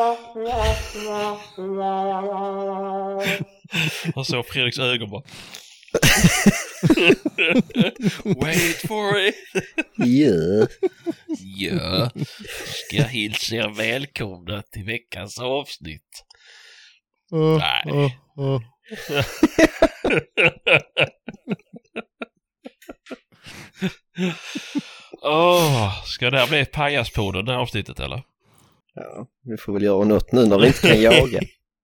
Och så Fredriks ögon bara. Wait for it! Ja. Ja, ska hälsa er välkomna till veckans avsnitt. Åh, Nej. åh, åh. Åh, ska det här bli pajaspodden det här avsnittet eller? Ja, vi får väl göra något nu när vi inte kan jaga.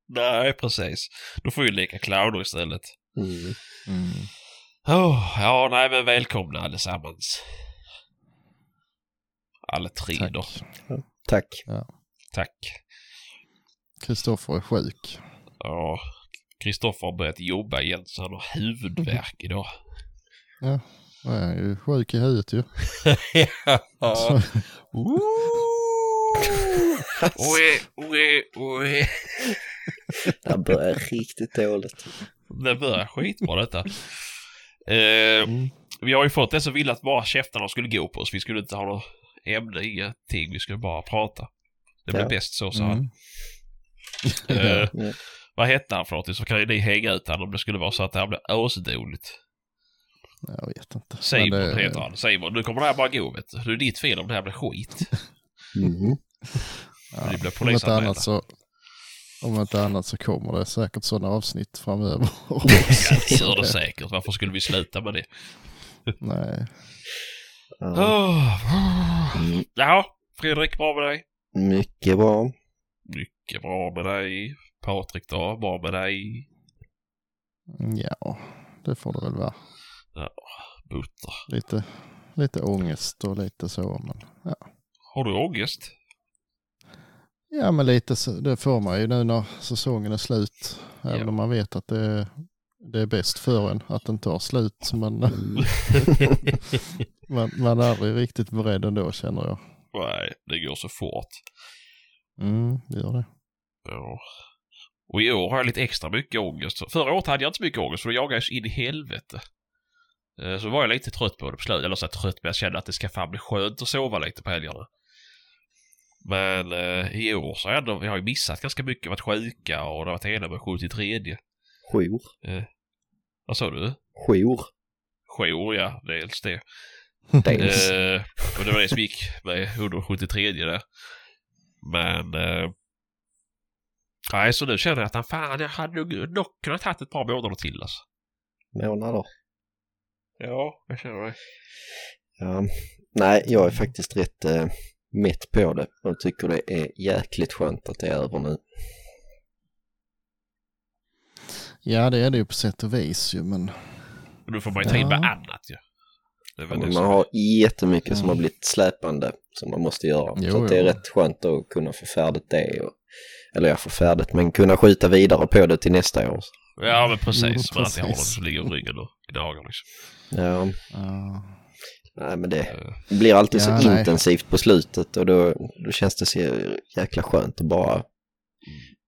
Nej, precis. Då får vi leka clowner istället. Mm. Mm. Åh, ja, nej men välkomna allesammans. Alla tre Tack. då. Tack. Tack. Kristoffer är sjuk. Ja, Kristoffer har börjat jobba igen så han har huvudvärk idag. Jag är ju sjuk i huvudet ju. ja. Så, Ue, ue, ue. Det här börjar riktigt dåligt. Det börjar skitbra detta. Eh, mm. vi har ju fått det så vill att bara käftarna skulle gå på oss. Vi skulle inte ha något ämne, ingenting. Vi skulle bara prata. Det blir Ja. bäst så, sa han. Mm. Eh, Ja. vad hette han för någonting? Så kan ju ni hänga ut honom om det skulle vara så att det här blir asdåligt. Jag vet inte. Simon det- heter han. Simon, nu kommer det här bara gå vet du. Det är ditt fel om det här blir skit. Mm. Ja, Det blir om, inte polisanmälda. annat så, om inte annat så kommer det säkert sådana avsnitt framöver. Ja, det gör det säkert. Varför skulle vi sluta med det? Nej. Ja. Oh. Mm. Ja, Fredrik, bra med dig? Mycket bra. Mycket bra med dig. Patrik då, bra med dig? Ja, det får det väl vara. Butter. Lite, lite ångest och lite så. Men, ja. Har du ångest? Ja, men lite så, det får man ju nu när säsongen är slut. Även Ja. om man vet att det är, det är bäst för en att den tar slut. Men man, man är aldrig riktigt beredd ändå känner jag. Nej, det går så fort. Mm, det gör det. Ja. Och i år har jag lite extra mycket ångest. Förra året hade jag inte så mycket ångest för då jagade jag så in i helvete. Eh, Så var jag lite trött på det på slutet. Eller så trött, men jag kände att det ska fan bli skönt att sova lite på helgerna. Men eh, i år så har jag har ju missat ganska mycket, varit sjuka och det har varit ena med 73. Jour. Vad sa du? Jour. Jour, ja. Dels det. Dels. Eh, och det var det som gick med 173 där. Men... Eh, nej, så nu känner jag att han fan, jag hade nog nog kunnat haft ett par månader till alltså. Månader. Ja, jag känner det. Ja. Nej, jag är faktiskt rätt eh, mätt på det och tycker det är jäkligt skönt att det är över nu. Ja, det är det ju på sätt och vis ju, men nu får man ju ta in med Ja. annat ju. Det man som... har jättemycket som Mm. har blivit släpande som man måste göra. Jo, så att det är jo. rätt skönt att kunna få färdigt det. Och, eller ja, få färdigt, men kunna skjuta vidare på det till nästa år. Ja, men precis. Jo, Man alltid har precis. som ligger i ryggen och gnagar liksom. Ja, ja. Nej men det Eh, blir alltid Ja, så nej. intensivt på slutet och då, då känns det så jäkla skönt att bara,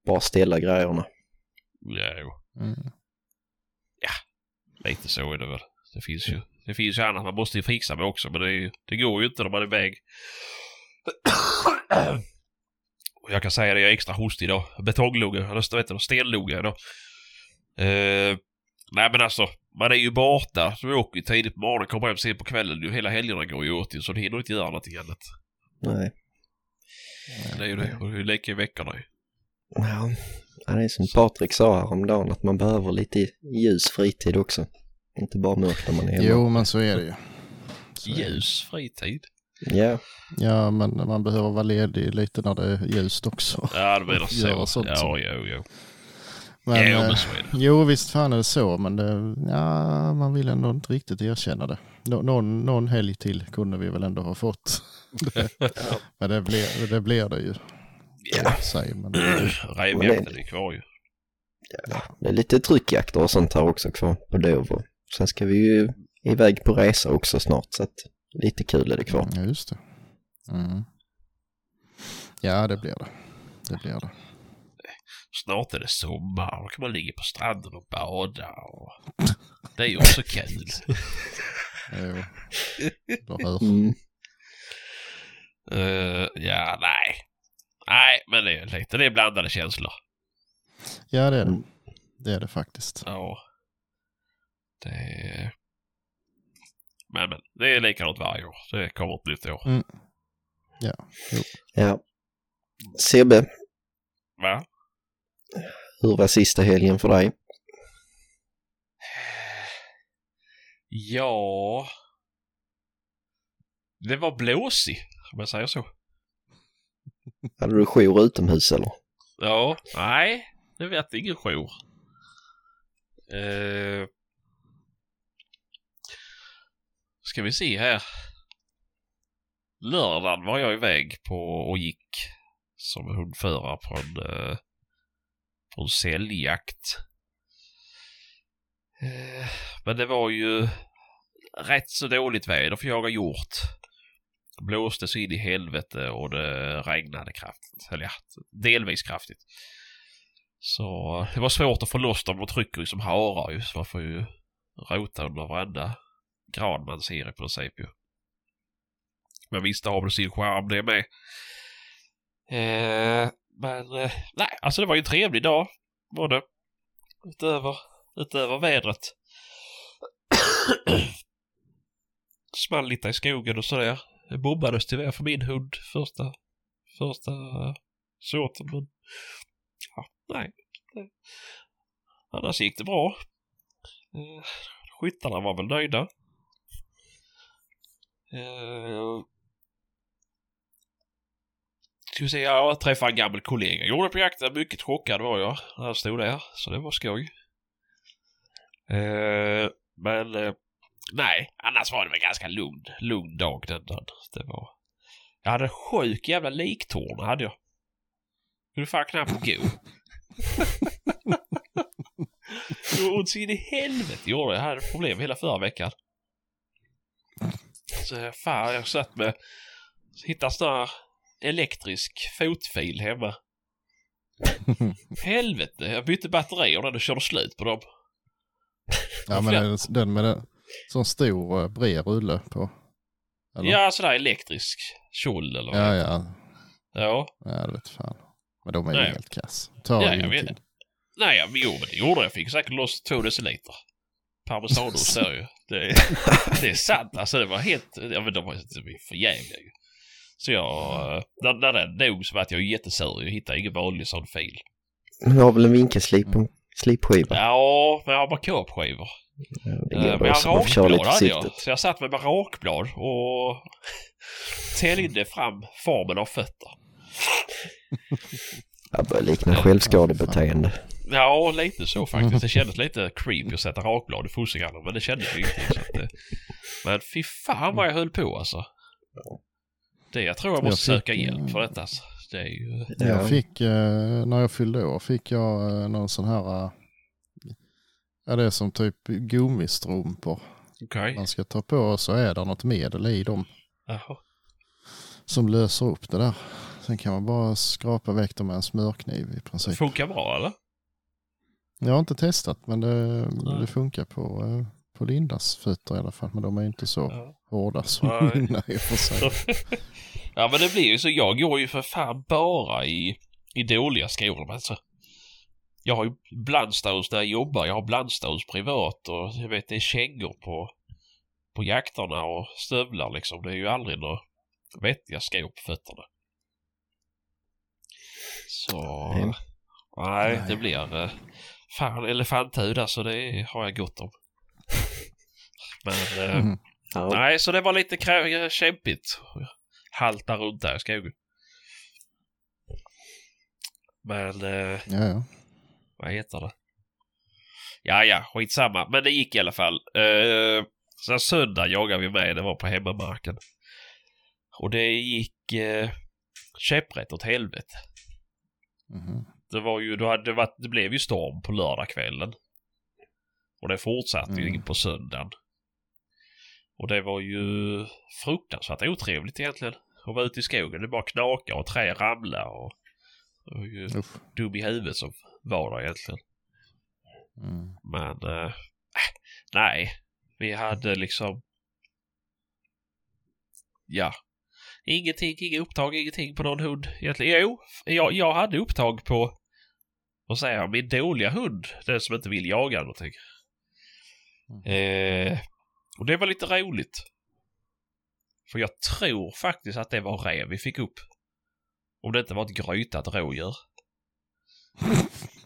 bara ställa grejerna. Ja, jo. Mm. Lite så är det väl. Det finns ju, det finns ju annat man måste ju fixa med också, men det, är det går ju inte när man är iväg. Och jag kan säga det, jag är extra hostig idag. Betonglugga, eller vet du, stenlugga idag. Eh, nej men alltså, man är ju borta. Så vi åker ju tidigt på morgonen, kommer hem sent på kvällen. ju. Hela helgerna går ju åt ju, så det hinner inte göra någonting annat. Nej. Det är ju det. Och det är ju leka i veckorna ju. Ja, ja, det är som Patrik sa häromdagen att man behöver lite ljus fritid också. Inte bara mörkt när man är hemma. Jo, men så är det ju. Så det. Ljus fritid. Ja, Ja, men man behöver vara ledig lite när det är ljust också. Ja, du menar så. Göra sånt ja, som- jo, jo. Men, ja, eh, men så är det. Jo, visst fan är det så, men det, ja, man vill ändå inte riktigt erkänna det. Nå, någon, någon helg till kunde vi väl ändå ha fått. men det blir det, blir det ju. Ja. Säg, men, Rävjakten är kvar ju. det är lite tryckjakter och sånt här också kvar på Dover. Sen ska vi ju iväg på resa också snart så att lite kul är det kvar. ja, just det. Mm. Ja, det blir det. Det blir det. Snart är det sommar. Då kan man ligga på stranden och bada. Och... Det är ju också kul. Jo. Du hör. Mm. Eh, ja, nej. Nej, men det är lite det är blandade känslor. Ja, det är det. Mm. Det är det faktiskt. Ja. Det är... Men, men, det är likadant varje år. Det kommer ett nytt år. Mm. Ja, jo. Ja. Sebbe, Va? Hur var sista helgen för dig? Ja... Det var blåsig, om jag säger så. Hade du jour utomhus eller? Ja, nej, det vet ingen jour. Uh, ska vi se här. Lördagen var jag iväg på och gick som hundförare på en, uh, på säljjakt. Eh, men det var ju rätt så dåligt väder för jag har gjort. Det blåste så in i helvete och det regnade kraftigt. Eller ja, delvis kraftigt. Så det var svårt att få loss dem. De trycker ju som liksom harar ju. Så man får ju rota under varenda gran man ser i princip ju. Men visst har det sin charm det med. Eh, men eh, nej, alltså det var ju en trevlig dag. Var det. Utöver, utöver vädret. Small lite i skogen och sådär. Det bobbades tyvärr för min hund första, första eh, såten. Men ja, nej. Annars gick det bra. Eh, skyttarna var väl nöjda. Eh, Ska vi se, jag träffade en gammal kollega. Gjorde på jakten. Mycket chockad var jag när jag stod där. Så det var skoj. Eh, men eh, nej, annars var det väl ganska lugn, lugn dag den dagen. Det var... Jag hade sjuk jävla liktorn hade jag. Kunde fan knappt gå. Det gjorde ont så in i helvete gjorde jag. Jag hade problem hela förra veckan. Så fan, jag satt med... Hittade sådana här elektrisk fotfil hemma. Helvete, jag bytte batterier när det körde slut på dem. Ja, men är det den med den, sån stor eh, bred rulle på? Eller? Ja, sådär elektrisk kjol eller Ja, ja. Ja. Ja, det vet fan. Men de är ju helt kass. Tar Ja, jag vet. Nej, ja, men jo, men det gjorde jag. Jag fick säkert loss två deciliter. Parmesanost där ju. Det, det är sant. Alltså det var helt... Ja, men de var, de var för jävliga ju. Så jag... När, när den dog så var jag jättesur. Jag hittade ingen vanlig sån fil. Du har väl en vinkelslip slipskiva? Ja, men jag har bara kåpskivor. Det Eh, Men jag lite rakblad hade jag. Så jag satt med bara rakblad och täljde fram formen av fötter. Det börjar likna självskadebeteende. Ja, lite så faktiskt. Det kändes lite creepy att sätta rakblad i fossegallen, men det kändes ju att, det... Men fy fan vad jag höll på alltså. Det, jag tror jag måste Jag fick, söka hjälp eh, för detta. Alltså. Det är ju... Ja. Jag fick, eh, när jag fyllde år, fick jag eh, någon sån här, ja det är som typ gummistrumpor. Okej. Man ska ta på och så är det något medel i dem Jaha. som löser upp det där. Sen kan man bara skrapa väck dem med en smörkniv i princip. Funkar bra eller? Jag har inte testat men det, det funkar på, på Lindas fötter i alla fall. Men de är inte så Ja. hårda som Nej. mina i och för sig. ja men det blir ju så. Jag går ju för fan bara i, i dåliga skor. Alltså. Jag har ju blandstaus där jag jobbar. Jag har blandstaus privat och jag vet det är kängor på, på jakterna och stövlar liksom. Det är ju aldrig några vettiga skor på fötterna. Så... Nej. Nej, Nej. det blir... eh, Fan, elefanthud alltså, det har jag gott om. Men... eh, Mm. Ja. Nej, så det var lite kämpigt. Halta runt där i skogen. Men, eh, Ja, ja. vad heter det? Ja, ja, skitsamma. Men det gick i alla fall. Eh, sen söndag jagade vi med, det var på hemmamarken. Och det gick eh, käpprätt åt helvete. Mhm. Det var ju, då hade det, varit, det blev ju storm på lördagskvällen. Och det fortsatte ju Mm. in på söndagen. Och det var ju fruktansvärt otrevligt egentligen. Att vara ute i skogen. Det bara knaka och trä ramla och... Det var ju Uff. dum i huvudet som var där egentligen. Mm. Men... eh, nej. Vi hade liksom... Ja. ingenting, inga upptag, ingenting på någon hund egentligen. Jo, jag, jag hade upptag på, vad säger jag, min dåliga hund. Den som inte vill jaga någonting. Eh, och det var lite roligt. För jag tror faktiskt att det var räv vi fick upp. Om det inte var ett grytat rådjur.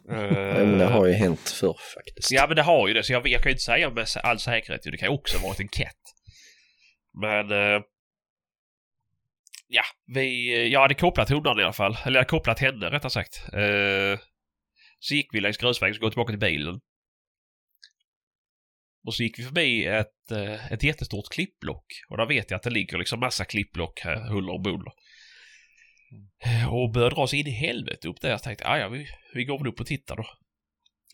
Ja, men det har ju hänt förr faktiskt. Ja men det har ju det så jag, jag kan ju inte säga med all säkerhet. Det kan ju också ha varit en katt. Men... Eh, ja, vi... Jag hade kopplat hundarna i alla fall. Eller jag hade kopplat henne rättare sagt. Eh, så gick vi längs grusvägen så går tillbaka till bilen. Och så gick vi förbi ett, eh, ett jättestort klippblock. Och där vet jag att det ligger liksom massa klippblock här, huller och buller. Eh, och började dra sig in i helvete upp där. Jag tänkte, ah, ja vi, vi går väl upp och tittar då.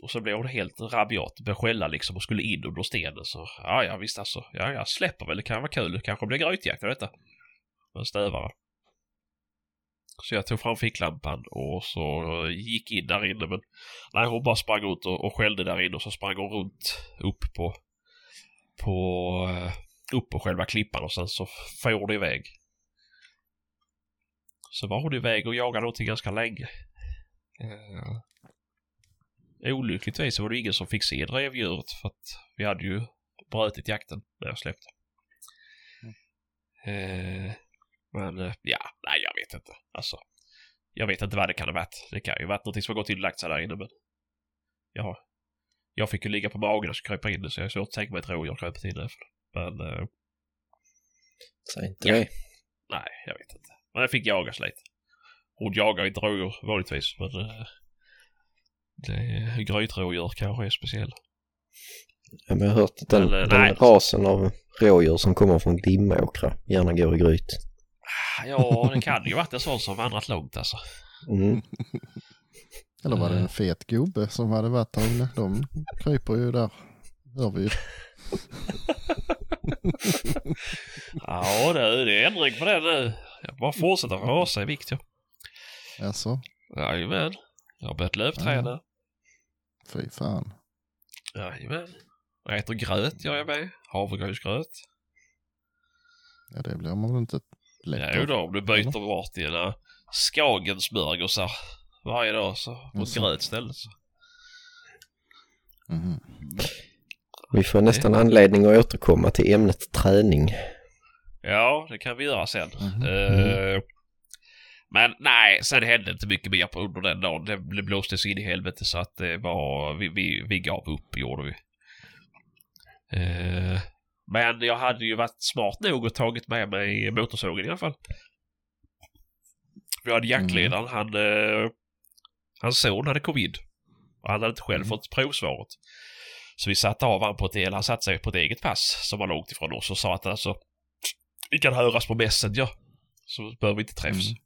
Och så blev hon helt rabiat, började skälla liksom och skulle in under stenen. Så ja, ja visst alltså. Ja, jag släpper väl. Det kan vara kul. Det kanske blir grytjakt av detta. Med stövare. Så jag tog fram ficklampan och så gick in där inne men nej hon bara sprang ut och, och skällde där inne och så sprang hon runt upp på på eh, upp på själva klippan och sen så for det iväg. Så var hon iväg och jagade någonting ganska länge. Eh, Olyckligtvis var det ingen som fick se drevdjuret för att vi hade ju brutit jakten när jag släppte. Eh, men eh, ja, nej jag vet inte. Alltså, jag vet inte vad det kan ha varit. Det kan ju ha varit någonting som har gått in och lagt sig där inne men... Ja. Jag fick ju ligga på magen och krypa in så jag har svårt att tänka mig ett rådjur kröpit in efter. Men eh, Säg inte Ja. det. nej, jag vet inte. Men det fick jagas lite. Hon jagar inte rådjur vanligtvis men... Eh, det grytrådjur kanske är speciell. Ja, men jag har hört att den, Men, eh, den rasen av rådjur som kommer från Glimåkra gärna går i gryt. Ja, det kan ju varit en sån som vandrat långt alltså. Mm. Eller var det Eh. en fet gubbe som hade varit där inne? De kryper ju där. Hör vi ju. Ja, det, det är ändring på det nu. Jag bara fortsätter rasa i vikt ja. Alltså, Jajamän. Jag har börjat löpträna. fy fan. Jajamän. Jag äter gröt gör jag med. Havregrynsgröt. Ja, det blir man väl inte Jo då, om du byter bort dina Skagensburgersar varje dag så på ett gröt istället. Så. Mhm. Vi får nästan anledning att återkomma till ämnet träning. Ja, det kan vi göra sen. Mhm. Eh, men nej, sen hände inte mycket mer på under den dagen. Det det blåste så in i helvete så att det var, vi, vi, vi gav upp gjorde vi. Eh, men jag hade ju varit smart nog och tagit med mig motorsågen i alla fall. Vi hade jaktledaren, han, eh, hans son hade covid. Och han hade inte själv Mm. fått provsvaret. Så vi satte av han på ett, eller han satte sig på ett eget pass som var långt ifrån oss och sa att alltså vi kan höras på Messenger. Så behöver vi inte träffas. Mm.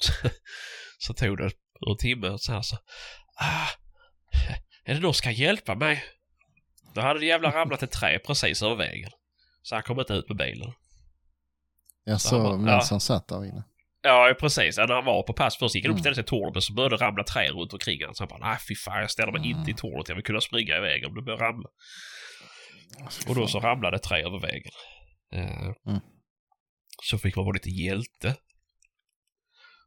Så, så tog det en timme och så här så. Ah, är det någon som kan hjälpa mig? Då hade det jävla ramlat ett träd precis över vägen. Så han kom inte ut med bilen. Jag Så han bara, så medan ja. han satt där inne. Ja, precis. När han var på pass först gick han upp och Mm. ställde sig i tornet så började det ramla träd runt omkring honom. Så han bara, nej fy fan jag ställer mig Mm. inte i tornet. Jag vill kunna springa iväg om det börjar ramla. Och då så ramlade ett träd över vägen. Eh, Mm. Så fick man vara lite hjälte.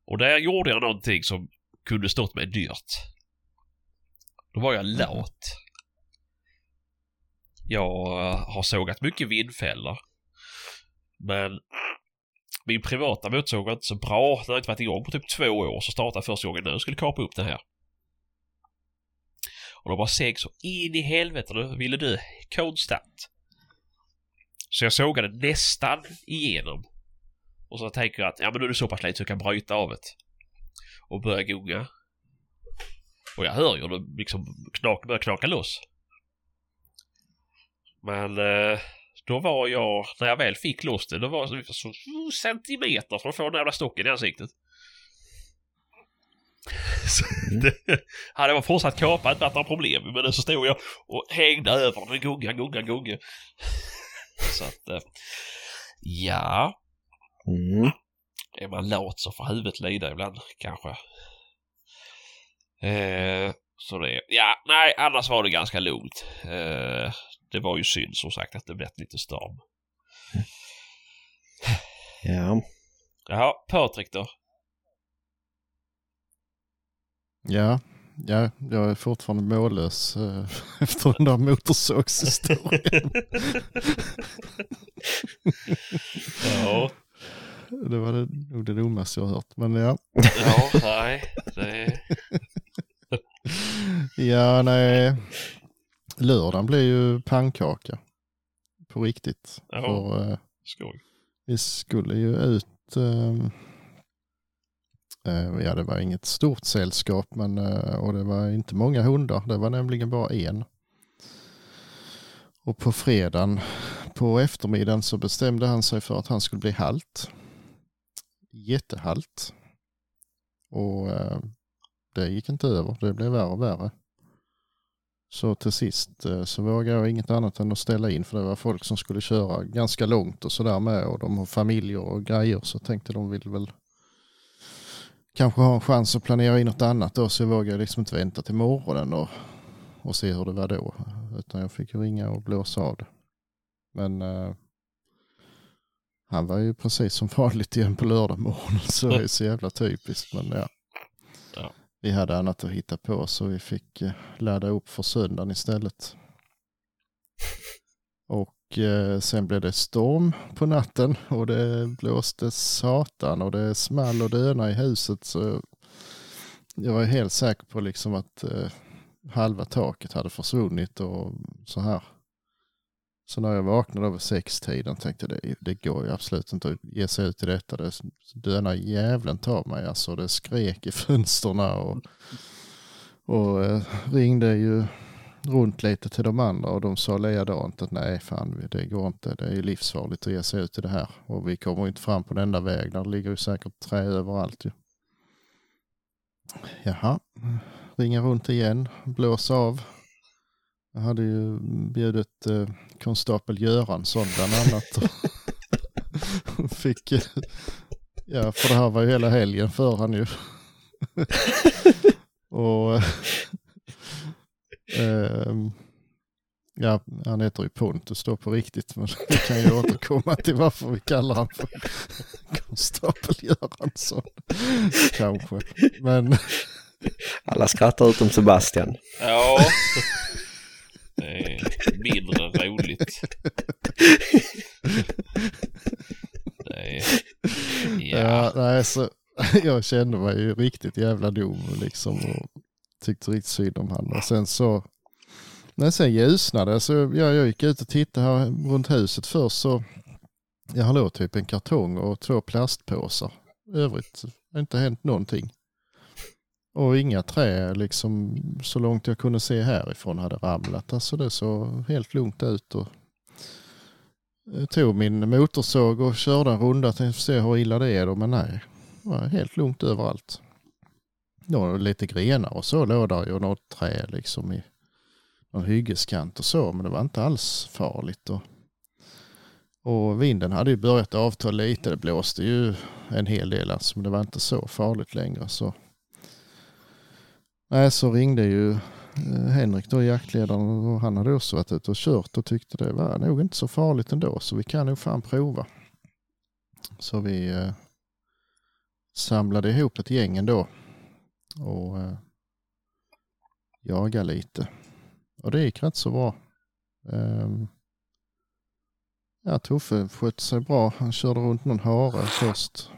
Och där gjorde jag någonting som kunde stått mig dyrt. Då var jag lat. Jag har sågat mycket vindfällor. Men min privata motorsåg var inte så bra. Den har inte varit igång på typ två år så startade första gången nu. Jag skulle kapa upp det här. Och de bara seg så in i helvete. Nu ville du konstant. Så jag sågade nästan igenom. Och så tänker jag att ja men nu är det så pass lätt så jag kan bryta av det. Och börja gunga. Och jag hör ju hur det liksom knak, börjar knaka loss. Men eh, då var jag, när jag väl fick loss det, då var det så, centimeter från att få den jävla stocken i ansiktet. Så det, hade jag fortsatt kapa inte varit några problem men så stod jag och hängde över den, gunga, gunga, gunga. Så att, eh, ja, Mm. är man lat så får huvudet lida ibland kanske. Eh, så det, ja, nej, annars var det ganska lugnt. Eh, det var ju synd som sagt att det blev lite storm. Ja. Jaha, Patrik då? Ja, ja, jag är fortfarande mållös eh, efter den där motorsågshistorien. Ja. det var det, nog det dummaste jag har hört. Men ja, Ja, nej. Det är... ja nej. Lördagen blev ju pannkaka. På riktigt. Ja. För, eh, Skoj. vi skulle ju ut. ehm, eh, ja, det var inget stort sällskap men, eh, och det var inte många hundar. Det var nämligen bara en. Och på fredagen på eftermiddagen så bestämde han sig för att han skulle bli halt. Jättehalt. Och eh, det gick inte över. Det blev värre och värre. Så till sist eh, så vågade jag inget annat än att ställa in för det var folk som skulle köra ganska långt och sådär med och de har familjer och grejer så tänkte de vill väl kanske ha en chans att planera in något annat då så jag vågade liksom inte vänta till morgonen och, och se hur det var då utan jag fick ringa och blåsa av det. Men eh, han var ju precis som vanligt igen på lördag morgon så det är så jävla typiskt men ja. Ja. Vi hade annat att hitta på så vi fick eh, ladda upp för söndagen istället. Och eh, sen blev det storm på natten och det blåste satan och det small och döna i huset så jag var helt säker på liksom att eh, halva taket hade försvunnit och så här. Så när jag vaknade över sextiden tänkte jag det, det går ju absolut inte att ge sig ut i detta. Det döna jävlen tar mig alltså. Det skrek i fönstren och, och eh, ringde ju runt lite till de andra och de sa likadant att nej fan det går inte. Det är ju livsfarligt att ge sig ut i det här och vi kommer inte fram på den enda väg. Där ligger ju säkert trä överallt ju. Jaha, ringa runt igen, blåsa av. Jag hade ju bjudit eh, konstapel Göransson bland annat. Och Fick, eh, ja, för det här var ju hela helgen för han ju. och ehm, ja, han heter ju Pontus då på riktigt, men vi kan ju återkomma till varför vi kallar han för konstapel Göransson. Kanske, men Alla skrattar utom Sebastian. Ja. Det är mindre roligt. Är... Ja. Ja, nej, så, jag kände mig ju riktigt jävla dum liksom och tyckte riktigt synd om han. Och sen så, när det sen ljusnade, så jag, jag gick ut och tittade här runt huset först så, jag har låg typ en kartong och två plastpåsar. I övrigt har inte hänt någonting. Och inga trä liksom så långt jag kunde se härifrån hade ramlat. Alltså det såg helt lugnt ut. Och jag tog min motorsåg och körde en runda Tänkte se hur illa det är då. Men nej, det var helt lugnt överallt. Det var lite grenar och så låg där Och något trä liksom i någon hyggeskant och så. Men det var inte alls farligt. Och, och vinden hade ju börjat avta lite. Det blåste ju en hel del alltså, men det var inte så farligt längre. Så Nej, så ringde ju eh, Henrik då, jaktledaren, och han hade också varit ute och kört och tyckte det var nog inte så farligt ändå, så vi kan nog fan prova. Så vi eh, samlade ihop ett gäng ändå och eh, jagade lite. Och det gick rätt så bra. Eh, ja, Tuffe skötte sig bra. Han körde runt någon hare först.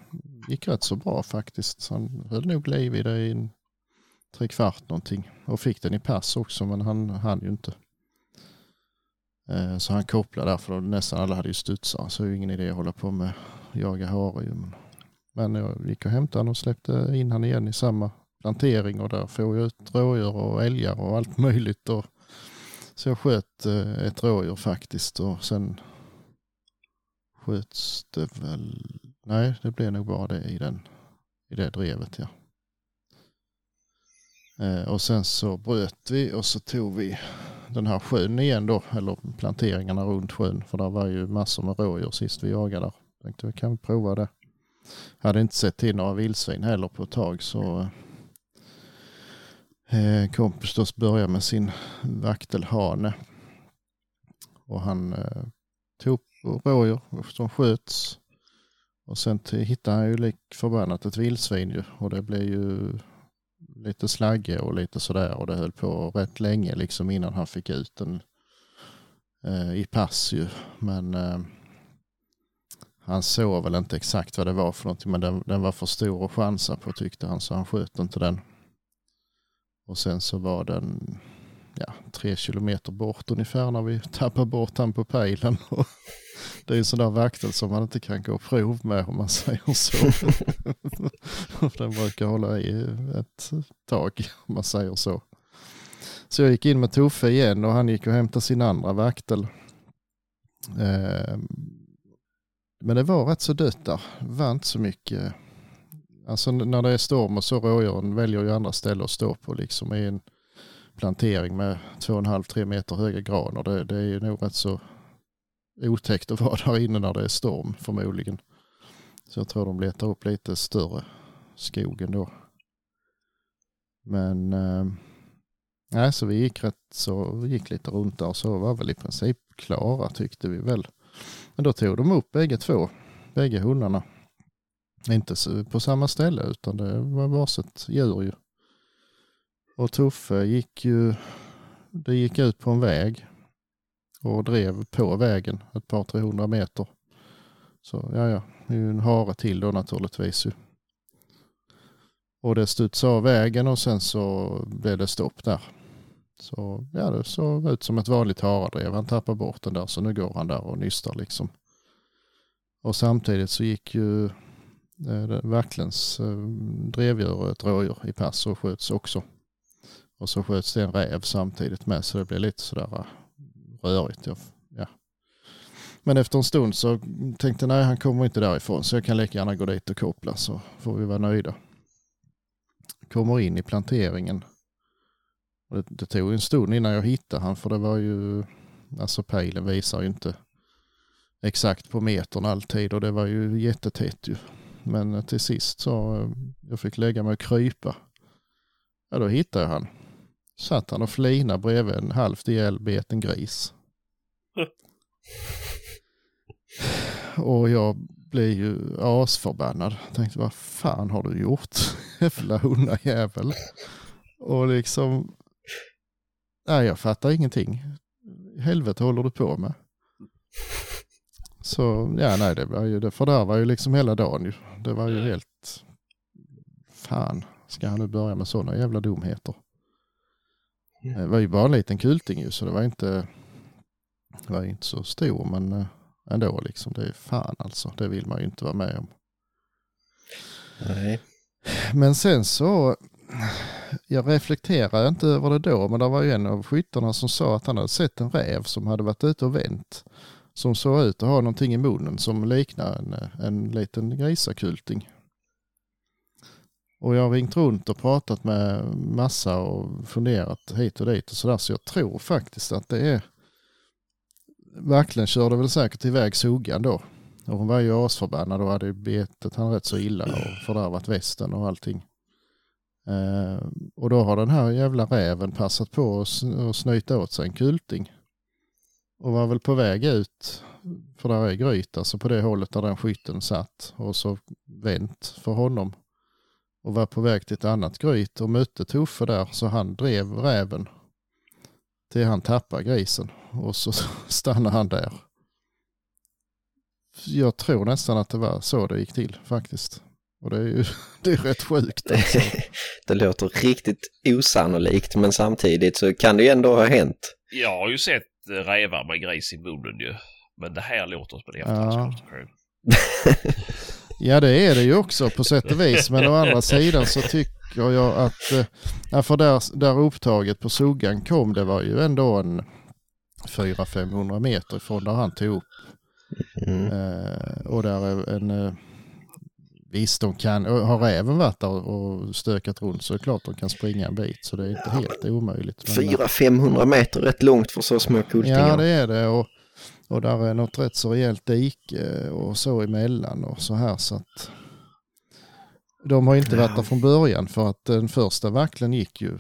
Gick rätt så bra faktiskt. Så han höll nog liv i det i en tre kvart någonting. Och fick den i pass också men han hann ju inte. Eh, så han kopplade där för nästan alla hade ju studsar så det är ju ingen idé att hålla på med att jaga hare. ju. Men- Men jag gick och hämtade honom och släppte in han igen i samma plantering och där får jag ut rådjur och älgar och allt möjligt. Och så jag sköt eh, ett rådjur faktiskt och sen sköts det väl, nej det blev nog bara det i, den, i det drevet ja. Eh, och sen så bröt vi och så tog vi den här sjön igen då, eller planteringarna runt sjön, för där var ju massor med rådjur sist vi jagade där. Tänkte vi kan vi prova det. Hade inte sett till några vildsvin heller på ett tag så eh, förstås Börja med sin vaktelhane. Och han eh, tog upp rådjur som sköts. Och sen hittade han ju lik förbannat ett vildsvin ju och det blev ju lite slagge och lite sådär och det höll på rätt länge liksom innan han fick ut den eh, i pass ju. Men eh, han såg väl inte exakt vad det var för någonting men den, den var för stor att chansa på tyckte han så han sköt inte den. Och sen så var den ja, tre kilometer bort ungefär när vi tappade bort han på pejlen. det är en sån där vaktel som man inte kan gå prov med om man säger så. den brukar hålla i ett tag om man säger så. Så jag gick in med Toffe igen och han gick och hämtade sin andra vaktel. Eh, men det var rätt så dött där. Det var inte så mycket. Alltså när det är storm och så rådjuren väljer ju andra ställen att stå på liksom i en plantering med 2,5-3 meter höga granar. Det, det är ju nog rätt så otäckt att vara där inne när det är storm förmodligen. Så jag tror de letar upp lite större skogen då. Men eh, nej, så vi gick rätt så vi gick lite runt där och så var väl i princip klara tyckte vi väl. Men då tog de upp bägge två, bägge hundarna. Inte på samma ställe utan det var varsitt djur ju. Och Tuffe gick ju, det gick ut på en väg och drev på vägen ett par, tre hundra meter. Så ja, ja, det är ju en hare till då naturligtvis ju. Och det studsade av vägen och sen så blev det stopp där. Så ja, det såg ut som ett vanligt haradrev. Han tappade bort den där så nu går han där och nystar liksom. Och samtidigt så gick ju eh, vacklens eh, drevdjur ett rådjur i pass och sköts också. Och så sköts det en räv samtidigt med så det blev lite sådär äh, rörigt. Ja. Men efter en stund så tänkte jag nej han kommer inte därifrån så jag kan lika gärna gå dit och koppla så får vi vara nöjda. Kommer in i planteringen. Det, det tog en stund innan jag hittade han för det var ju, alltså pejlen visar ju inte exakt på metern alltid och det var ju jättetätt ju. Men till sist så äh, jag fick lägga mig och krypa. Ja då hittade jag han satt han och flina bredvid en halvt ihjälbeten gris. och jag blev ju asförbannad. Tänkte vad fan har du gjort? Jävla hundajävel. Och liksom, nej jag fattar ingenting. Helvete håller du på med? Så ja, nej, det var ju, det fördärvar ju liksom hela dagen ju. Det var ju helt, fan, ska han nu börja med sådana jävla dumheter? Det var ju bara en liten kulting ju så det var inte, det var inte så stor men eh, ändå liksom. Det är fan alltså. Det vill man ju inte vara med om. Nej. Men sen så, jag reflekterar inte över det då, men det var ju en av skyttarna som sa att han hade sett en räv som hade varit ute och vänt. Som såg ut att ha någonting i munnen som liknar en, en liten grisakulting. Och jag har ringt runt och pratat med massa och funderat hit och dit och sådär. Så jag tror faktiskt att det är... Verkligen körde väl säkert iväg sugan då. Och hon var ju asförbannad och hade betet han rätt så illa och fördärvat västen och allting. Eh, och då har den här jävla räven passat på att snyta åt sig en kulting. Och var väl på väg ut, för där är gryt, alltså på det hållet där den skytten satt. Och så vänt för honom och var på väg till ett annat gryt och mötte Tuffe där så han drev räven till han tappade grisen och så stannade han där. Jag tror nästan att det var så det gick till faktiskt. Och det är ju det är rätt sjukt. Alltså. det låter riktigt osannolikt men samtidigt så kan det ju ändå ha hänt. Jag har ju sett rävar med gris i munnen ju. Men det här låter som en efterhandskonstruktion. Ja. Ja det är det ju också på sätt och vis. Men å andra sidan så tycker jag att, äh, för där, där upptaget på Suggan kom det var ju ändå en 400-500 meter ifrån där han tog upp. Mm. Uh, och där är en, uh, visst de kan, har räven varit där och stökat runt så är det klart de kan springa en bit så det är inte helt omöjligt. 400-500 meter rätt långt för så små kultingar. Ja det är det och och där är något rätt så rejält dike och så emellan och så här så att de har inte varit där från början för att den första vacklen gick ju,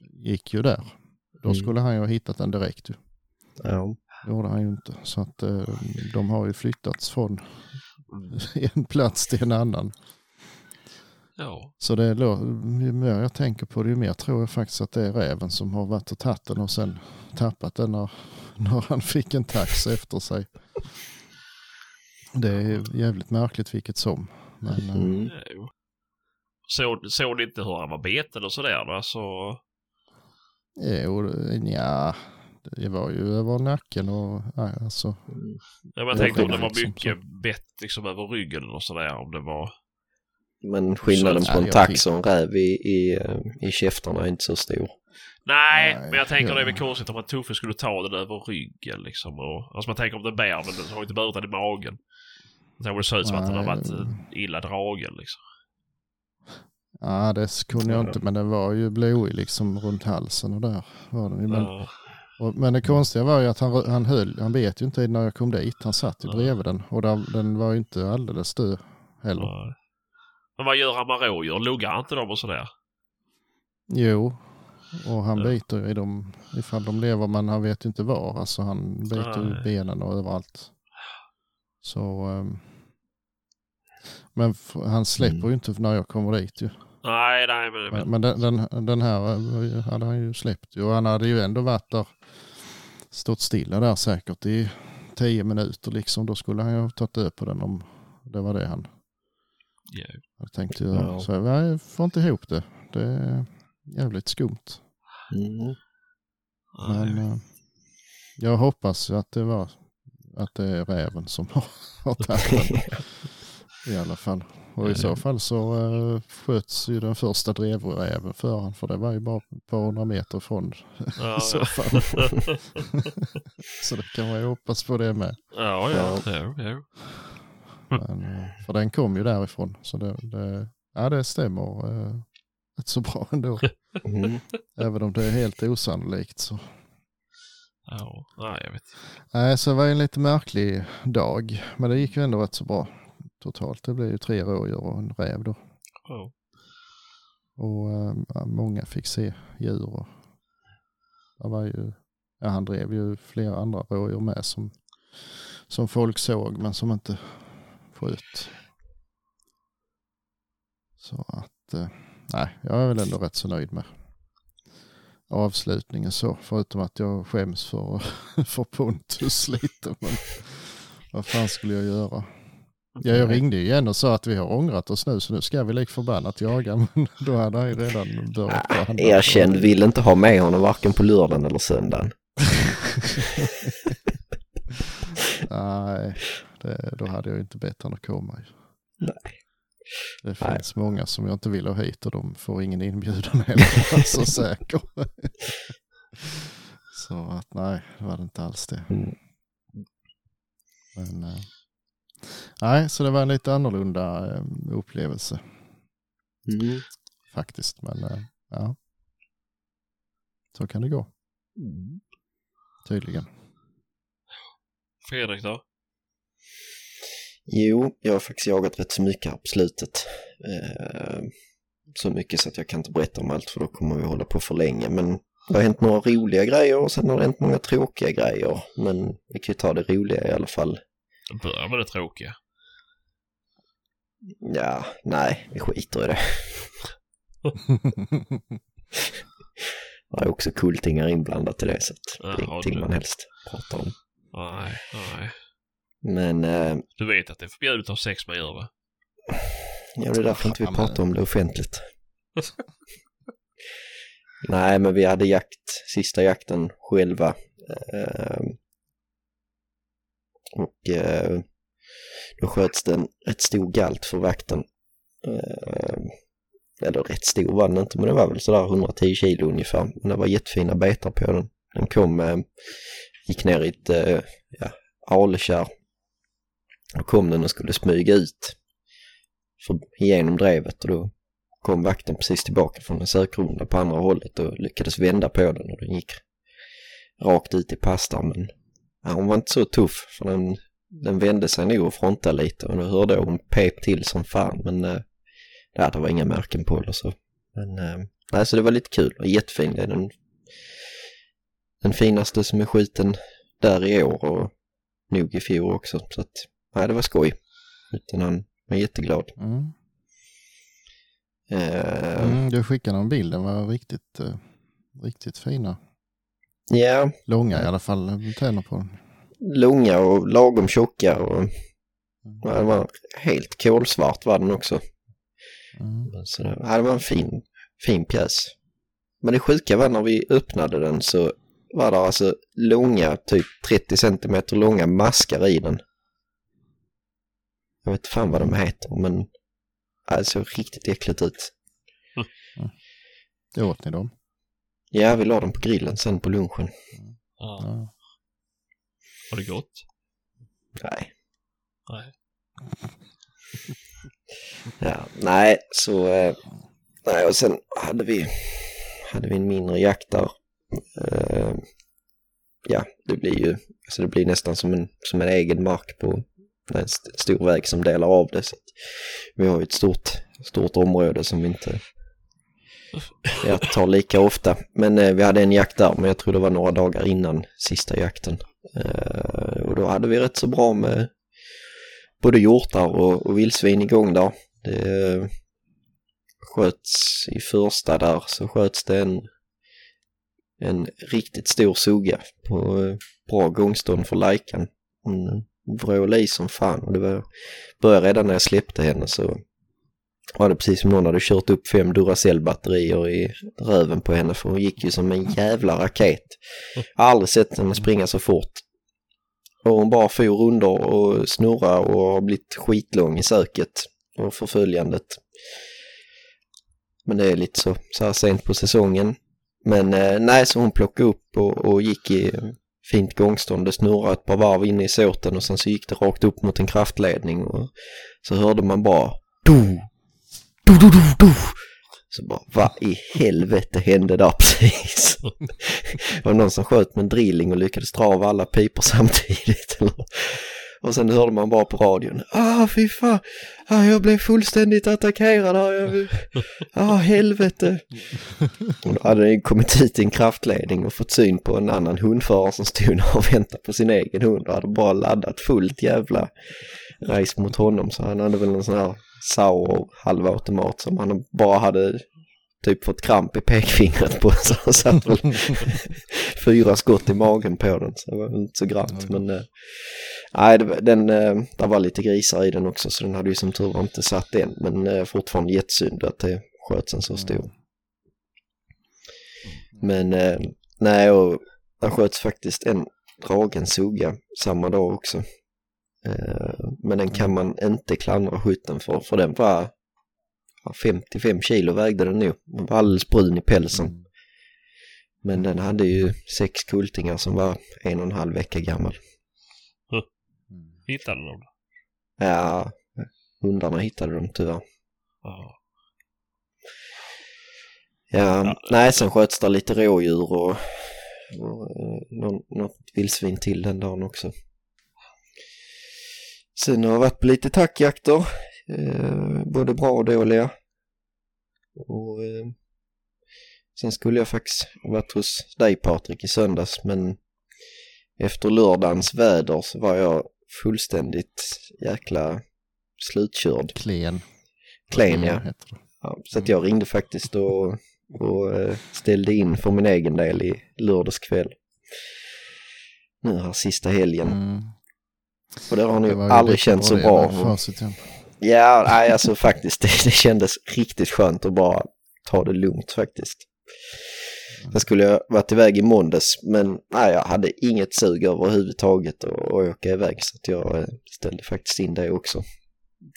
gick ju där. Då mm. skulle han ju ha hittat den direkt ju. Ja. Det gjorde han ju inte. Så att eh, de har ju flyttats från en plats till en annan. Ja. Så det är, ju mer jag tänker på det, ju mer tror jag faktiskt att det är räven som har varit och tagit den och sen tappat den när, när han fick en tax efter sig. Det är jävligt märkligt vilket som. Men, eh, Mm. Jo. Såg, såg ni inte hur han var beten och sådär då? Så... jo, ja, det var ju över nacken och ja, alltså. Ja, men jag tänkte om det var liksom, mycket bett liksom över ryggen och sådär. Om det var... Men skillnaden Så- på en tax och en räv i, i, eh, i käftarna är inte så stor. Nej, Nej, men jag tänker ja. det är väl konstigt om en tuffe skulle ta den över ryggen liksom. Och, alltså man tänker om den bär men den har inte burit den i magen. Det ser ut som att den har varit eh, illa dragen liksom. Ja, det kunde jag inte, men den var ju blodig liksom runt halsen och där var den ju. Men, Ja. och, men det konstiga var ju att han, han höll, han vet ju inte när jag kom dit, han satt ju Ja. bredvid den och där, den var ju inte alldeles död heller. Ja. Men vad gör han med rådjur? Luggar han inte dem och sådär? Jo, och han Ja. biter ju i dem ifall de lever, men han vet inte var. Alltså han biter ju Nej. i benen och överallt. Så... ehm, men han släpper Mm. ju inte när jag kommer dit ju. Nej, nej men... Men, men den, den, den här eh, hade han ju släppt ju. Och han hade ju ändå varit där, stått stilla där säkert i tio minuter liksom. Då skulle han ju ha tagit död på den om det var det han Ja. hade tänkt göra. Ja. Så jag, får inte ihop det. Det jävligt skumt. Mm. Men eh, jag hoppas att det var att det är räven som har, har tagit den. I alla fall. Och i så fall så uh, sköts ju den första drevräven för han. För det var ju bara ett par hundra meter ifrån Ja, i så ja. fall. så det kan man ju hoppas på det med. ja, ja. Jo, jo. Men, eh, för den kom ju därifrån. Så det, det, ja, det stämmer uh, rätt så bra ändå. Mm. Även om det är helt osannolikt så. Ja, nej jag vet. Nej, så det var en lite märklig dag. Men det gick ju ändå rätt så bra totalt. Det blev ju tre rådjur och en räv då. Ja. Och eh, många fick se djur. Och det var ju, ja, han drev ju flera andra rådjur med som, som folk såg men som inte sköt. Så att, eh, nej, jag är väl ändå rätt så nöjd med avslutningen så. Förutom att jag skäms för, för Pontus lite. Men vad fan skulle jag göra? Ja, jag ringde ju igen och sa att vi har ångrat oss nu så nu ska vi lik förbannat jaga. Men då hade han ju redan börjat förhandla. Erkänd vill inte ha med honom varken på lördagen eller söndagen. Nej, det, då hade jag inte bett honom att komma. Nej. Det finns många som jag inte vill ha hit och de får ingen inbjudan heller. Så säker. så att nej, det var det inte alls det. Mm. Men, eh, nej, så det var en lite annorlunda eh, upplevelse Mm. faktiskt. Men eh, ja, så kan det gå tydligen. Fredrik då? Jo, jag har faktiskt jagat rätt så mycket här på slutet. Eh, så mycket så att jag kan inte berätta om allt för då kommer vi hålla på för länge. Men det har hänt några roliga grejer och sen har det hänt många tråkiga grejer. Men vi kan ju ta det roliga i alla fall. Börja med det tråkiga. Ja, nej, vi skiter i det. Det är också kultingar inblandat i det så att det är ingenting man helst pratar om. Nej, nej. Men eh, Du vet att det är förbjudet att ha sex med djur va? Ja, det är därför inte vi pratar om det offentligt. Nej, men vi hade jakt, sista jakten själva. Eh, och eh, då sköts det en rätt stor galt för vakten. Eh, eller rätt stor var den inte, men det var väl sådär 110 kilo ungefär. Men det var jättefina betar på den. Den kom, eh, gick ner i ett eh, ja, alekärr. Då kom den och skulle smyga ut för, genom drevet och då kom vakten precis tillbaka från en sökrunda på andra hållet och lyckades vända på den och den gick rakt ut i pastan men ja, hon var inte så tuff för den, den vände sig nog och frontade lite och då hörde jag hon pep till som fan men äh, det var inga märken på eller så. Men äh, nej, så det var lite kul och jättefin. Det är den, den finaste som är skjuten där i år och nog i fjol också så att nej, det var skoj. Utan han var jätteglad. Mm. Eh, Mm, du skickade någon bild, den var riktigt, eh, riktigt fina. Ja, Långa i alla fall, tänder på den. långa och lagom tjocka och ja, den var helt kolsvart var den också. Mm. Så det, ja, det var en fin, fin pjäs. Men det sjuka var när vi öppnade den så var det alltså långa, typ 30 centimeter långa maskar i den. Jag vet fan vad de heter men det såg riktigt äckligt ut. Det åt ni dem? Ja, vi la dem på grillen sen på lunchen. Ja. Ja. Var det gott? Nej. Nej. Ja, nej, så... Eh, nej, och sen hade vi, hade vi en mindre jakt där. Eh, ja, det blir ju... Alltså det blir nästan som en, som en egen mark på det är en st- stor väg som delar av det. Så att vi har ju ett stort, stort område som vi inte jag tar lika ofta. Men eh, vi hade en jakt där, men jag tror det var några dagar innan sista jakten. Eh, och då hade vi rätt så bra med både hjortar och, och vildsvin igång där. Det eh, sköts i första där så sköts det en, en riktigt stor suga på eh, bra gångstånd för lajkan. Mm vråla i som fan och det var, började redan när jag släppte henne så var det precis som någon hade kört upp fem Duracell-batterier i röven på henne för hon gick ju som en jävla raket. Jag har aldrig sett henne springa så fort. Och hon bara for runder och snurra och har blivit skitlång i söket och förföljandet. Men det är lite så, så här sent på säsongen. Men eh, nej, så hon plockade upp och, och gick i fint gångstånd. Det snurrade ett par varv inne i såten och sen så gick det rakt upp mot en kraftledning och så hörde man bara du, du, du, du, du. Så bara, vad i helvete hände där precis? det var någon som sköt med en drilling och lyckades dra av alla pipor samtidigt. Och sen hörde man bara på radion, ah fy fan, ah, jag blev fullständigt attackerad. Jag, ah helvete. Och då hade det kommit i en kraftledning och fått syn på en annan hundförare som stod och väntade på sin egen hund och hade bara laddat fullt jävla race mot honom. Så han hade väl en sån här Sauer halvautomat som han bara hade typ fått kramp i pekfingret på så han satt väl fyra skott i magen på den så det var inte så grant men eh, nej den, eh, det var lite grisar i den också så den hade ju som tur var inte satt än men eh, fortfarande jättesynd att det sköts en så stor. Men eh, nej och han sköts faktiskt en dragen suga samma dag också. Eh, men den kan man inte klandra skytten för, för den var ja, 55 kilo vägde den nog. Den var alldeles brun i pälsen. Men den hade ju sex kultingar som var en och en halv vecka gammal. Hittade de? Ja, hundarna hittade dem tyvärr. Ja. Ja, nej sen sköts det lite rådjur och, och eh, någon, något vildsvin till den dagen också. Sen har jag varit på lite tackjakter, eh, både bra och dåliga. Och eh, sen skulle jag faktiskt ha varit hos dig Patrik i söndags men efter lördagens väder så var jag fullständigt jäkla slutkörd. Klen. Klen ja. Det. Ja, så att jag ringde faktiskt och, och eh, ställde in för min egen del i lördags kväll. Nu här sista helgen. Mm. Och det har nog aldrig känts så bra. Ja. Ja, nej, alltså faktiskt det, det kändes riktigt skönt att bara ta det lugnt faktiskt. Sen skulle jag varit iväg i måndags men nej, jag hade inget sug överhuvudtaget att åka iväg så att jag eh, ställde faktiskt in det också.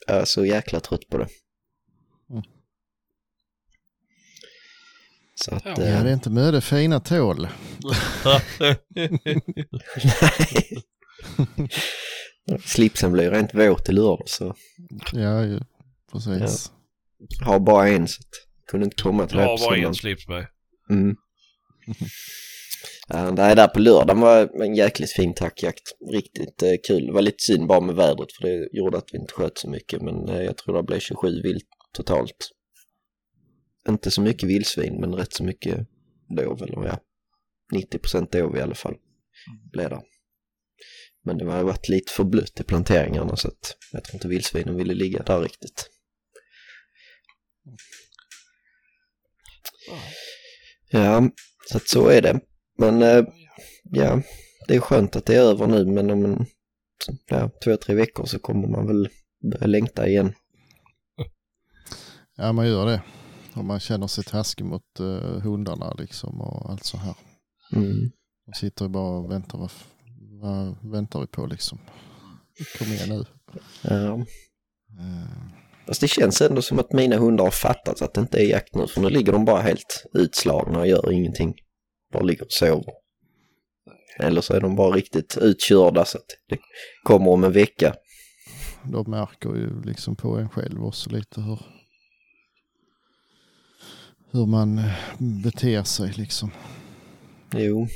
Jag är så jäkla trött på det. Mm. Så att, Ja. Ja, eh, det är inte möda fina tål. Slipsen blir rent våt i lördag så Ja, ju. precis. jag har bara en så kunde inte komma till det Ja, var söndagen. en slipsberg. Mm. Ja, det där på lördagen var en jäkligt fin tackjakt. Riktigt eh, kul. Det var lite synd bara med vädret för det gjorde att vi inte sköt så mycket men eh, jag tror det blev 27 vilt totalt. Inte så mycket vildsvin men rätt så mycket dov eller ja 90% dov i alla fall blev det. Men det har varit lite för blött i planteringarna så att jag tror inte vildsvinen ville ligga där riktigt. Ja, så att så är det. Men eh, ja, det är skönt att det är över nu men om en, ja, två, tre veckor så kommer man väl börja längta igen. Ja, man gör det. Och man känner sig taskig mot uh, hundarna liksom och allt så här. Mm. De sitter ju bara och väntar. Vad, vad väntar vi på liksom? Kom igen nu. Ja. Uh, Fast det känns ändå som att mina hundar har fattat att det inte är jakt nu för nu ligger de bara helt utslagna och gör ingenting. Bara ligger och sover. Eller så är de bara riktigt utkörda så att det kommer om en vecka. de märker ju liksom på en själv också lite hur, hur man eh, beter sig liksom. Jo,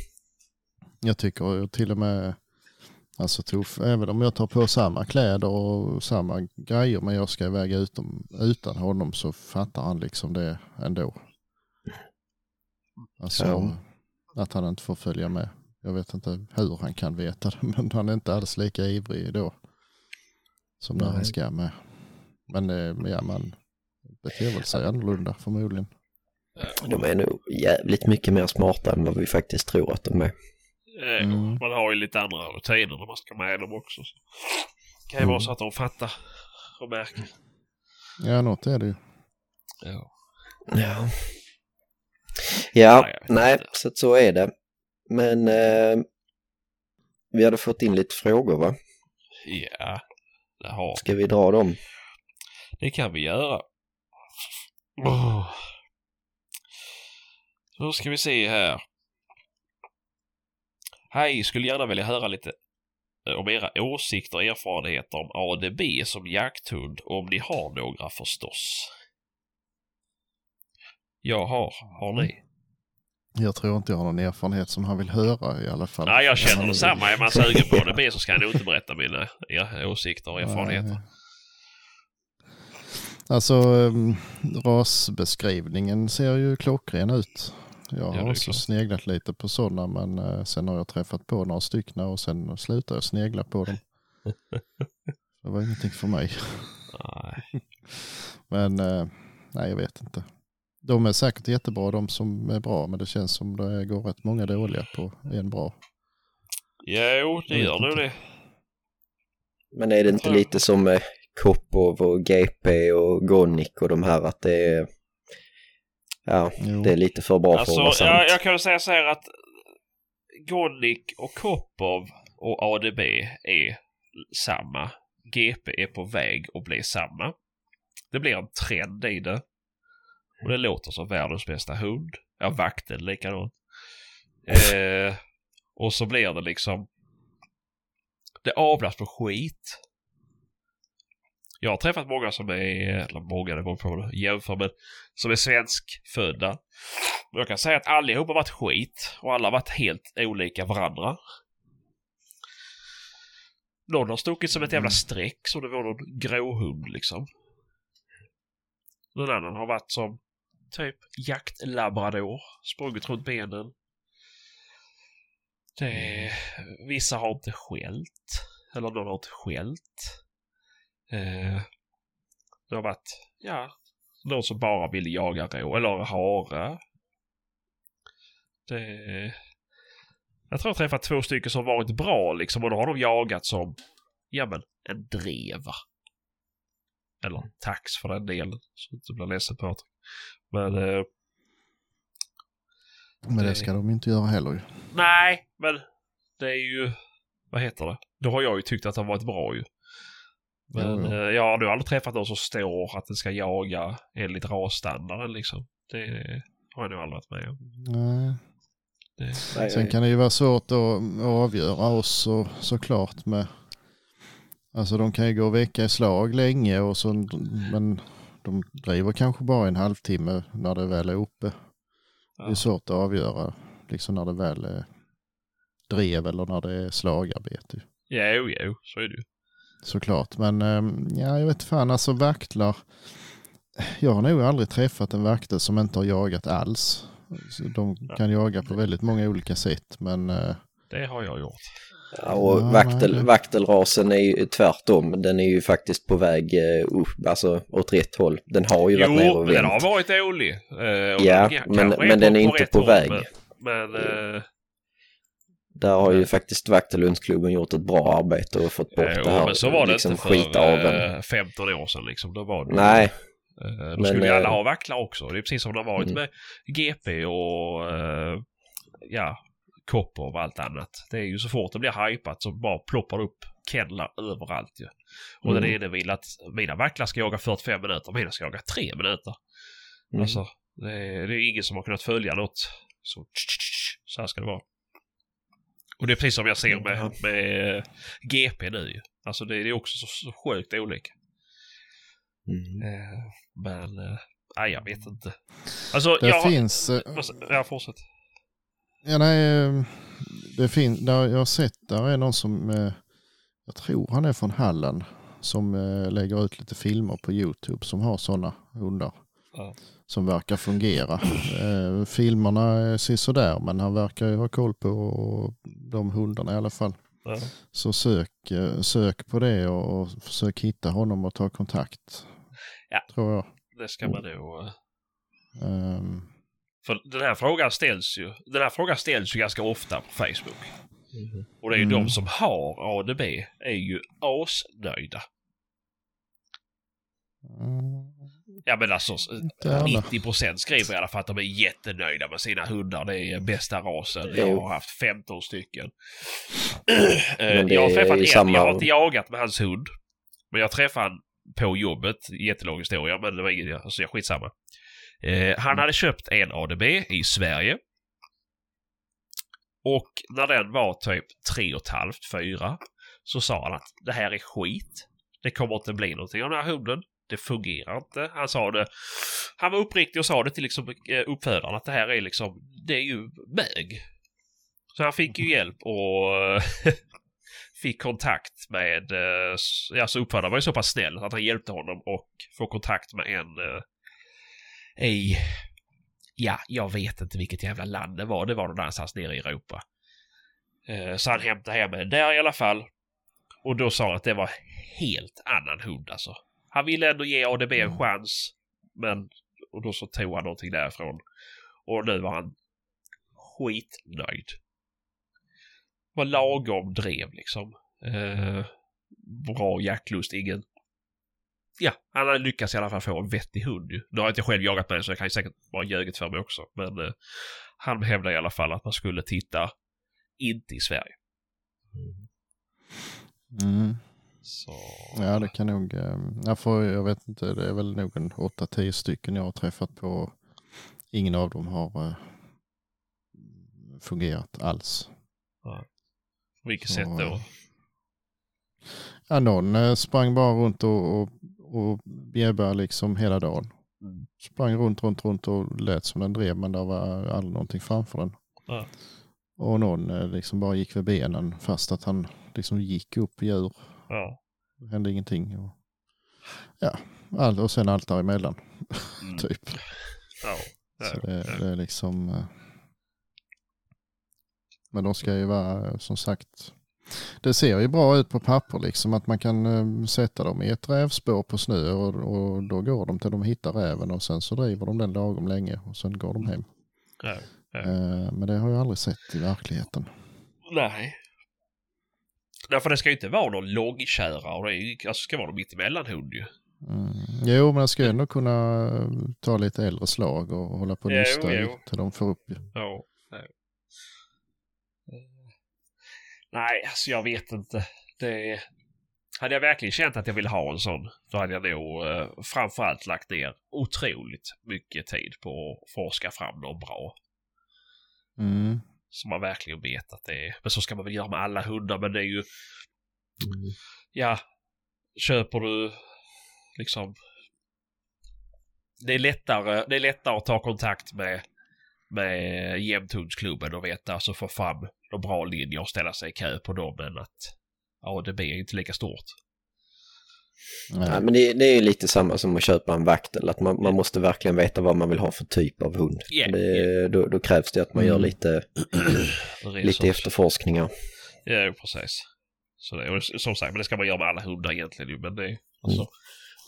Jag tycker till och med, alltså tuff, även om jag tar på samma kläder och samma grejer men jag ska iväg utom, utan honom så fattar han liksom det ändå. Alltså Ja. att han inte får följa med. Jag vet inte hur han kan veta det men han är inte alls lika ivrig då. Som när Nej. han ska med. Men eh, ja, man beter väl sig annorlunda förmodligen. de är nog jävligt mycket mer smarta än vad vi faktiskt tror att de är. Eh, Mm. Man har ju lite andra rutiner när man ska med dem också. Så. Det kan ju vara Mm. så att de fattar och märker. Ja, något är det ju. Ja. Ja. Ja, nej, så så är det. Men eh, vi hade fått in lite frågor va? ja, det har Ska vi dra dem? Det kan vi göra. Oh. Så ska vi se här. Hej, skulle gärna vilja höra lite eh, om era åsikter och erfarenheter om ADB som jakthund, om ni har några förstås. Jag har. Har ni? Jag tror inte jag har någon erfarenhet som han vill höra i alla fall. Nej, jag känner detsamma. Är man sugen på ADB så ska jag nog inte berätta mina er, åsikter och erfarenheter. Nej. Alltså um, rasbeskrivningen ser ju klockren ut. Jag Ja, har också klart. sneglat lite på sådana men eh, sen har jag träffat på några stycken och sen slutar jag snegla på dem. Det var ingenting för mig. Nej. Men eh, nej, jag vet inte. De är säkert jättebra de som är bra men det känns som det går rätt många dåliga på en bra. Jo, det gör nog det. Men är det inte lite som Kopov och GP och Gonic och de här att det är... Ja, Jo. det är lite för bra för att Alltså, vara sant. jag, jag kan väl säga så här att Gonic och Kopov och ADB är samma. GP är på väg att bli samma. Det blir en trend i det. Och det låter som världens bästa hund. Ja, vakten likadant. Eh, och så blir det liksom... Det avlas på skit. Jag har träffat många som är, eller många, det beror på vad jämför med, som är svenskfödda. Och Jag kan säga att allihop har varit skit och alla har varit helt olika varandra. Någon har stuckit som ett jävla streck som det var någon gråhund liksom. Någon annan har varit som typ jaktlabrador, sprungit runt benen. Det, vissa har inte skällt. Eller någon har inte skällt. Eh, det har varit, ja, någon som bara vill jaga rå eller hare. Det... Jag tror jag träffat två stycken som varit bra liksom och då har de jagat som, ja men, en dreva. Eller tax för den delen, så du inte blir ledsen Patrik. Men, eh, Men det ska de inte göra heller ju. nej, men det är ju, vad heter det? Då har jag ju tyckt att det har varit bra ju. Men jo. eh, jag har aldrig träffat någon som står att den ska jaga enligt rasstandarden liksom. Det har jag nog aldrig varit med om. Nej. Det, Sen kan det ju vara svårt att, avgöra oss och, såklart med Alltså de kan ju gå vecka i slag länge och så, men de driver kanske bara en halvtimme när det väl är uppe. Det är ja. svårt att avgöra liksom när det väl är drev eller när det är slagarbete. Jo, jo, så är det ju. Såklart, men ehm, ja, jag vet fan, alltså vaktlar. Jag har nog aldrig träffat en vaktel som inte har jagat alls. Så De kan jaga på väldigt många olika sätt, men eh, Det har jag gjort. Ja, och Ja, vaktel, nej, vaktelrasen är ju tvärtom. Den är ju faktiskt på väg eh, upp, alltså åt rätt håll. Den har ju varit ner Jo, och men den har vänt. varit dålig. Eh, och Ja, den men- men den är inte på håll, väg. Men, men eh, Där har ju faktiskt Vaktelundsklubben gjort ett bra arbete och fått bort jo, det här men så var det liksom, inte för skitaveln. eh, 15 år sedan liksom. Då var det, Nej, Eh, Då Men, skulle ju alla eh, ha vacklar också. Det är precis som det har varit Mm. med GP och eh, ja, Kopper och allt annat. Det är ju så fort det blir hypat så bara ploppar det upp kennlar överallt ju. Och Mm. den ene vill att mina vacklar ska jaga 45 minuter, mina ska jaga 3 minuter. Mm. Alltså, det är, det är ingen som har kunnat följa något. Så, så här ska det vara. Och det är precis som jag ser Ja. med, med GP nu ju. Alltså det, det är också så, så sjukt olika. Mm. Eh, men, eh, nej jag vet inte. Alltså, Det jag... finns... eh, Ja, fortsätt. Ja, nej, eh, det finns, jag har sett, där är någon som, eh, jag tror han är från Halland, som eh, lägger ut lite filmer på YouTube som har sådana hundar. Ja. Som verkar fungera. Eh, filmerna ser sådär, men han verkar ju ha koll på de hundarna i alla fall. Ja. Så sök, eh, sök på det och, och försök hitta honom och ta kontakt. Ja. Tror jag. Det ska man nog... Ehm, För den här frågan ställs ju, den här frågan ställs ju ganska ofta på Facebook. Mhm. Och det är ju Mm. de som har ADB är ju asnöjda. mm, Ja men alltså Inte alla. 90% skriver i alla fall att de är jättenöjda med sina hundar. Det är bästa rasen. Jag Jo. har haft 15 stycken. Det jag har träffat en, samma- jag har inte jagat med hans hund. Men jag träffade han på jobbet. Jättelång historia men det var inget, alltså jag skitsamma. Eh, han hade köpt en ADB i Sverige. Och när den var typ tre och ett halvt, fyra, så sa han att det här är skit. Det kommer inte bli någonting av den här hunden. Det fungerar inte. Han sa det. Han var uppriktig och sa det till liksom eh, uppfödaren att det här är liksom, det är ju mög. Så han fick ju hjälp och fick kontakt med, alltså uppfödaren var ju så pass snäll att han hjälpte honom och få kontakt med en eh, i, ja, jag vet inte vilket jävla land det var. Det var någonstans nere i Europa. Så han hämtade hem henne där i alla fall. Och då sa han att det var helt annan hund alltså. Han ville ändå ge ADB en chans. Men, och då så tog han någonting därifrån. Och nu var han skitnöjd. Var lagom drev liksom. Eh, bra jaktlust, ingen... Ja, han hade lyckats i alla fall få en vettig hund ju. Nu har inte jag själv jagat med så jag kan ju säkert vara ljöget för mig också. Men eh, han hävdade i alla fall att man skulle titta inte i Sverige. mm. Så... Ja, det kan nog... eh, Jag, får, jag vet inte, det är väl nog en 8-10 stycken jag har träffat på. Ingen av dem har eh, fungerat alls. På vilket Så, sätt då? eh, Ja, någon eh, sprang bara runt och, och, och bjäbbade liksom hela dagen. Mm. Sprang runt, runt, runt och lät som den drev men det var aldrig någonting framför den. Ja. Och någon liksom bara gick med benen fast att han liksom gick upp i djur. Ja. Det hände ingenting. Och, ja, all, och sen allt däremellan Mm. typ. Ja. Det, ja. det är liksom... eh, Men de ska ju vara som sagt... Det ser ju bra ut på papper liksom att man kan eh, sätta dem i ett rävspår på snö och, och då går de till de hittar räven och sen så driver de den lagom länge och sen går de hem. Ja. Ja. Eh, Men det har jag aldrig sett i verkligheten. Nej. Därför det ska ju inte vara någon långkära och det är ju, alltså ska vara någon mittemellanhund ju. Mm. Jo, men jag ska ändå kunna eh, ta lite äldre slag och hålla på och nysta till de får upp. Ja. ja. Nej, alltså jag vet inte. Det... Hade jag verkligen känt att jag ville ha en sån, då hade jag nog eh, framförallt lagt ner otroligt mycket tid på att forska fram någon bra. Mm. Som man verkligen vet att det är. Men så ska man väl göra med alla hundar, men det är ju... Ja, köper du liksom... Det är lättare, det är lättare att ta kontakt med, med jämthundsklubben och veta, alltså få fram de bra linjer och ställa sig i kö på dem än att ADB är inte lika stort. Nej. Ja, men det, det är ju lite samma som att köpa en vaktel, att man, man måste verkligen veta vad man vill ha för typ av hund. Ja, det, då, då krävs det att man gör Mm. lite, lite efterforskningar. Ja, precis. Så det, som sagt, men det ska man göra med alla hundar egentligen. Men det är alltså,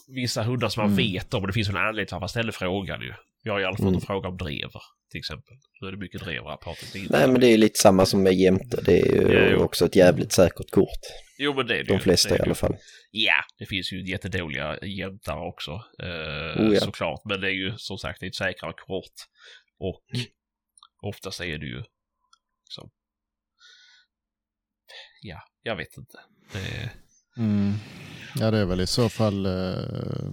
vissa hundar som man Mm. vet om det finns en anledning till att man ställer frågan ju. Jag har i alla fall fått Mm. en fråga om drever till exempel. Nu är det mycket drever här är Nej men det är ju lite samma som med jämte. Det är ju Ja, också ett jävligt säkert kort. Jo men det är det De flesta det är i alla fall. Ja, det finns ju jättedåliga jämtar också. Eh, Oh, ja. Såklart. Men det är ju som sagt är ett säkrare kort. Och oftast är det ju liksom... Ja, jag vet inte. Det, Mm. Ja det är väl i så fall eh,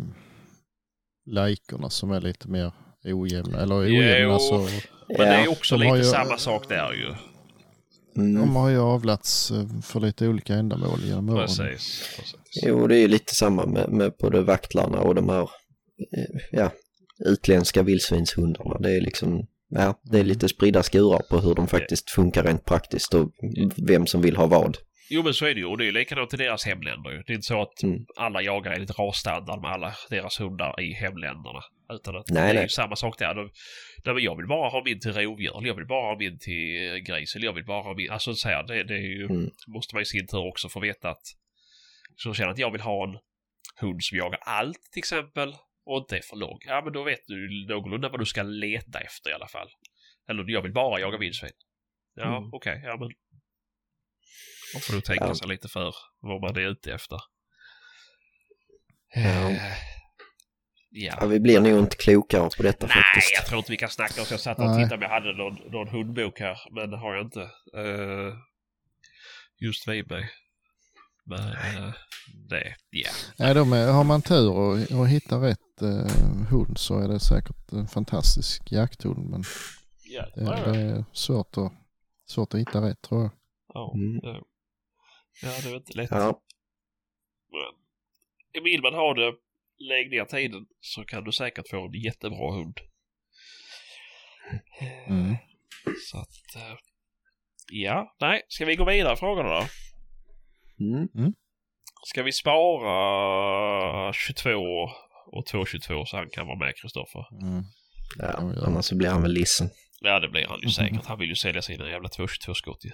lajkorna som är lite mer ojämna. Eller Jo. ojämna så men det är också de lite ju- samma sak där ju. Mm. de har ju avlats eh, för lite olika ändamål genom åren. Precis. precis. Jo, det är ju lite samma med, med både vaktlarna och de här eh, ja, utländska vildsvinshundarna. Det är liksom, ja, det är lite spridda skurar på hur de faktiskt funkar rent praktiskt och vem som vill ha vad. Jo men så är det ju och det är likadant i deras hemländer ju. Det är inte så att Mm. alla jagar enligt rasstandard med alla deras hundar i hemländerna. Utan att Nej, det är nej. ju samma sak där. De, nej, men jag vill bara ha min till rovdjur, jag vill bara ha min till eh, gris, eller jag vill bara ha min... Alltså så här, det, det är ju, Mm. måste man i sin tur också få veta att... Så känner att jag vill ha en hund som jagar allt till exempel och inte är för låg. Ja men då vet du någorlunda vad du ska leta efter i alla fall. Eller jag vill bara jaga vildsvin. Ja Mm. okej, ja men då får du tänka Ja. sig lite för vad man är ute efter. Ja. Eh, Ja, Ja. vi blir nog inte klokare på detta Nej, faktiskt. jag tror inte vi kan snacka oss. Jag satt och Nej. tittade om jag hade någon, någon hundbok här, men det har jag inte. Eh, just vid mig. Men uh, det, ja. Ja, de är, har man tur och, och hittar rätt eh, hund så är det säkert en fantastisk jakthund. Men Ja, det, det är svårt att, svårt att hitta rätt tror jag. ja, Mm. Ja. det är inte lätt. Ja, Men vill man ha det, lägg ner tiden så kan du säkert få en jättebra hund. Mm. Så att, eh, ja, nej, ska vi gå vidare i frågorna då? mm. Ska vi spara 22 och 222 så han kan vara med Kristoffer? Mm. ja. Annars så blir han väl ledsen. Ja, det blir han ju säkert. Han vill ju sälja sina jävla 222-skott ju.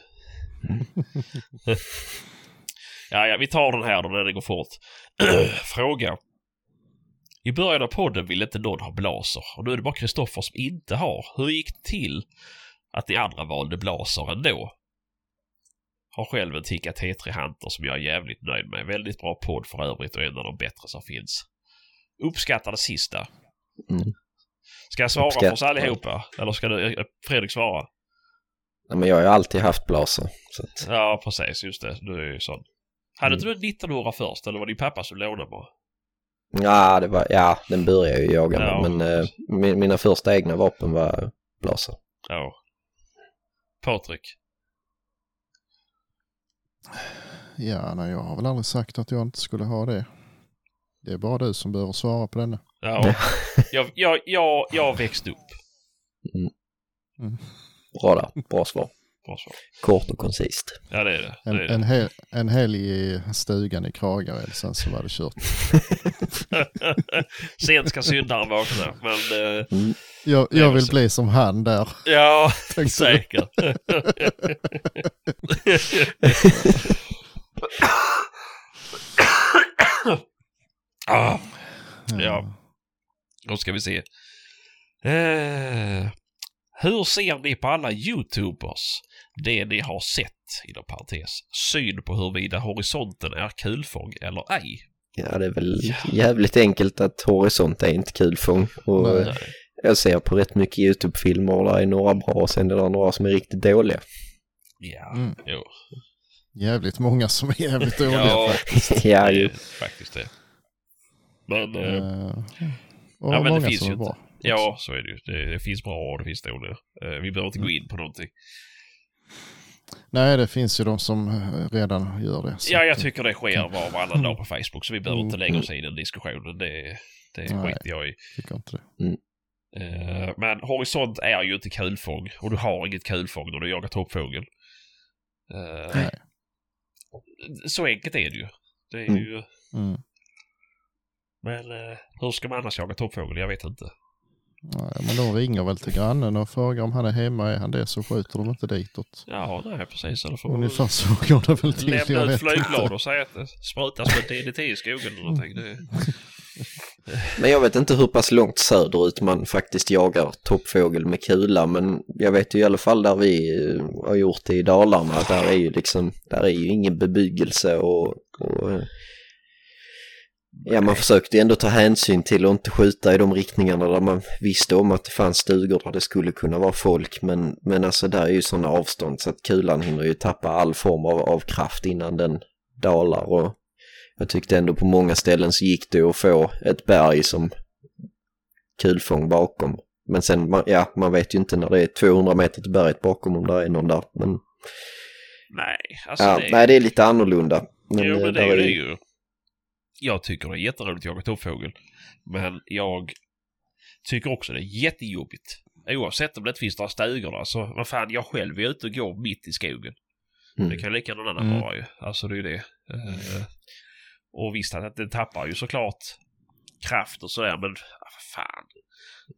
Ja, ja, vi tar den här då när det går fort. Fråga. I början av podden ville inte någon ha blaser och nu är det bara Kristoffer som inte har. Hur gick det till att ni andra valde blaser ändå? Har själv en Tikka T3 Hunter som jag är jävligt nöjd med. Väldigt bra podd för övrigt och en av de bättre som finns. Uppskattar det sista. Mm. Ska jag svara för oss allihopa? Eller ska du, Fredrik svara? Ja, men jag har ju alltid haft blaser. Så att, Ja, precis. Just det. Du är ju sån. Hade Mm. inte du 1900 först eller var det din pappa som lånade bara? ja, det var, ja, den började jag ju jaga med. Ja. Men eh, min, mina första egna vapen var blaser. Ja. Patrik? Ja, nej, jag har väl aldrig sagt att jag inte skulle ha det. Det är bara du som behöver svara på denna. Ja. jag, jag, jag, jag växte upp. Bra där, bra svar. Bra svar. Kort och koncist. Ja, det är det. En, det, är det. en, hel, en helg i stugan i Kragared, sen så var det kört. Sent ska syndaren vakna. Men eh, Mm. Jag, jag vill så. bli som han där. ja, säkert. ah, Ja. Då ska vi se. Eh, hur ser ni på alla YouTubers? Det ni har sett, inom parentes. Syn på huruvida horisonten är kulfång eller ej. Ja, det är väl Ja. jävligt enkelt att horisont är inte kulfång. Och Nej. eh, jag ser på rätt mycket YouTube-filmer och där är några bra och sen är det några som är riktigt dåliga. Ja, Mm. jo. Jävligt många som är jävligt dåliga. Ja, faktiskt. ja, ju. faktiskt det. Men och Ja, men det många finns som ju är bra. Ja, så är det ju. Det, det finns bra och det finns dåliga. Eh, vi behöver inte gå in på någonting. Nej, det finns ju de som eh, redan gör det. Ja, jag tycker det sker var och varannan dag på Facebook så vi behöver inte lägga Mm. oss i den diskussionen. Det, det skiter jag i. tycker inte det. Eh, men horisont är ju inte kulfång och du har inget kulfång när du jagar toppfågel. Nej. så enkelt är det ju. Det är Mm. ju... Mm. Men hur ska man annars jaga toppfågel? Jag vet inte. Nej, men de ringer väl till grannen och frågar om han är hemma. Är han det så skjuter de inte ditåt. Ja, nej precis. Eller får Ungefär så går det väl till. Lämna ut flygblad och säga att det sprutas med DDT i skogen eller någonting. Det, Men jag vet inte hur pass långt söderut man faktiskt jagar toppfågel med kula men jag vet ju i alla fall där vi eh, har gjort det i Dalarna att där är ju liksom, där är ju ingen bebyggelse och, och ja man försökte ändå ta hänsyn till att inte skjuta i de riktningarna där man visste om att det fanns stugor där det skulle kunna vara folk men, men alltså där är ju sådana avstånd så att kulan hinner ju tappa all form av, av kraft innan den dalar och jag tyckte ändå på många ställen så gick det att få ett berg som kulfång bakom. Men sen, ja, man vet ju inte när det är 200 meter till berget bakom om det är någon där. Men nej, alltså ja, det, nej, det är lite annorlunda. Men, jo, eh, men det där är det ju. Jag tycker det är jätteroligt att jaga toppfågel. Men jag tycker också det är jättejobbigt. Oavsett om det inte finns några stugor där så vad fan, jag själv är ute och går mitt i skogen. Mm. Det kan lika någon annan Mm. vara ju. Alltså det är ju det. Eh, och visst att det tappar ju såklart kraft och sådär men ah, vad fan.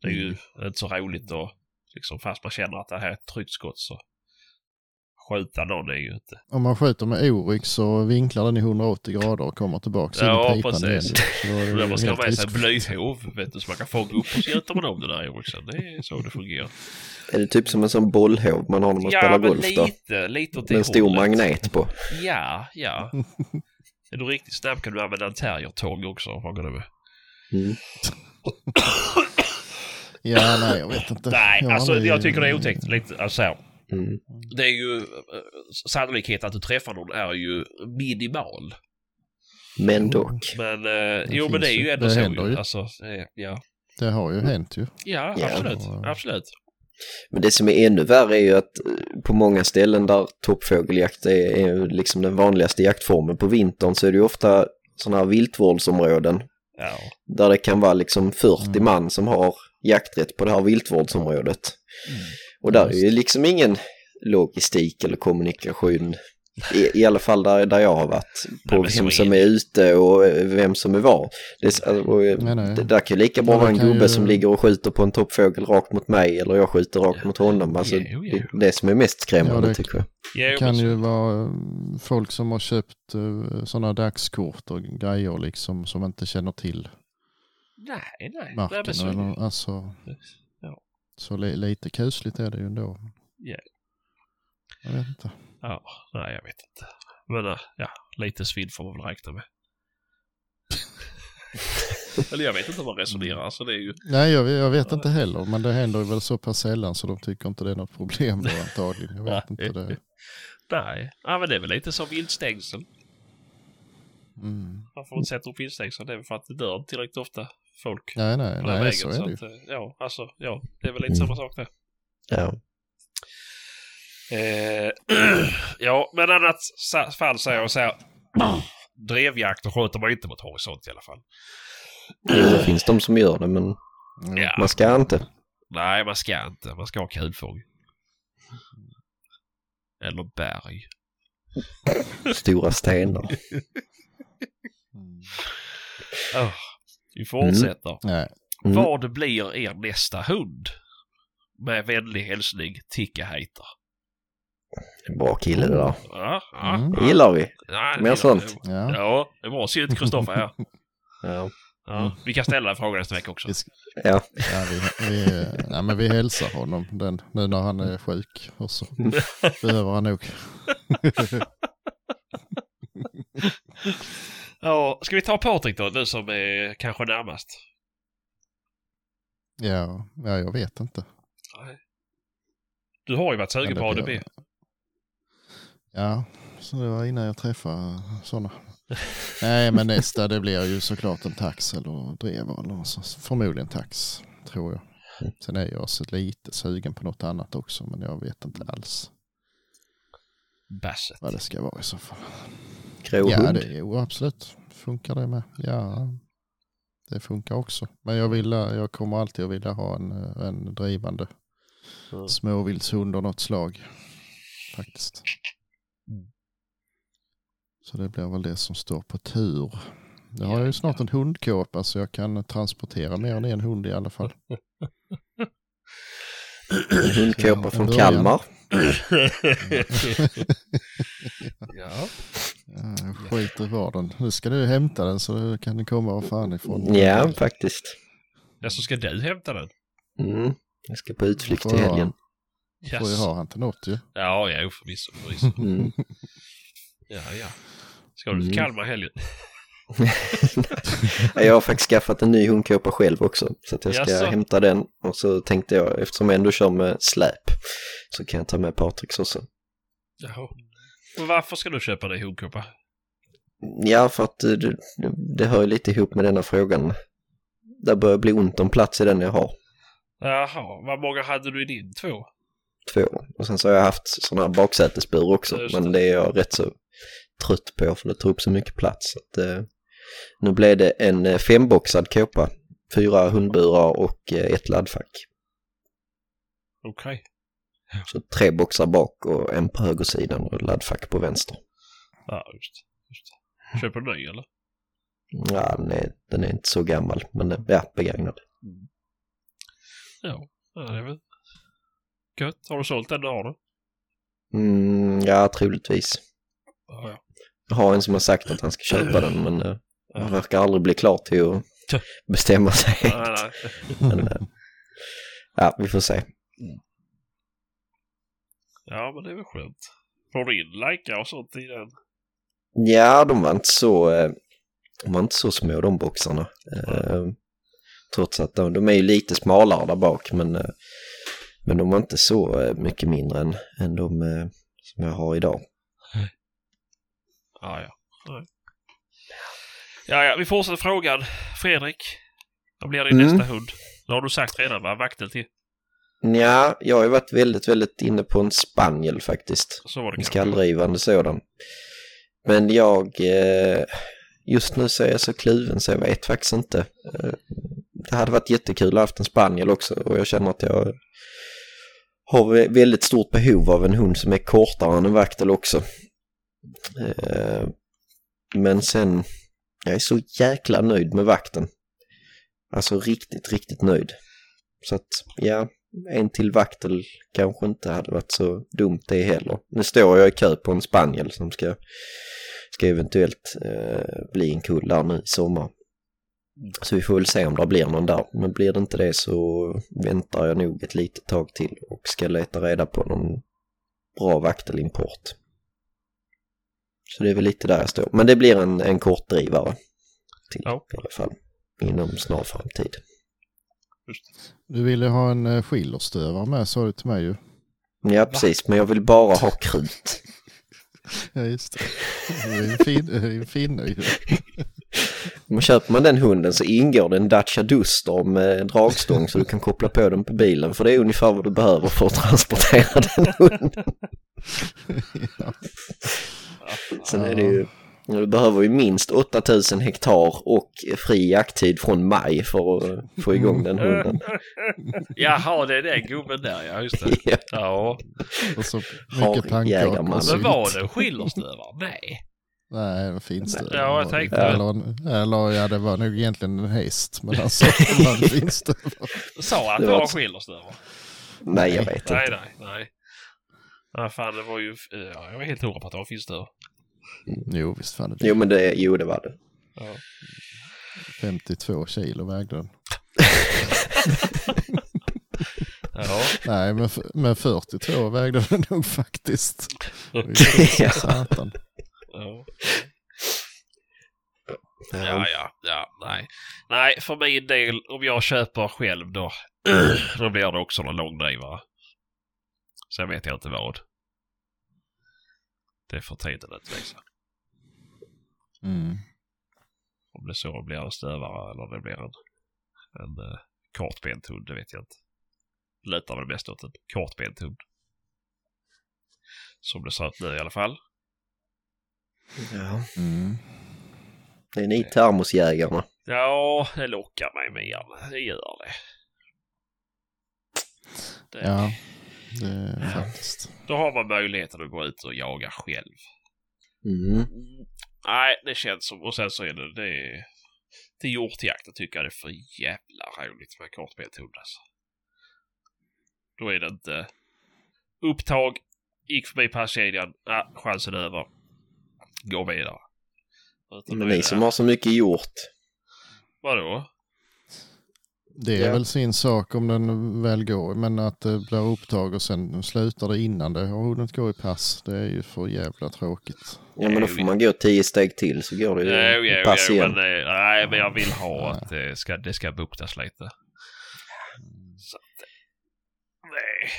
Det är ju Mm. inte så roligt att liksom fast man känner att det här är ett tryggt skott så skjuta någon är ju inte. Om man skjuter med Oryx så vinklar den i 180 grader och kommer tillbaka Ja, in i pipan igen. precis. Det Då ju man ska ha med sig blyhov vet du, så man kan fånga upp och så gjuter man om det där oryxen. Det är så det fungerar. Är det typ som en sån bollhov man har när man ja, spelar golf då? lite, lite åt det Med en stor hållet. magnet på. Ja, ja. är du riktigt snabb kan du använda en terriertång också. Vad det med? Mm. Ja, nej, jag vet inte. Nej, Jag alltså aldrig- jag tycker det är otäckt. Lite, alltså, Mm. det är ju... eh, Sannolikheten att du träffar någon är ju minimal. Men dock. Men, eh, jo men det är ju ändå Det så händer ju. Alltså, ja. Det har ju hänt ju. Ja, Ja. absolut. Och- Absolut. Men det som är ännu värre är ju att eh, på många ställen där toppfågeljakt är, är ju liksom den vanligaste jaktformen på vintern så är det ju ofta sådana här viltvårdsområden Ja. där det kan vara liksom 40 Mm. man som har jakträtt på det här viltvårdsområdet. Och där är ju liksom ingen logistik eller kommunikation, i, i alla fall där, där jag har varit, på Nej, vem som är ute och eh, vem som är var. Det, alltså, och, eh, Nej, nej. det där kan ju lika bra Ja, vara en gubbe ju- som ligger och skjuter på en toppfågel rakt mot mig eller jag skjuter rakt Ja. mot honom. Alltså, Jo, jo. Det är det som är mest skrämmande Ja, det- tycker jag. Ja, Det kan ju vara eh, folk som har köpt sådana dagskort och grejer liksom som inte känner till Nej, nej. nej marken. men så eller, alltså, Ja. Så li, lite kusligt är det ju ändå. Ja. Jag vet inte. Ja, nej jag vet inte. Men äh, ja, lite svidd får man väl räkna med. Eller jag vet inte hur man resonerar, så det är ju... Nej, jag, jag vet inte heller. Men det händer väl så pass sällan så de tycker inte det är något problem då antagligen. Jag vet inte det. Nej, ja, men det är väl lite som viltstängsel. Mm. Varför inte sätta upp viltstängsel? Det är väl för att det dör tillräckligt ofta folk Nej, nej, på den nej, vägen. så är det ju. att, eh, ja, alltså, ja, det är väl lite Mm. samma sak det. Ja. Eh, ja, men annat fall säger jag så här. Drevjakt och skjuter man inte mot horisont i alla fall. Det finns de som gör det men. Ja. man ska inte. Nej, man ska inte. Man ska ha kulfång. Eller berg. Stora stenar. Oh, vi fortsätter. Nej. Mm. Vad blir er nästa hund? Med vänlig hälsning, Ticka Hater. Bra kille det där. Ja, ja. Mm. Det gillar vi. ja, Mer det- sånt. Ja. Ja, det var synd Kristoffer här. Ja. Ja, vi kan ställa en fråga nästa vecka också. Ja. ja, vi, vi, nej, men vi hälsar honom den, nu när han är sjuk. Och så behöver han nog. Ja, ska vi ta Patrik då, du som är kanske närmast? Ja, ja, jag vet inte. Du har ju varit sugen på ADB. Ja, så det var innan jag träffade sådana. Nej, men nästa det blir ju såklart en tax eller drev eller något så- Förmodligen tax, tror jag. Sen är jag så lite sugen på något annat också, men jag vet inte alls Basset. vad det ska vara i så fall. Grå Ja, hund. det, jo, absolut. Funkar det med? Ja, det funkar också. Men jag, vill, jag kommer alltid att vilja ha en, en drivande Mm. småviltshund av något slag. Faktiskt. Mm. Så det blir väl det som står på tur. Jag har ju snart en hundkåpa så jag kan transportera mer än en hund i alla fall. Hundkåpa från. Kalmar. ja. Ja, skit i var den. Nu ska du hämta den så kan den komma var fan ifrån. Ja, faktiskt. ja, så ska du hämta den? Mm. Jag ska på utflykt jag- helgen. Får ju ha han till något ju. Ja, ja, förvisso. förvisso. Mm. Ja, ja. Ska du till Mm. Kalmar i helgen? Jag har faktiskt skaffat en ny hundkåpa själv också. Så att jag ska Jaså? hämta den. Och så tänkte jag, eftersom jag ändå kör med släp, så kan jag ta med Patriks också. Jaha. Varför ska du köpa dig hundkåpa? Ja, för att det, det, det hör ju lite ihop med denna frågan. Det börjar bli ont om plats i den jag har. Jaha, vad många hade du i din? Två? Två. Och sen så har jag haft sådana här baksätesbur också. Just men det. det är jag rätt så trött på för det tar upp så mycket plats. Så att, eh, nu blev det en eh, femboxad kåpa. Fyra hundburar och eh, ett laddfack. Okej. Så tre boxar bak och en på högersidan och laddfack på vänster. Ja, just. Just. Köper du ny eller? Ja, den är, den är inte så gammal, men den, ja, begagnad. Ja, ja det är väl gött. Har du sålt den du har nu? Mm, ja, troligtvis. Ja, ja. Jag har en som har sagt att han ska köpa den, men eh, han Ja. verkar aldrig bli klar till att bestämma sig. Nej. Men, eh, ja, vi får se. Ja, men det är väl skönt. Får du in likar och sånt i den? Ja, de var inte så, eh, de var inte så små de boxarna. Eh, trots att de, de är ju lite smalare där bak, men, eh, men de var inte så eh, mycket mindre än, än de eh, som jag har idag. Ja, ja. Ja, ja, vi fortsätter frågan. Fredrik, vad blir din Mm. nästa hund? Det har du sagt redan, va? Vaktel till. Ja, jag har ju varit väldigt, väldigt inne på en spaniel faktiskt. Så var det En kanske. skalldrivande sådan. Men jag, eh, just nu så är jag så kluven så jag vet faktiskt inte. Eh, det hade varit jättekul att ha haft en spaniel också och jag känner att jag har vä- väldigt stort behov av en hund som är kortare än en vaktel också. Eh, men sen, jag är så jäkla nöjd med vakten. Alltså riktigt, riktigt nöjd. Så att, ja, en till vaktel kanske inte hade varit så dumt det heller. Nu står jag i kö på en spaniel som ska, ska eventuellt eh, bli en kull där nu i sommar. Så vi får väl se om det blir någon där. Men blir det inte det så väntar jag nog ett litet tag till och ska leta reda på någon bra vaktelimport. Så det är väl lite där jag står. Men det blir en, en kortdrivare till Ja. i alla fall inom snar framtid. Du ville ha en uh, skillerstövare med sa du till mig ju. Ja, precis. Men jag vill bara ha krut. Ja just det. Det är en fin, en finne ju. Men köper man den hunden så ingår det en Dacia Duster med dragstång så du kan koppla på den på bilen. För det är ungefär vad du behöver för att transportera den hunden. ja. Sen är det ju, du behöver ju minst 8000 hektar och fri jakttid från maj för att få igång den hunden. Jaha, det är den gubben där, ja. Just det. Ja, Ja. Och så mycket och Men var det en skillerstövare? Nej. Nej, en finstövare. Ja, jag tänkte- Eller, en- eller ja, det var nog egentligen en häst. Men han sa att det var en finstövare. Sa han att Det var en skillerstövare? nej, jag vet Nej, inte. nej, nej. Ja, fan, det var ju... Ja, jag var helt hundra på att det var finstövare. Jo, visst fan är det. Jo, men det, jo, det var det. Ja. 52 kilo vägde den. Ja. Nej, men, men 42 vägde den nog faktiskt. Ja. Ja. Satan. Ja. Ja, ja, ja, nej. Nej, för min del, om jag köper själv då, då blir det också någon långdrivare. Sen vet jag inte vad. Det får tiden utvisa. Mm. Om det så blir en stövare eller det blir en, en uh, kortbent hund, det vet jag inte. Det lutar väl mest åt en kortbent hund. Som det ser ut nu i alla fall. Ja. Mm. Det är ni termosjägarna. Ja, det lockar mig mer. Det gör det. det. Ja, är faktiskt. Då har man möjligheten att gå ut och jaga själv. Mm. nej, det känns som... Och sen så är det... det till hjortjakten tycker jag det är för jävla roligt med kortbent hund alltså. Då är det inte upptag, gick förbi passkedjan, ah, chansen är över. Gå vidare. Utan Men är ni som har så mycket gjort. Vadå? Det är Ja. väl sin sak om den väl går, men att det blir upptag och sen slutar det innan det har hunnit gå i pass, det är ju för jävla tråkigt. Ja men då får man gå tio steg till så går det ju jo, pass igen. men, eh, nej, men jag vill ha att det ska, det ska buktas lite. Så att, nej.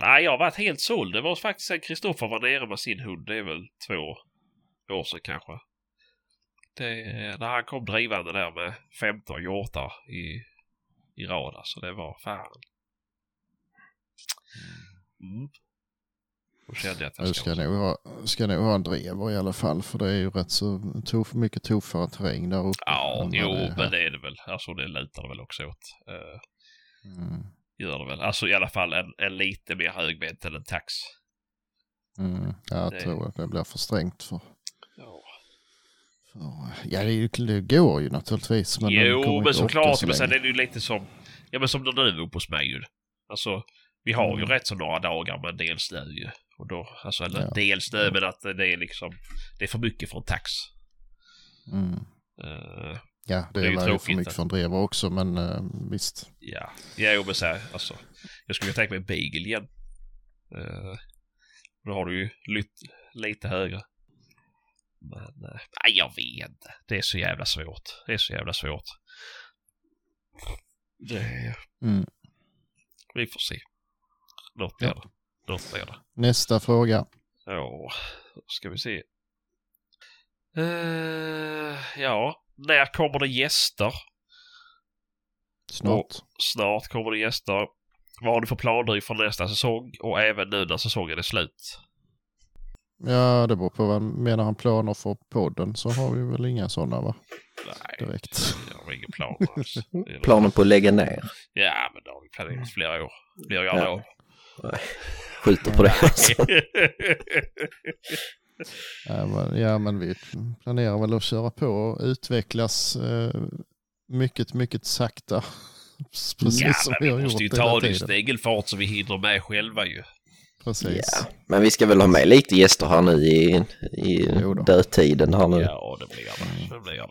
Nej, jag har varit helt såld. Det var faktiskt sen Kristoffer var nere med sin hund. Det är väl två år sedan kanske. Det, när han kom drivande där med 15 hjortar i, i rad. Alltså det var fan. Mm. Då kände jag att Jag ska ska... nog ha, ska nog ha en drever i alla fall, för det är ju rätt så tuff, mycket tuffare terräng där uppe. Ja, jo, det men det är det väl. Alltså det lutar det väl också åt. Eh, Mm. gör det väl. Alltså i alla fall en, en lite mer högbent än en tax. Mm. Jag Det- tror att det blir för strängt för... Ja. Ja, det, det går ju naturligtvis. Men jo, men såklart. så Men sen är det ju lite som, ja men som du var uppe hos mig ju. Alltså, vi har ju Mm. rätt så några dagar med en del snö ju. Och då, alltså eller Ja. del snö, men att det är liksom, det är för mycket för en tax. Mm. Eh, Ja, det, Det är ju är ju för mycket en drever också, men eh, visst. ja, jo men så här, alltså. Jag skulle tänka mig beagle igen. Uh, då har du ju lytt, lite högre. Men, eh, nej jag vet. Det är så jävla svårt. Det är så jävla svårt. Det, Mm. vi får se. Något blir Ja. det. Något blir det. Nästa fråga. Ja, ska vi se. Eh, ja, när kommer det gäster? Snart. Snart kommer det gäster. Vad har du för planer inför nästa säsong och även nu när säsongen är slut? Ja, det beror på vad menar han planer för podden så har vi väl inga sådana va? Nej, Direkt. jag har ingen plan alls. Det är- Planen på att lägga ner. Ja, men det har vi planerat flera år. Blir jag Ja. då. Skjuter på det alltså. Ja men, ja, men vi planerar väl att köra på och utvecklas eh, mycket, mycket sakta. Precis ja, som vi vi har måste gjort ju hela ta det i snigelfart så vi hinner med själva ju. Precis. Ja, men vi ska väl ha med lite gäster här nu i, i dödtiden här nu. Ja, det blir det. Det blir det.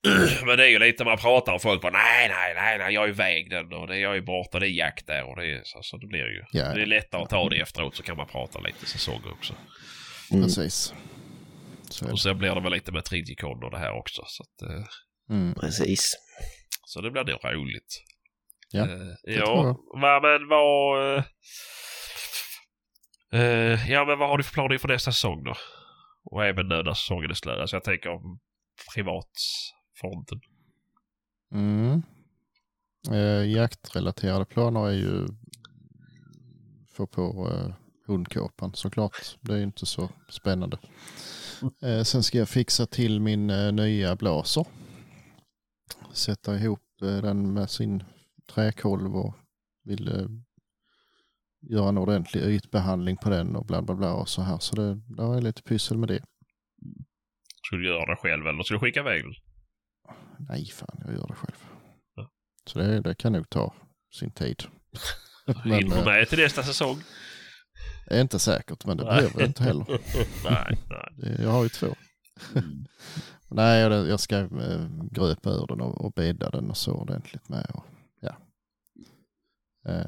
Men det är ju lite man pratar och folk bara nej, nej, nej, nej, jag är iväg den och det är jag är borta, det är jakt där och det är så, så det blir ju. Ja. Det är lättare att ta det efteråt så kan man prata lite säsonger också. Mm. Precis. Så Och det. sen blir det väl lite med Tridjikon och det här också. Så, att, eh, Mm. Precis. så det blir nog roligt. Ja, Eh, tror ja, va, men vad... eh, ja, men vad har du för planer inför nästa säsong då? Och även nu när säsongen är slut. Alltså jag tänker om privatfronten. Mm. Eh, jaktrelaterade planer är ju få på eh, hundkåpan såklart. Det är ju inte så spännande. Eh, sen ska jag fixa till min eh, nya blaser. Sätta ihop eh, den med sin träkolv och vill eh, göra en ordentlig ytbehandling på den och bla bla bla och så här. Så det, det är lite pyssel med det. Skulle du göra det själv eller skulle du skicka iväg? Nej, fan jag gör det själv. Ja. Så det, det kan nog ta sin tid. Hinner du eh, med till nästa säsong? är inte säkert, men det behöver jag inte heller. nej, nej. Jag har ju två. Mm. Nej, jag, jag ska eh, gröpa ur den och, och bädda den och så ordentligt med. Och, eh,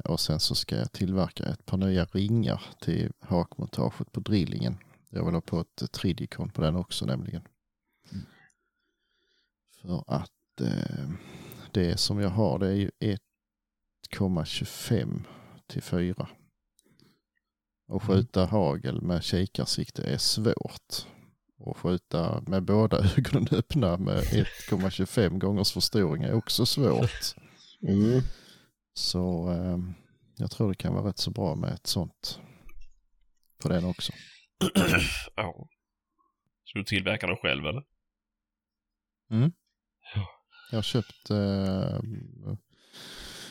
och sen så ska jag tillverka ett par nya ringar till hakmontaget på drillingen. Jag vill ha på ett eh, tridikon på den också nämligen. För att eh, det som jag har det är ju 1,25 till 4. Och skjuta hagel med kikarsikte är svårt. Och skjuta med båda ögonen öppna med 1,25 gångers förstoring är också svårt. Mm. Så eh, jag tror det kan vara rätt så bra med ett sånt på den också. ja. Så du tillverkar den själv eller? Jag har köpt eh,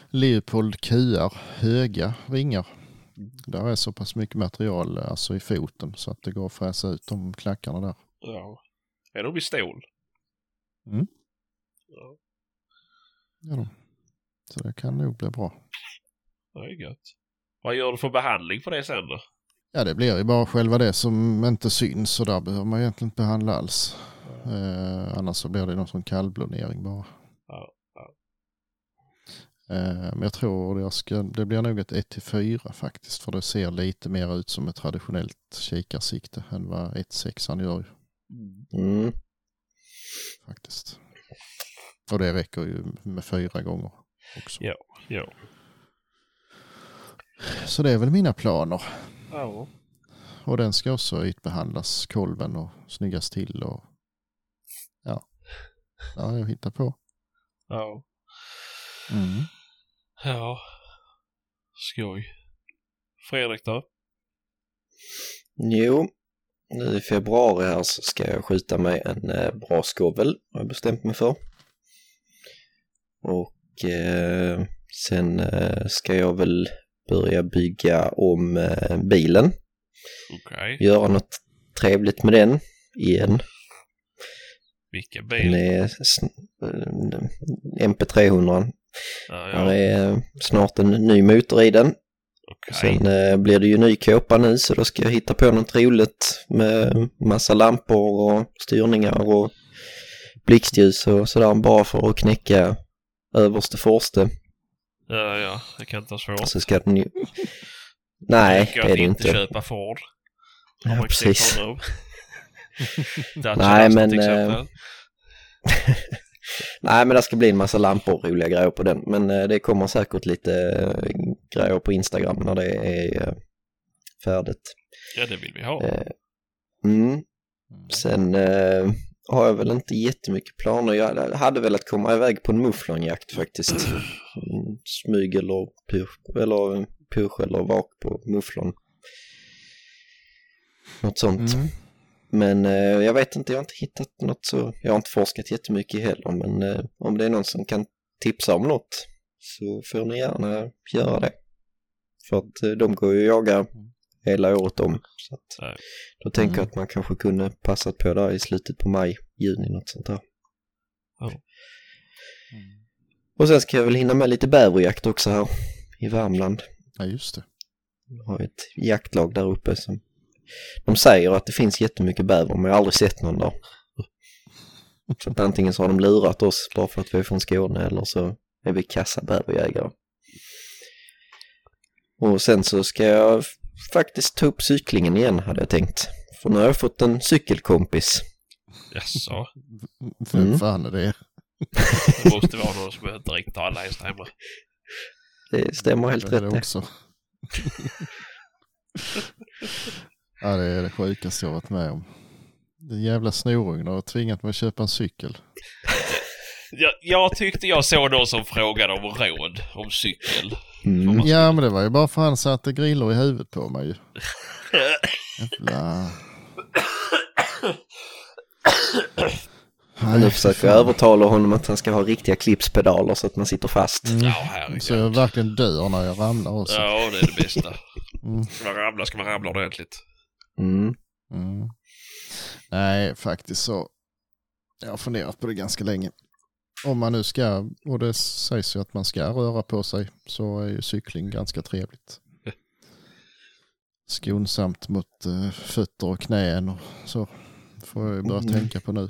Leopold QR höga ringar. Där är så pass mycket material alltså i foten så att det går att fräsa ut de klackarna där. Ja. Är de i stål? Mm. Ja, Ja, då. Så det kan nog bli bra. det är gött. Vad gör du för behandling på det sen då? Ja, det blir ju bara själva det som inte syns och där behöver man egentligen inte behandla alls. Eh, annars så blir det någon sån kallblodering bara. Ja, ja. Eh, men jag tror det, ska, det blir nog ett 1-4 faktiskt. För det ser lite mer ut som ett traditionellt kikarsikte än vad 1-6 gör Mm. faktiskt. Och det räcker ju med fyra gånger också. Ja. Ja. Så det är väl mina planer. Ja. Och den ska också ytbehandlas, kolven och snyggas till och ja, ja jag hittar på. Ja. Mm. Ja. Skoj. Fredrik då? Jo, nu i februari här så ska jag skjuta mig en eh, bra skovel, har jag bestämt mig för. Och eh, sen eh, ska jag väl börja bygga om eh, bilen, Okej. göra något trevligt med den igen. Vilken Den bil? är sn- eh, MP300. Ja, Här ja. är snart en ny motor i den. Okej. Sen eh, blir det ju ny kåpa nu så då ska jag hitta på något roligt med massa lampor och styrningar och blixtljus och sådär bara för att knäcka överste forste. Ja, ja. Det kan inte vara svårt. Så ska den ju... Nej, det är det inte inte. köpa Ford. Ja, precis. Nej, men, eh. Nej, men det ska bli en massa lampor och roliga grejer på den. Men eh, det kommer säkert lite eh, grejer på Instagram när det är färdigt. Ja, det vill vi ha. Eh, Mm. Sen har jag väl inte jättemycket planer. Jag hade velat komma iväg på en mufflonjakt faktiskt. Mm, Smyg eller push, eller push eller vak på mufflon. Något sånt. Mm. Men eh, jag vet inte, jag har inte hittat något så, jag har inte forskat jättemycket heller. Men eh, om det är någon som kan tipsa om något så får ni gärna göra det. För att eh, de går ju att jaga hela året om. Så att, Nej. då tänker Mm. jag att man kanske kunde passat på där i slutet på maj, juni, något sånt där. Mm. Och sen ska jag väl hinna med lite bäverjakt också här i Värmland. Ja, just det. Jag har ett jaktlag där uppe som de säger att det finns jättemycket bäver men jag har aldrig sett någon där. Så att antingen så har de lurat oss bara för att vi är från Skåne eller så är vi kassa bäverjägare. Och sen så ska jag faktiskt ta upp cyklingen igen hade jag tänkt. För nu har jag fått en cykelkompis. Jaså? Vem Mm. fan är det? Det måste vara någon som inte riktigt har alla hästar hemma. Det stämmer helt Det är rätt det det. också. ja, det är det sjukaste jag varit med om. Den jävla snorungen har tvingat mig att köpa en cykel. Jag, jag tyckte jag såg någon som frågade om råd om cykel. Mm. Ja, men det var ju bara för han satte griller i huvudet på mig ju. Jävla... Nu försöker jag övertala honom att han ska ha riktiga klipspedaler så att man sitter fast. Mm. Ja. Så jag verkligen dör när jag ramlar också. Ja, det är det bästa. Mm. Ska man ramla ska man ramla ordentligt. Mm. Mm. Nej, faktiskt så. Jag har funderat på det ganska länge. Om man nu ska, och det sägs ju att man ska röra på sig, så är ju cykling ganska trevligt. Skonsamt mot eh, fötter och knän och så. Får jag ju börja Mm. tänka på nu.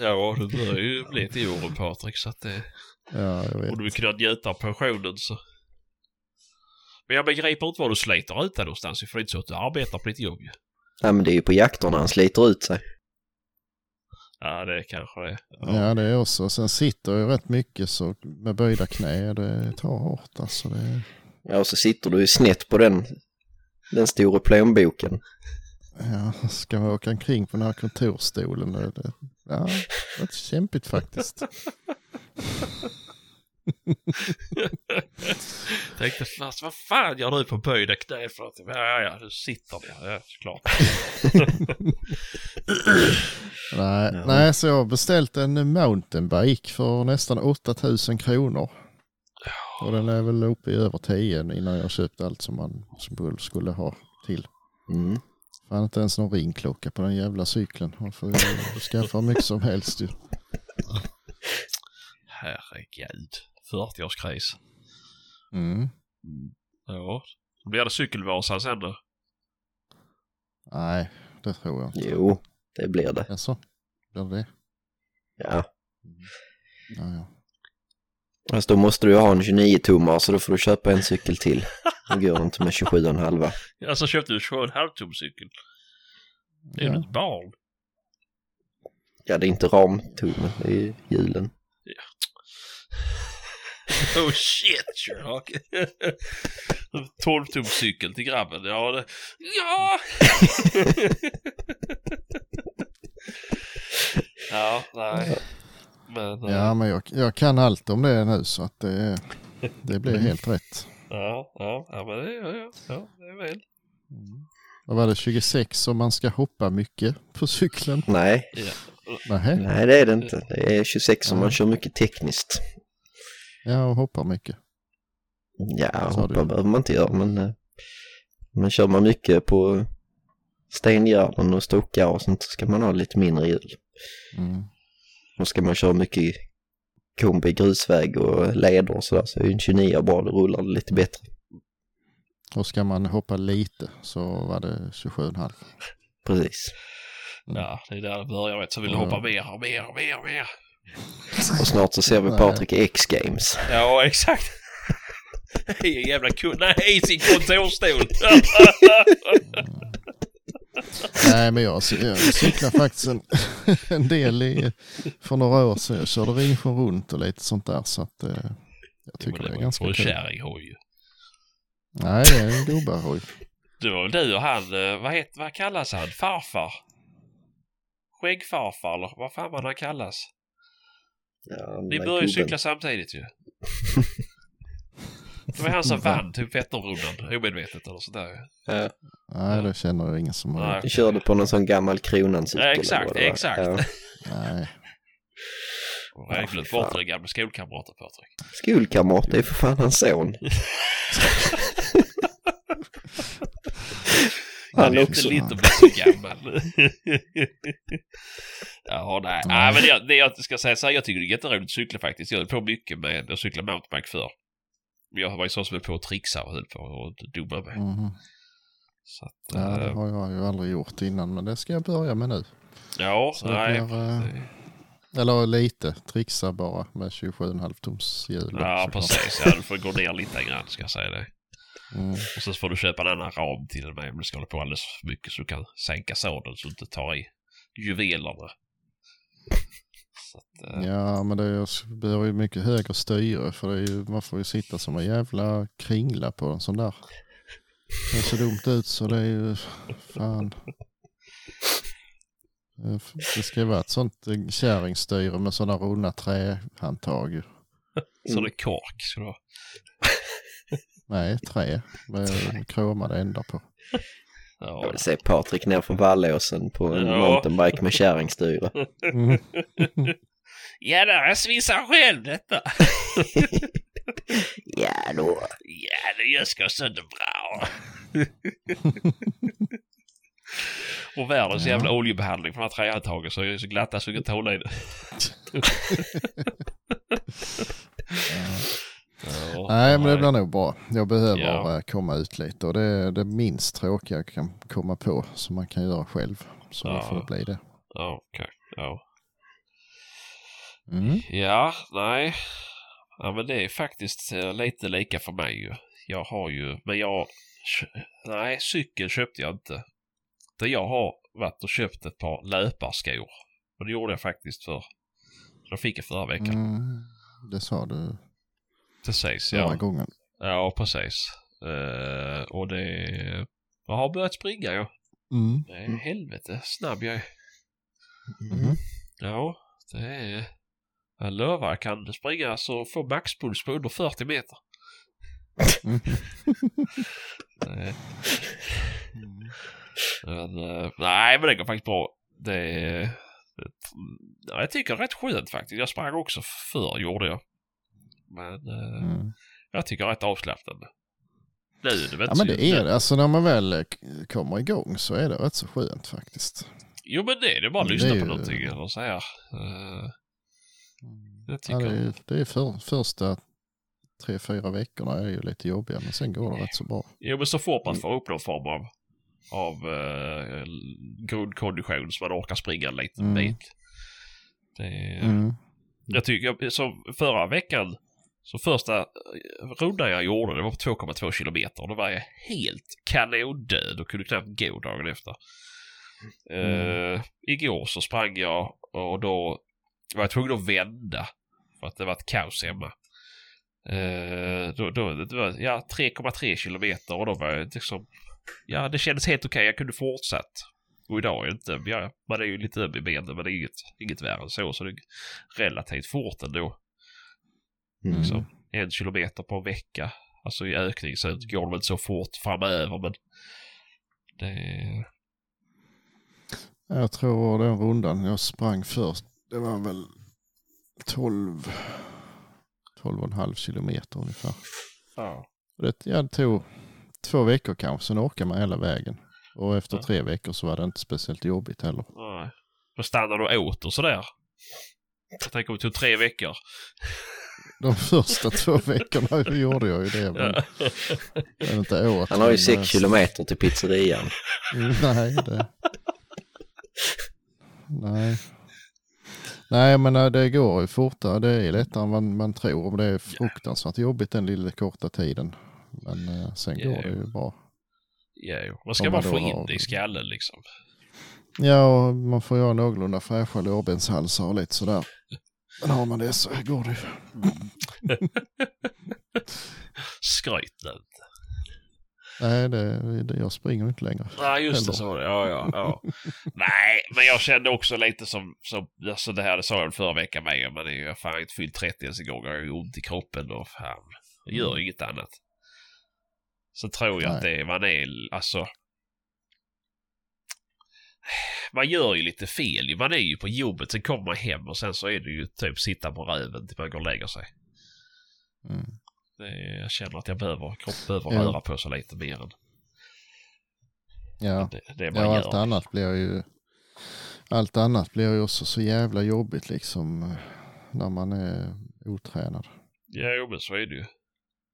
Ja, du börjar ju bli till åren Patrik så att det... Ja, jag vet. Du vill kunna njuta av pensionen så... Men jag begriper inte vad du sliter ut där någonstans för det är inte så att du arbetar på ditt jobb ju. Nej men det är ju på jakterna han sliter ut sig. Ja, det kanske det är. Ja, det är också. Sen sitter jag rätt mycket så med böjda knä. Det tar hårt alltså. Det... Ja och så sitter du ju snett på den, den stora plånboken. Ja, ska man åka omkring på den här kontorstolen? Det, det, ja, det var kämpigt faktiskt. Tänkte fast vad fan gör du på böjda knä för att... Ja, ja, du sitter där. Ja, såklart. Nej, Ja. nej, så jag har beställt en mountainbike för nästan 8000 kronor. Och den är väl uppe i över 10 innan jag köpt allt som man som skulle ha till. Mm. Fan inte ens någon ringklocka på den jävla cykeln. Man får ju skaffa mycket som helst ju. Herregud. 40-årskris. Mm. Ja. Då blir det cykelvasan sen då. Nej, det tror jag inte. Jo, det blir det. Jaså? Blir det det? Ja. Ja, ja. Fast då måste du ha en 29-tummare så då får du köpa en cykel till. Det går inte med 27,5. Alltså köpte du 2,5 tum cykel. Det är ju Ja. ett barn. Ja, det är inte ramtummen, det är ju hjulen. Oh shit Sherlock. 12 tum cykel till grabben. Ja, det... Ja! ja, nej. Men... eh, Ja, men jag, jag kan allt om det nu så att det, det blir helt rätt. Ja, ja, ja, men det, ja, ja, ja, det är väl. Vad var det, 26 om man ska hoppa mycket på cykeln? Nej, Nej. nej det är det inte. Det är 26 om man kör mycket tekniskt. Ja, och hoppar mycket. Ja, Sa hoppa du? behöver man inte göra men, eh, men kör man mycket på stengärden och stockar och sånt så ska man ha lite mindre hjul. Mm. Och ska man köra mycket kombi, grusväg och leder och sådär så är ju en 29 bra, då rullar det lite bättre. Och ska man hoppa lite så var det 27,5. Precis. Ja, det är där det börjar vet. Så vill du Ja. hoppa mer och mer och mer och mer. Och snart så ser vi. Patrik i X-Games. Ja, exakt. I en jävla kund. Nej, i sin kontorsstol. Nej, men jag, jag cyklar faktiskt en, en del i, för några år sedan. Jag körde Ringsjön runt och lite sånt där så att eh, jag tycker det är ganska För en kul. kärringhoj. Nej, det är en gubbarhoj. Det var du och han, eh, vad, het, vad kallas han? Farfar? Skäggfarfar eller vad fan man han kallas? Ja, Ni började ju cykla samtidigt ju. Det var han som vann typ Vätternrundan omedvetet eller sådär ju. Ja, Nej, det känner jag ingen som har Nej. körde på någon sån gammal Kronan-cykel. Ja, exakt, exakt. Ja. Nej, jag glömt bort den gamla skolkamraten Patrik. Skolkamrat, det är för fan hans son. Han Han är också. inte lite bli så gammal. ja, nej. nej. men det, det jag ska säga så här, jag tycker det är jätteroligt att cykla faktiskt. Jag höll på mycket med, jag cyklade mountainbike förr. Jag var ju sån som höll på att trixa och höll på och dumma mig. mhm. Så att, ja, det eh, har jag ju aldrig gjort innan men det ska jag börja med nu. ja, Så nej. blir, eh, Eller lite, trixa bara med 27,5 tums hjul. Ja, precis. Ja, du får gå ner lite grann ska jag säga det. Mm. Och så får du köpa en annan ram till och med om du ska hålla på alldeles för mycket så du kan sänka sadeln så du inte tar i juvelerna. Så att, eh, Ja, men det är, behöver ju mycket högre styre för det är ju, man får ju sitta som en jävla kringla på en sån där. Det ser dumt ut så det är ju fan. Det ska ju vara ett sånt eh, kärringstyre med sådana runda trähandtag. Så det är kork ska det vara. Nej, trä med kromade ändar på. Jag Ja, vill se Patrik ner för Vallåsen på en Ja. mountainbike med kärringstyre. Mm. ja där, jag svissar själv detta. Ja då. Ja, det jag ska så det bra. Och världens Ja. jävla oljebehandling på de här trähandtagen så är det så glatta så jag inte hålla i det. Ja, Nej, men det blir nog bra. Jag behöver Ja. eh, komma ut lite och det är det minst tråkiga jag kan komma på som man kan göra själv. Så Ja. det får det bli det. Ja, okej. Ja. Mm. Ja, nej. Ja, men det är faktiskt eh, lite lika för mig ju. Jag har ju, men jag... Nej, cykel köpte jag inte. Det jag har varit och köpt ett par löparskor. Och det gjorde jag faktiskt för... De fick jag förra veckan. Mm. Det sa du Precis, ja. gången. Ja, precis. Eh, och det... Jag har börjat springa jag. Mm. Det är helvete snabb jag är. Mm. Ja, det är... Jag lovar, jag kan springa så få maxpuls på under 40 meter. Mm. Nej. Men, eh, nej, men det går faktiskt bra. Det är... det- ja, jag tycker det är rätt skönt faktiskt. Jag sprang också förr, gjorde jag. Men eh, Mm. jag tycker det är rätt avslappnande. Nu är det väl Ja men det är det. Alltså när man väl eh, kommer igång så är det rätt så skönt faktiskt. Jo men det är det. Bara att Det lyssna är på ju- någonting eller så här. Eh, jag Ja, tycker... det är, det är för, första tre, fyra veckorna är ju lite jobbiga men sen går det rätt så bra. Jo men så fort man får upp någon form av, av uh, grundkondition så man orkar springa en liten Mm. bit. Det, Mm. Jag tycker, som förra veckan, så första eh, rundan jag gjorde, det var på 2,2 kilometer. Då var jag helt kanondöd och kunde knappt gå dagen efter. Mm. Eh, igår så sprang jag och då var jag tvungen att vända för att det var ett kaos hemma. Eh, då, då, det var ja, 3,3 kilometer och då var jag liksom, ja det kändes helt okej, jag kunde fortsatt. Och idag är det inte, ja, man är ju lite öm i benen men det är inget, inget värre än så, så det är relativt fort ändå. Mm. Liksom. En kilometer på en vecka, alltså i ökning, så går det väl inte så fort framöver men det, Jag tror den rundan jag sprang först, det var väl 12, 12,5 kilometer ungefär. ja. Det, ja, det tog två veckor kanske, sen orkar man hela vägen. Och efter Ja. tre veckor så var det inte speciellt jobbigt heller. Nej. Då stannar du åt och sådär. Jag tänker om det tog tre veckor. De första två veckorna gjorde jag ju det, men men inte åt. Han har ju men, sex kilometer till pizzerian. Mm, Nej, det... Nej. Nej, men eh, det går ju fortare. Det är lättare än man, man tror. Och Det är fruktansvärt jobbigt den lilla korta tiden. Men eh, sen Ja, går det ju bra. Ja, jo. Man ska bara man få in har- det i skallen liksom. Ja, och man får göra någorlunda fräscha lårbenshalsar och lite sådär. Men har man det så går det. Skryt nu. Nej, det, det, jag springer inte längre. Nej, just det Heller. så var det. Ja, ja, ja. Nej, men jag kände också lite som, som alltså det här det sa jag förra veckan med, men det är ju fan inte fyllt 30 ens en gång. Jag har ju ont i kroppen och fan, jag gör Mm. inget annat. Så tror jag att det man är, alltså. Man gör ju lite fel. Man är ju på jobbet, sen kommer man hem och sen så är det ju typ sitta på röven till man går och lägger sig. Mm. Det jag känner att jag behöver, kroppen behöver Ja. röra på sig lite mer än Ja, det, det man ja gör. allt annat blir ju... Allt annat blir ju också så jävla jobbigt liksom. eh, När man är otränad. Ja, jo, men så är det ju.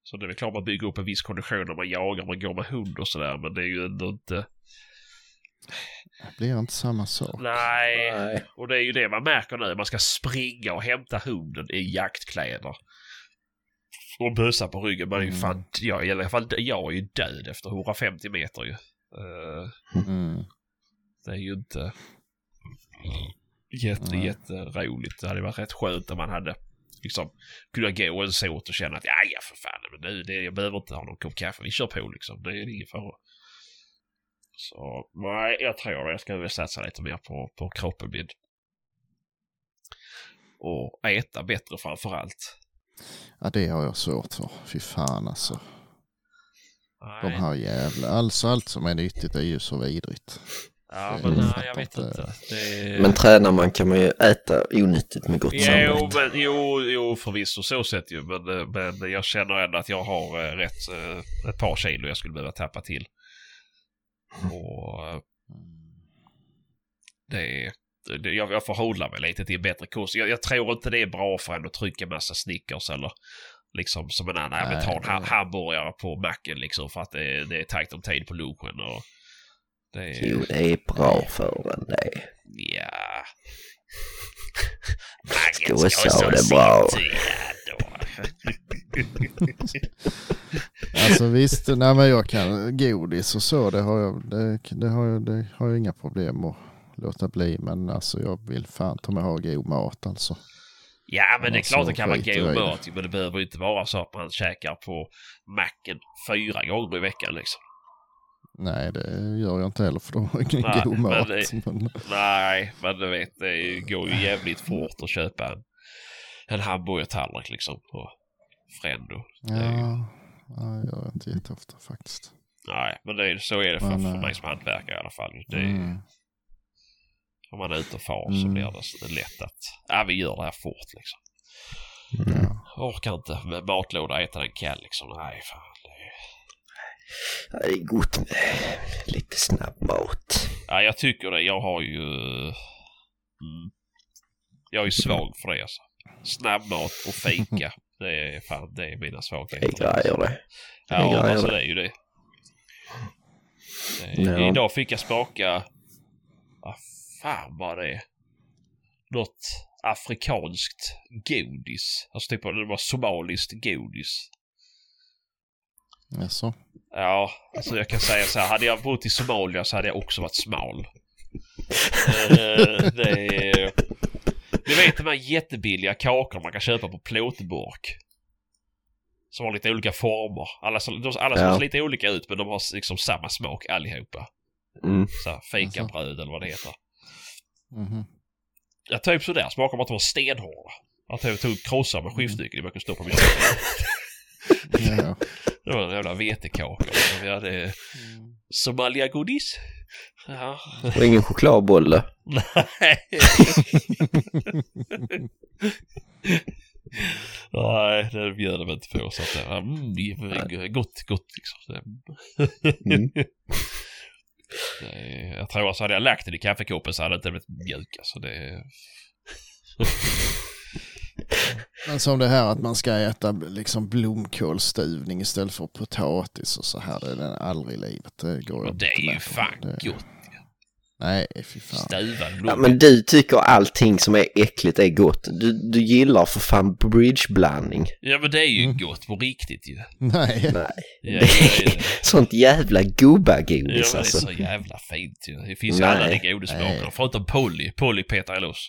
Så det är väl klart man bygger upp en viss kondition när man jagar, man går med hund och sådär, men det är ju ändå inte... Det blir inte samma sak. Nej. Nej. Och det är ju det man märker nu. Man ska springa och hämta hunden i jaktkläder. Och bössa på ryggen. Man är ju Mm. fan... Ja, i alla fall jag är ju död efter 150 meter ju. Eh, Mm. det är ju inte jätte, Nej. jätteroligt. Det hade varit rätt skönt om man hade liksom kunnat gå en såt och känna att ja, ja för fan, men nu, det, jag behöver inte ha någon kopp kaffe. Vi kör på liksom. Det är ingen fara. Så nej, jag tror jag ska satsa lite mer på, på kroppen min. Och äta bättre framför allt. Ja, det har jag svårt för. Fy fan alltså. De Nej. här jävla... Alltså allt som är nyttigt är ju så vidrigt. Ja, men nej, jag vet inte. Det... Men tränar man kan man ju äta onyttigt med gott Jo, samvete. men, jo, jo, förvisso så sett ju. Men, eh, men jag känner ändå att jag har eh, rätt eh, ett par kilo jag skulle behöva tappa till. Och eh, det är... Det, jag, jag får hålla mig lite till en bättre kurs. Jag, jag tror inte det är bra för en att trycka massa Snickers eller liksom som en annan. Nej, ta en ha, det- hamburgare på macken liksom för att det, det är tajt om tid på lunchen. Och det är, Jo, det är bra för en det. Ja. Ska vi ska sa så det bra? ja, då. Alltså visst, nej men jag kan godis och så, det har jag, det, det har jag, det har jag inga problem att låta bli. Men alltså jag vill fan ta mig ha god mat alltså. Ja, men det är klart det kan vara god mat. Men det behöver inte vara så att man käkar på macken fyra gånger i veckan liksom. Nej, det gör jag inte heller för de har ingen Nej, god men mat. det- Men, Nej, men du vet, det går ju jävligt fort att köpa en, en hamburgertallrik liksom på Frendo. Det ju- ja, ja, jag gör inte jätteofta faktiskt. Nej, men det är, så är det för, Men, för eh, mig som hantverkare i alla fall. Det är, Mm. Om man är ute och far så Mm. blir det så lätt att ja, vi gör det här fort liksom. Ja. Jag orkar inte med matlåda äta den kall liksom. Nej, fan. Det är... Det gott med lite snabbmat. Ja, jag tycker det. Jag har ju... Mm, jag är ju svag för det alltså. Snabbmat och fika. Det är fan, det är mina Det är svagheter. grejer det. Ja, grejer alltså det. det är ju det. det är, Ja. Idag fick jag smaka... Vad fan var det? Något afrikanskt godis. Alltså typ det var somaliskt godis. Jaså? Ja, alltså jag kan säga så här. Hade jag bott i Somalia så hade jag också varit smal. Eh, det är... Ni vet de här jättebilliga kakor man kan köpa på plåtburk. Som har lite olika former. Alla, som- de, alla Ja. ser lite olika ut men de har liksom samma smak allihopa. Mm. Så fikabröd eller vad det heter. Mhm. Jag typ sådär smakar bara att de var stenhårda. Att jag tog krossar med skiftnyckel jag kunde stoppa min Ja. Det var en jävla vetekaka. Vi hade Somalia-godis. Ja. Och ingen chokladbolle. Nej. Nej, det bjöd de inte på. Så att det var mm, gott, gott liksom. Mm. Jag tror att hade jag lagt den i kaffekoppen så hade det inte blivit mjuk. Alltså det... Men som det här att man ska äta liksom blomkålsstuvning istället för potatis och så här. Det är den aldrig i livet. Det går Och det är ju fan Det- gott. Nej, fy fan. Stuvad Ja, men du tycker allting som är äckligt är gott. Du, du gillar för fan bridgeblandning. Ja men det är ju Mm. gott på riktigt ju. Nej. Nej. Ja, det är det. Sånt jävla Ja, gubbagodis men det är alltså. så jävla fint ju. Det finns ju alla de. Nej. Förutom Polly. Polly petar jag loss.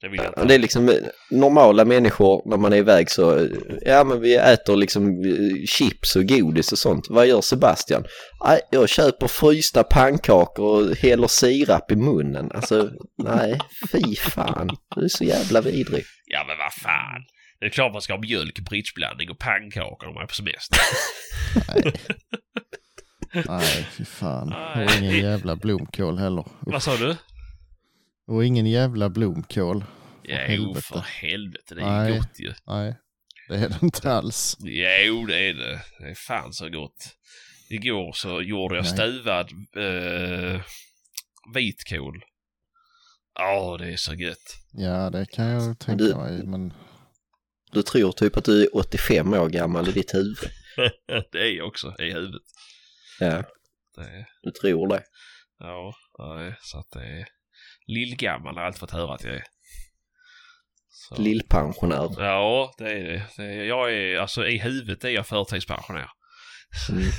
Det vill jag inte Det är liksom eh, normala människor när man är iväg så, eh, ja men vi äter liksom eh, chips och godis och sånt. Vad gör Sebastian? Nej, jag köper frysta pannkakor och häller sirap i munnen. Alltså, nej, fy fan. Du är så jävla vidrig. Ja men vad fan. Det är klart man ska ha mjölk, bridgeblandning och pannkakor om man är på semester. Nej, fy fan. Nej. Och ingen jävla blomkål heller. Vad sa du? Och ingen jävla blomkål. Ja, jo helvete. för helvete. Det är Nej. ju gott ju. Nej, det är det inte alls. Jo det är det. Det är fan så gott. Igår så gjorde jag Nej. stuvad eh, vitkål. Ja, det är så gött. Ja, det kan jag tänka Du- mig. Men Du tror typ att du är 85 år gammal i ditt huvud. det är jag också i huvudet. Ja, Det du tror det. ja, nej, så att det är lillgammal har jag alltid fått höra att jag är. Så. Lillpensionär. Ja, det är det. det är, jag är, alltså i huvudet är jag förtidspensionär. Mm.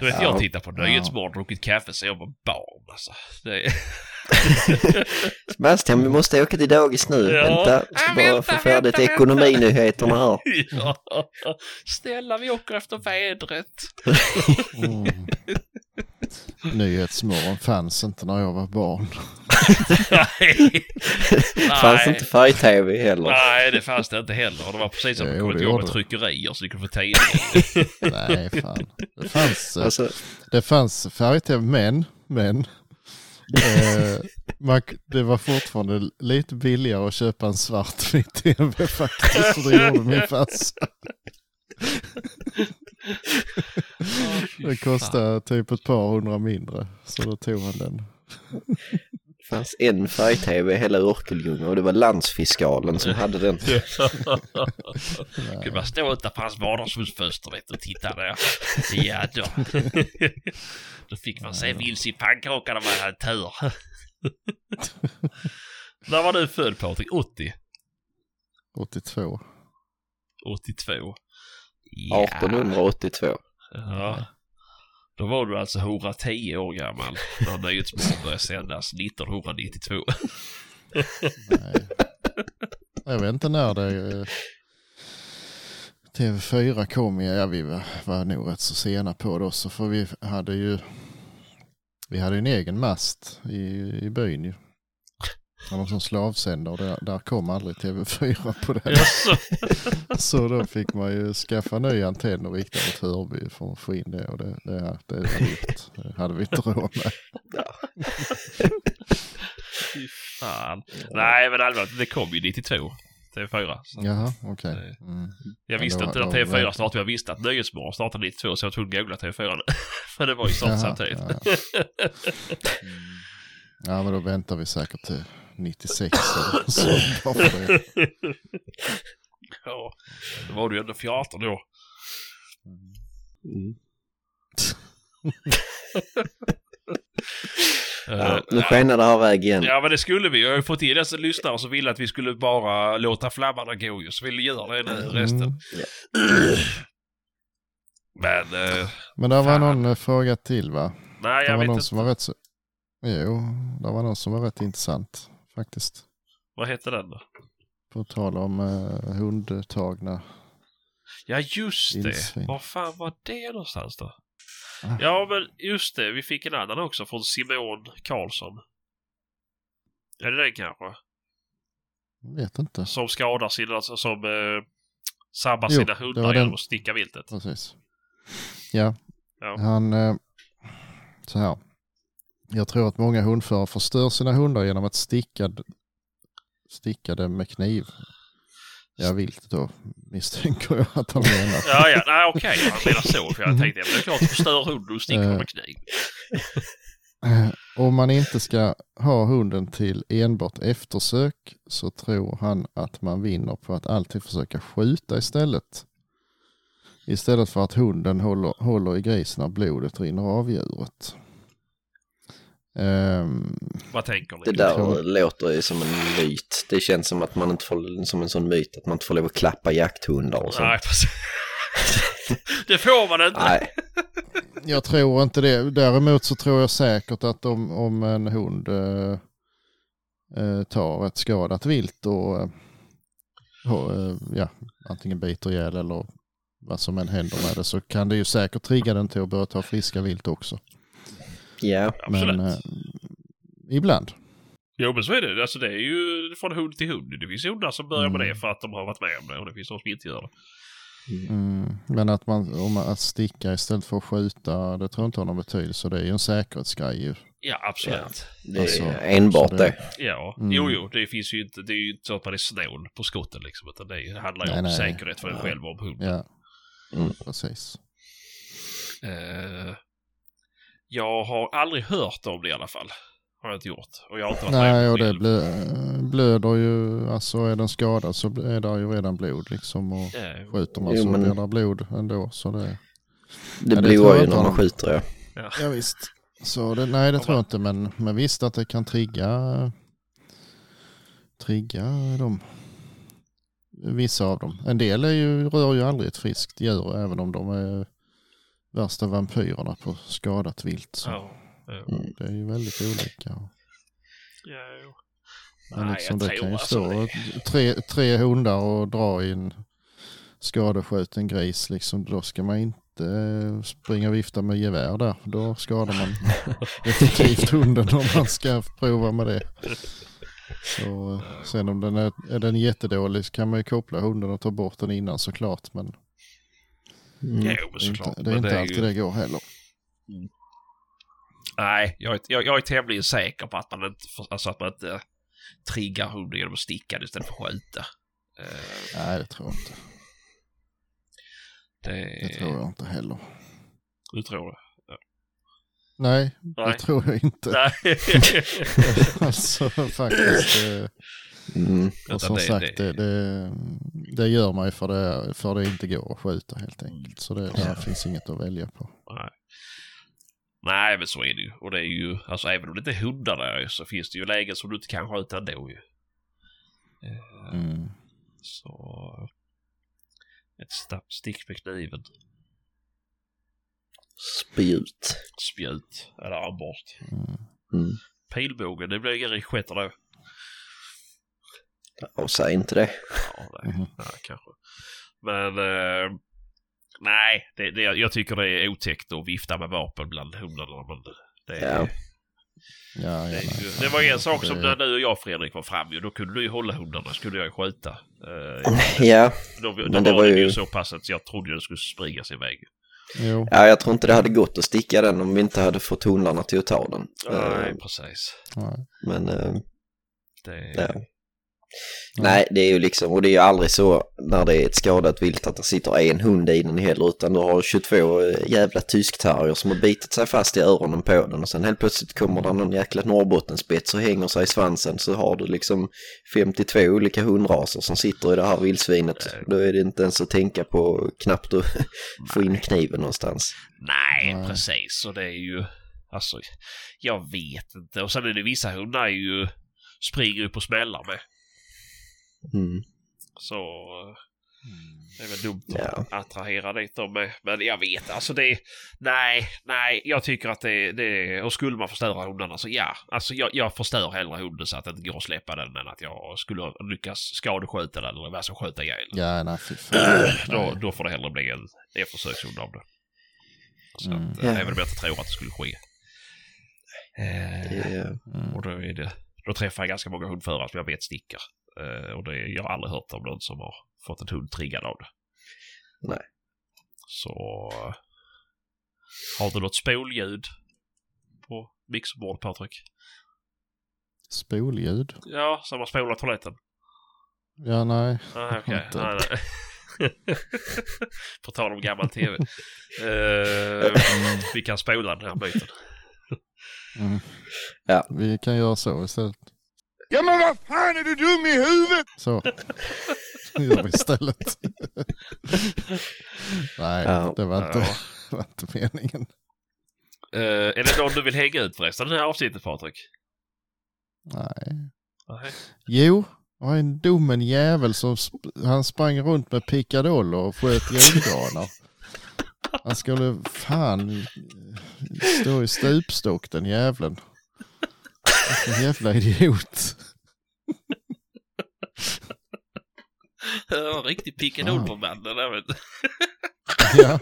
Du vet, Ja. jag tittar på Ja. Nyhetsmorgon och druckit kaffe så jag var barn alltså. Det är... Sebastian, vi måste åka till dagis nu. Ja. Vänta, ska Ja, bara vänta, få färdigt vänta, ekonominyheterna här. ja. Snälla, vi åker efter vädret. mm. Nyhetsmorgon fanns inte när jag var barn. Nej. Fanns inte färg-tv heller. Nej, det fanns det inte heller. Och det var precis som kommit det igång med tryckerier så du kunde få tidningar. Nej, fan. Det fanns, eh, Alltså, det fanns färg-tv, men, men eh, man, det var fortfarande lite billigare att köpa en svartvit tv faktiskt. Så det gjorde min farsa. Det kostade typ ett par hundra mindre. Så då tog han den. det fanns en färg-tv i hela Örkelljunga och det var landsfiskalen som hade den. Kunde man stå utanför hans vardagsrumsfönster och titta där. Ja då. Då fick man se vilse i pannkakan om man hade tur. När var du född Patrik? 80? 82. 82? Ja. 1882. Ja. Då var du alltså 110 år gammal när Nyhetsmorgon började sändas 1992. Nej. Jag vet inte när det... eh, TV4 kom, ja vi var, var nog rätt så sena på då, så för vi hade ju... Vi hade en egen mast i, i byn ju. Det var som slavsändare och där, där kom aldrig TV4 på det. Jaså? Så då fick man ju skaffa ny antenn och rikta mot Hörby för att få in det och det, det, det var dyrt. Det hade vi inte råd med. Fy fan. Nej men allvarligt, det kom ju 92. TV4. Så Jaha, okej. Det- Mm. jag Ja, visste då- inte då TV4 vet- startade, jag visste att Nyhetsmorgon startade 92 så jag var att googla TV4. För det var ju Jaha, samtidigt. Ja, ja, men då väntar vi säkert till 96 eller så. det. Ja, då var du ju ändå 14 då. Mm. Eh, Nu skenar det av väg igen. Ja men det skulle vi. Jag har ju fått in dessa lyssnare som ville att vi skulle bara låta flammarna gå ju. Så vill göra det nu resten. Mm. Men, eh, Men det var någon eh, fråga till va? nej Det jag var vet någon inte. som var rätt så... Jo, det var någon som var rätt intressant faktiskt. Vad hette den då? På tal om uh, hundtagna. Ja just det. Vildsvin. Var fan var det någonstans då? Ah. Ja men just det. Vi fick en annan också från Simon Karlsson. Är det den kanske? Vet inte. Som skadar sina, alltså, som eh, sabbar Jo, sina det hundar genom att sticka viltet. Precis. Ja, Ja. han... Eh, så här. Jag tror att många hundförare förstör sina hundar genom att sticka, sticka dem med kniv. Ja, vilt då misstänker jag att han menar. Ja, ja, nej okej, han menar så. För jag Mhm. tänkte, men det är klart, förstör hunden och sticker Eh. med kniv. Eh, Om man inte ska ha hunden till enbart eftersök så tror han att man vinner på att alltid försöka skjuta istället. Istället för att hunden håller, håller i grisen när blodet rinner av djuret. Ehm, Vad tänker ni? Det där tror- låter ju som en myt. Det känns som att man inte får, som en sån myt att man inte får lov att klappa jakthundar och sånt. Nej, det får man inte. Nej. jag tror inte det. Däremot så tror jag säkert att om, om en hund eh, eh, tar ett skadat vilt och eh, eh, ja, antingen biter ihjäl eller vad som än händer med det så kan det ju säkert trigga den till att börja ta friska vilt också. Ja. Absolut. Men eh, ibland. Jo, men så är det. Alltså det är ju från hund till hund. Det finns hundar som börjar med Mm. det för att de har varit med om det och det finns de som inte gör det. Mm, men att man om man, att sticka istället för att skjuta, det tror jag inte har någon betydelse. Det är ju en säkerhetsgrej ju. Ja, absolut. Det är Alltså, enbart så det. det- Ja, Mm. jo, jo. Det finns ju inte, det är ju inte så att man är snål på skotten liksom. Utan det handlar ju Nej, om nej. säkerhet för en själv och om hunden. Ja, Mm. precis. Eh, jag har aldrig hört om det i alla fall. Har jag inte gjort. Och jag har inte varit Nej, med och det blö, blöder ju, alltså är den skadad så är det ju redan blod liksom. Och Eh, skjuter man Jo, så men- blir det blod ändå. Så det, Det Ja, det blir tror jag ju när man skjuter ja. ja visst. Så det, nej, det tror jag inte. Men, men visst att det kan trigga, trigga dem. Vissa av dem. En del är ju, rör ju aldrig ett friskt djur även om de är värsta vampyrerna på skadat vilt. Så ja, ja. Mm. Det är ju väldigt olika. Ja. Men Nej, liksom, jag det kan ju alltså stå det- tre, tre hundar och dra i en skadeskjuten gris. Liksom, då ska man inte springa och vifta med gevär där. Då skadar man definitivt hunden om man ska prova med det. Så, eh, sen om den är, är den jättedålig så kan man ju koppla hunden och ta bort den innan såklart. Men Mm. Jo, men det är såklart. inte, det är inte alltid ju... det går heller. Nej, jag är, jag, jag är tämligen säker på att man inte, alltså att man inte triggar hunden genom att sticka istället för att skjuta. Eh, Nej, det tror jag inte. det, Det tror jag inte heller. Du tror det? Nej, Nej. det tror jag inte. Nej. alltså faktiskt. Mm. Och som det- sagt, det- det, det, det gör man ju för det, för det inte går att skjuta helt enkelt. Så det där finns inget att välja på. Nej. Nej, men så är det ju. Och det är ju, alltså även om det inte är hundar där så finns det ju lägen som du inte kan skjuta ändå ju. Eh, Mm. Så... Ett snabbt stick med kniven. Spjut. Spjut. Eller armborst. Mm. Mm. Pilbåge, det blir ingen riksketta då. Och säg inte det. Ja, nej, Mhm. nej kanske. Men... Eh, nej, det, det, jag tycker det är otäckt att vifta med vapen bland hundarna. Men det, Ja. Ja, det, fan. det var en sak som Det- när du och jag Fredrik var fram ju. Då kunde du ju hålla hundarna. skulle jag ju skjuta. Eh, Ja, då då Men det var var det ju- så pass att jag trodde den skulle springa sin väg. Jo, ja, jag tror inte det hade gått att sticka den om vi inte hade fått hundarna till att ta den. Nej, Eh, precis. Men eh, Det, ja. Nej, det är ju liksom, och det är ju aldrig så när det är ett skadat vilt att det sitter en hund i den heller, utan du har 22 jävla tyskterrier som har bitit sig fast i öronen på den och sen helt plötsligt kommer det någon jäkla Norrbottenspets och hänger sig i svansen så har du liksom 52 olika hundraser som sitter i det här vildsvinet. Då är det inte ens att tänka på knappt att få in kniven någonstans. Nej, precis. Och det är ju... Alltså, jag vet inte. Och sen är det vissa hundar är ju... Springer upp och smällar med. Mm. Så... eh, Det är väl dumt Ja. att attrahera dit dem med. Men jag vet, alltså det... Nej, nej. Jag tycker att det, det... Och skulle man förstöra hundarna så ja. Alltså jag, jag förstör hellre hunden så att det inte går att släppa den än att jag skulle lyckas skadeskjuta den eller vad som skjuta ihjäl den. Ja, nej. Då, då får det hellre bli en eftersökshund av det. Så Mm. att, eh, även om jag inte tror att det skulle ske. Eh, är, Mm. och då, är det, då träffar jag ganska många hundförare som jag vet stickar. Eh, och det, jag har aldrig hört om någon som har fått en hund triggad av det. Nej. Så... Har du något spolljud på mixerbord, Patrik? Spolljud? Ja, som har spolat toaletten? Ja, nej. Ah, okej. Inte. Nej, nej. På tal om gammal tv. Eh, vi kan spola den här biten. Mm. Ja. Vi kan göra så istället. Ja men vad fan är du dum i huvudet? Så. Det gör vi istället. nej, Ja. det var inte, Ja. det var inte meningen. Eh, är det någon du vill hänga ut förresten, det här avsnittet Patrik? Nej. Nej. Jo, det var en dummen jävel som sp- han sprang runt med pickadoller och sköt julgranar. Han skulle fan stå i stupstock den jäveln. Vilken jävla idiot. Det var en riktig pickadoll på mannen där vet du. Ja.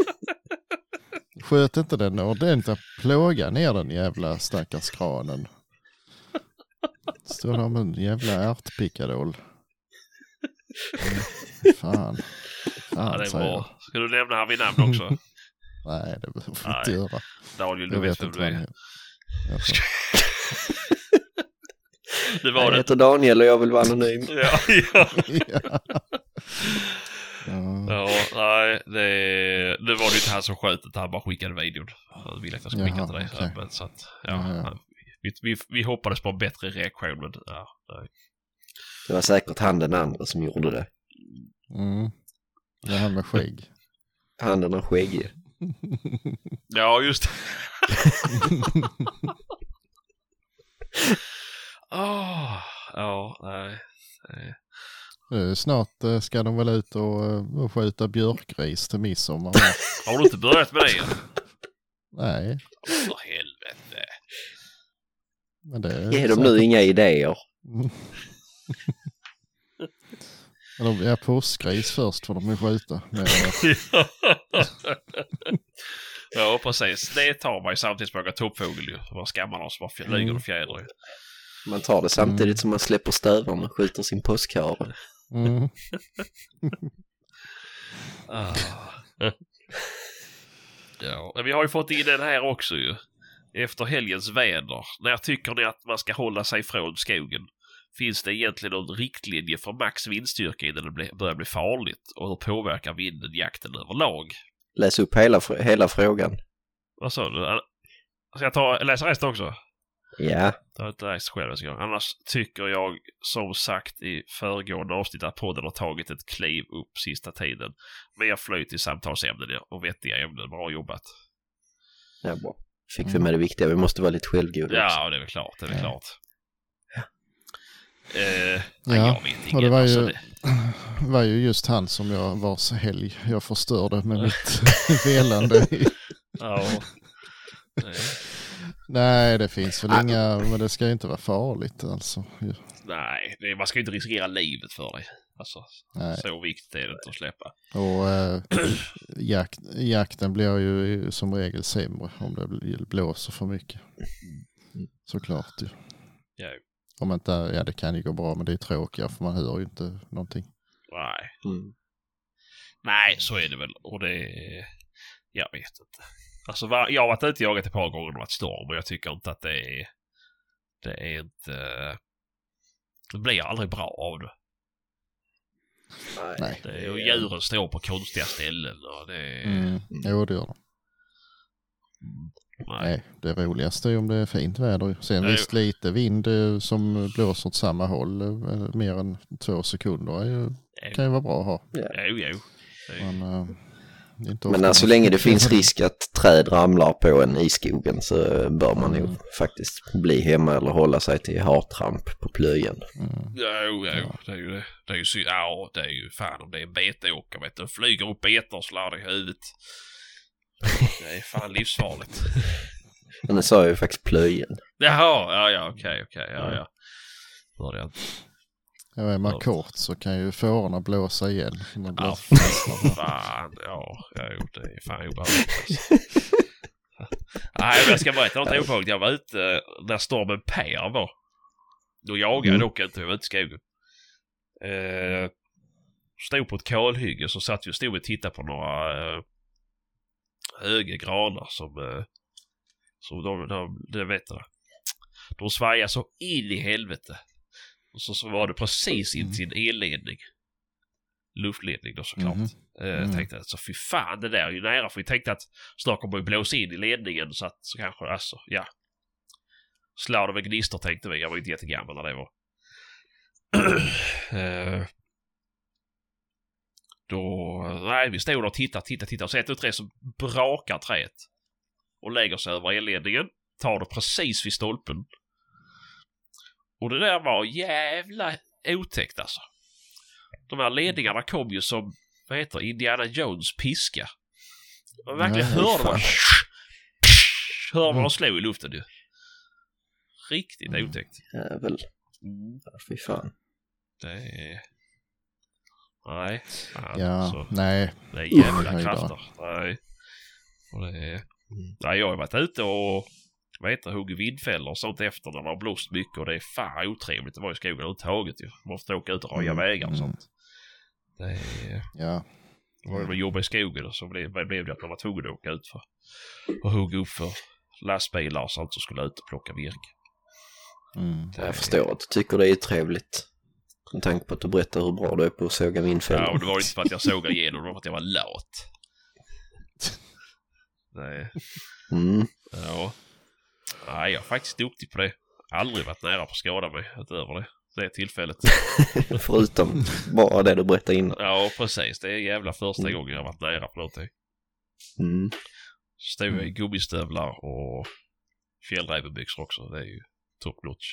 Sköt inte den ordentligt, plåga ner den jävla stackars kranen. Står där med en jävla ärtpickadoll. Mm, Fan. Ja, Fan det är säger jag. bra. Ska du nämna han vid namn också? Nej, det behöver Nej. inte göra. Daniel, du vet vet vem du är. Det var jag det. heter Daniel och jag vill vara anonym. Ja, ja. ja. Ja. nej, det, det var det inte han som sköt det, han bara skickade videon. Han ville att jag skulle skicka till dig. okej. Men, så att, ja, han- Vi, vi, vi hoppades på en bättre reaktion, men ja, nej. Det var säkert han den andra som gjorde det. Mm. Det här med skägg. Han den skäggige. Ja, just det. Åh, ja, nej. nej. Snart eh, ska de väl ut och, eh, och skjuta björkris till midsommar. Har du inte börjat med det än? Nej, För helvete. men det är Ge dem nu inga idéer. Mm. Eller ja, påskgris först får de ju skjuta. Men, ja, precis. Det tar man ju samtidigt som man jagar toppfågel ju. Man skammar dem som bara flyger Mm. och fjädrar. Man tar det samtidigt som man släpper stövarna och skjuter sin påskhare. mm. Ah. ja, vi har ju fått in den här också ju. Efter helgens väder. När tycker ni att man ska hålla sig från skogen? Finns det egentligen någon riktlinje för max vindstyrka innan det börjar bli farligt? Och hur påverkar vinden jakten överlag? Läs upp hela, hela frågan. Vad sa du? Ska jag ta, läsa resten också? Ja, Det har inte läst själv. Annars tycker jag som sagt i föregående avsnitt att podden har tagit ett kliv upp sista tiden. Mer flyt i samtalsämnen och vettiga ämnen. Bra jobbat. ja bra. Fick vi med det viktiga, vi måste vara lite självgoda också. Ja, det är väl klart. Det är väl Ja. klart. Eh, nej, Ja, och det var Alltså, ju, det, var ju just han som jag vars helg jag förstörde med mitt velande. ja. Nej, det finns väl Ah. inga, men det ska ju inte vara farligt alltså. Nej det, man ska ju inte riskera livet för dig. Alltså, Nej. så viktigt är det inte att släppa. Och äh, jakt, jakten blir ju som regel sämre om det bl- blåser för mycket. Såklart ju. Ja, Om inte, ja det kan ju gå bra men det är tråkigare för man hör ju inte någonting. nej. Mm. Nej, så är det väl. Och det... Jag vet inte. Alltså, jag har varit ute och jagat ett par gånger och varit storm och jag tycker inte att det är... Det är inte... Det blir aldrig bra av det. Nej. det är, och djuren står på konstiga ställen och det är... Mm. Jo, det gör de. Nej. Nej, det roligaste är om det är fint väder. Sen Nej. visst lite vind eh, som blåser åt samma håll eh, mer än två sekunder är ju, kan ju vara bra att ha. Jo, jo. Men, Men alltså, så man- länge det finns risk att träd ramlar på en i skogen så bör man nog Mm. faktiskt bli hemma eller hålla sig till hartramp på plöjen. Mm. Jo, jo, det är ju det. Det är ju sy- Ja, det är ju fan om det är en betåker vet du. Flyger upp betor och slår i huvudet. Det är fan livsfarligt. Men det sa jag ju faktiskt plöjen. Jaha, ja, ja, okej, okej, ja, ja. Hörde jag inte. Ja, är man kort så kan ju fårorna blåsa igen. Man blir Ja, fastnad. fan, ja, ja, jo, det är fan obehagligt. Nej, men jag ska berätta något obehagligt. Jag var ute när stormen Per var. Då jagade jag Mm. dock inte, jag var ute i skogen. Eh, stod på ett kalhygge så satt vi och stod och tittade på några eh, höga granar som, eh, som de, de, det vet du. De svajade så in i helvete. Och så, så var det precis in till en elledning. Luftledning då såklart. Mhm. Eh, Mm. Tänkte att så fy fan det där är ju nära för vi tänkte att snart kommer det blåsa in i ledningen så att så kanske alltså ja. Slår det med gnistor tänkte vi. Jag var inte jättegammal när det var. eh, då, nej vi stod och tittade, tittade, tittade och så ett och tre så brakar träet. Och lägger sig över elledningen. Tar det precis vid stolpen. Och det där var jävla otäckt alltså. De här ledningarna kom ju som, vad heter Indiana Jones piska. Man verkligen Nej, hörde man. Hörde man Mm. de slog i luften ju. Riktigt Mm. otäckt. Jävel. Mm. Ja, Fy fan. Det är... Nej. Fan, Ja, alltså. nej. Det är jävla krafter. Nej. Och det är... Nej, jag har varit ute och vad heter det, huggit vindfällor och sånt efter när det har blåst mycket och det är fan otrevligt att vara i skogen överhuvudtaget ju. Man måste åka ut och röja Mm, vägar och mm. sånt. Det är... Ja, Det var att jobba i skogen och så blev, blev det att man var tvungen att åka ut för och hugga upp för lastbilar och sånt som skulle ut och plocka virke. mm. Det är- Jag förstår att du tycker det är trevligt. Med tanke på att du berättar hur bra du är på att såga Ja, vindfällor. och det var inte för att jag såg igenom, det var för att jag var lat. Nej, Mm. ja. Nej, jag är faktiskt duktig på det. Aldrig varit nära på att skada mig utöver det. Det tillfället. Förutom bara det du berättade innan. Ja, precis. Det är jävla första Mm. gången jag varit nära på någonting. Mm. Stod jag i gummistövlar och fjällrävenbyxor också. Det är ju top notch.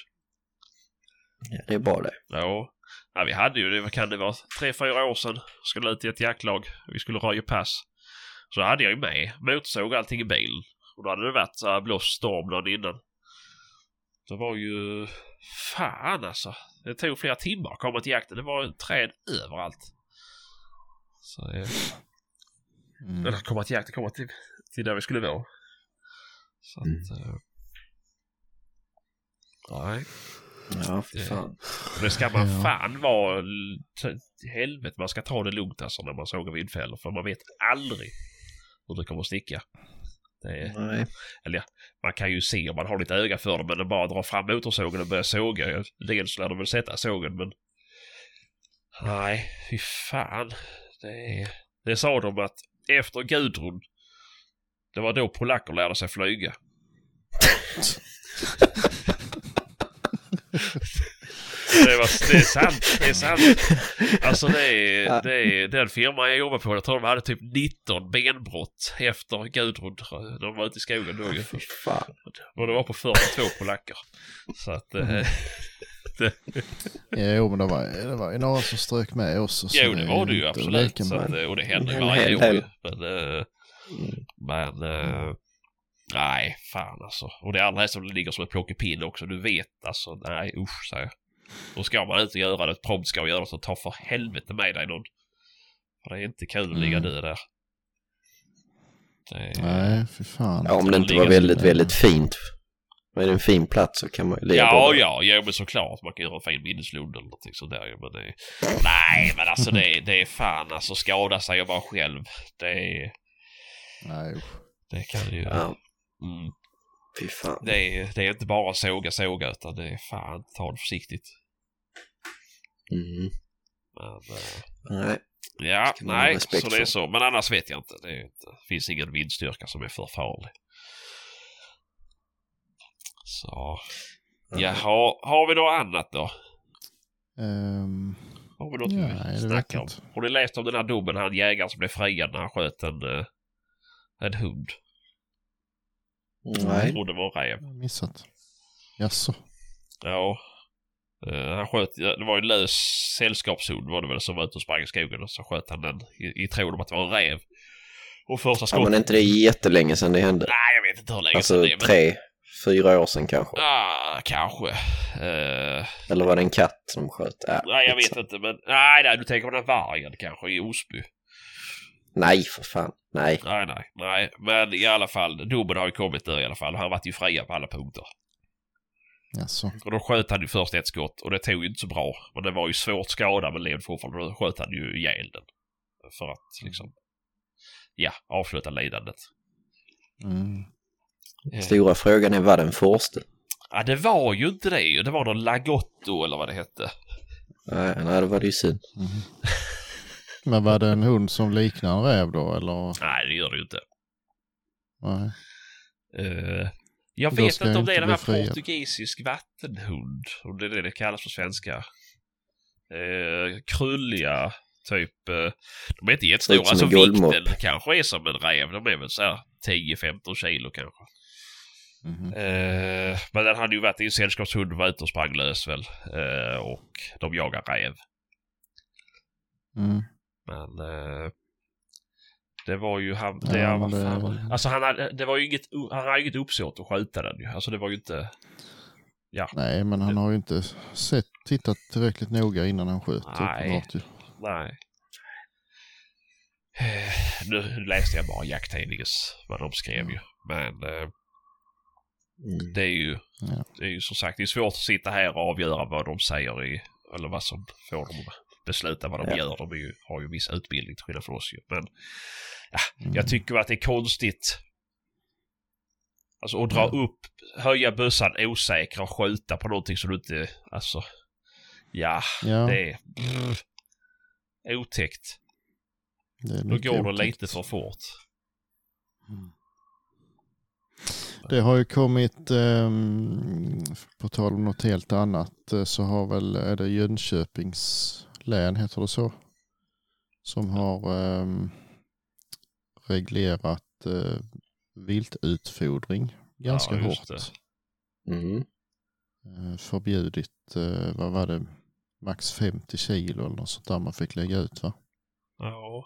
Ja, det är bra det. Ja. ja, vi hade ju det, vad kan det vara, tre, fyra år sedan. Skulle ut i ett jaktlag. Vi skulle röja pass. Så hade jag ju med motorsåg och allting i bilen. Och då hade det varit så här storm dagen innan. Det var ju... Fan alltså. Det tog flera timmar att komma till jakten. Det var träd överallt. Så det... Mm. Eller komma till jakten, komma till, till där vi skulle vara. Så att... Mm. eh, nej. Ja, Det- fan. Det ska man Ja. fan vara... helvete, man ska ta det lugnt alltså när man sågar vindfällor. För man vet aldrig hur det kommer att sticka. Det är, Nej. man kan ju se om man har lite öga för det, men att bara dra fram motorsågen och börja såga. ja, Dels lär de väl sätta sågen, men... Nej, fy fan. Det, är... det sa de att efter Gudrun, det var då polacker lärde sig flyga. Det, var, det är sant, det är sant. Alltså det är, det är den firman jag jobbar på, jag tror de hade typ 19 benbrott efter Gudrun de var ute i skogen då ju. Och det var på 42 polacker. Så att... Eh, Jo, men det var, det var ju några som strök med oss. och så jo, det var det ju absolut. att, eh, och det hände En varje år ju. Men, eh, men eh, nej, fan alltså. Och det allra helst som det ligger som ett plockepinn också. Du vet alltså, nej usch säger jag. Då ska man inte göra det. Prompt ska göra så ta för helvete med dig någon. För det är inte kul att ligga Mm. död där. Det är, Nej, fy fan. Ja, om det inte var ligga väldigt, så- väldigt fint. Men är det en fin plats så kan man ju leva Ja, där. ja, jo men såklart. Man kan göra en fin minneslund eller någonting sådär men det. Nej, men alltså det är, det är fan alltså skada sig och vara själv. Det är... Nej, usch. Det kan ju... Ja, Mm, fy fan. det, är, det är inte bara såga, såga utan det är fan, ta det försiktigt. Mm. Men, eh, Nej. ja, nej, så det är så. Men annars vet jag inte. Det inte, finns ingen vindstyrka som är för farlig. Så, jaha. Har vi något annat då? Ehm, Har vi något Nej, vi snackar jag om? Har du läst om den här domen, han jägaren som blev friad när han sköt en, eh, en hund? Jag Nej. tror det var en räv. jag missat. Jaså? Ja. Eh, han sköt, ja, det var en lös sällskapshund var det väl som var ute och sprang i skogen och så sköt han den i, i tron om att det var en räv. Och första Ja, skottet... men är inte det jättelänge sedan det hände? Nej, jag vet inte hur länge sedan Alltså det är. Men... tre, fyra år sedan kanske. Ah, kanske. Eh, Eller var det en katt som sköt? Ja, nej, jag vet skitsamma. inte. Men nej, nej, du tänker på den vargen kanske i Osby. Nej, för fan. Nej. Nej, nej, nej. Men i alla fall, domen har ju kommit där i alla fall. Han varit ju fria på alla punkter. Jaså? Och då sköt han ju först ett skott och det tog ju inte så bra. Men det var ju svårt skadad men levde fortfarande. Då sköt han ju ihjäl den. För att liksom, ja, avsluta lidandet. Mm. Eh, Stora frågan är vad den förste. Ja, det var ju inte det. Det var någon Lagotto eller vad det hette. Nej, nej, det var det ju synd. Mhm. Men var det en hund som liknar en räv då eller? Nej, det gör det ju inte. Nej. Eh, jag vet inte om det är den här friad. portugisisk vattenhund. Om det är det det kallas på svenska. Eh, krulliga, typ. Eh, de är inte jättestora. Alltså vikten kanske är som en räv. De är väl så här 10-15 kilo kanske. Mhm. Eh, men den hade ju varit i en sällskapshund var ute och sprang lös väl. Eh, och de jagar räv. Mm. Men eh, det var ju han... Ja, Det, ja, vad det-? Alltså han hade, det var ju inget, han hade inget uppsåt att skjuta den ju. Alltså det var ju inte... Nej, men han har ju inte sett, tittat tillräckligt noga innan han sköt. Nej. Nej. Eh, Nu läste jag bara jakttidningens vad de skrev ju. Men eh, Mm. det är ju, Ja. det är ju som sagt det är svårt att sitta här och avgöra vad de säger i, eller vad som får dem att besluta vad de Ja. gör. De är ju, har ju viss utbildning till skillnad från oss ju. Men ja, Mm. jag tycker att det är konstigt. Alltså att dra upp, höja bössan osäkra och skjuta på någonting som du inte, alltså. Ja, Ja, det är brr, otäckt. det är Då går det lite för fort. Det har ju kommit, ehm, på tal om något helt annat, eh, så har väl, är det Jönköpings län, heter det så? Som har ehm, reglerat uh, viltutfodring ganska Ja, hårt. Mm. Eh, förbjudit, eh, vad var det, max 50 kilo eller något sånt där man fick lägga ut va? Ja.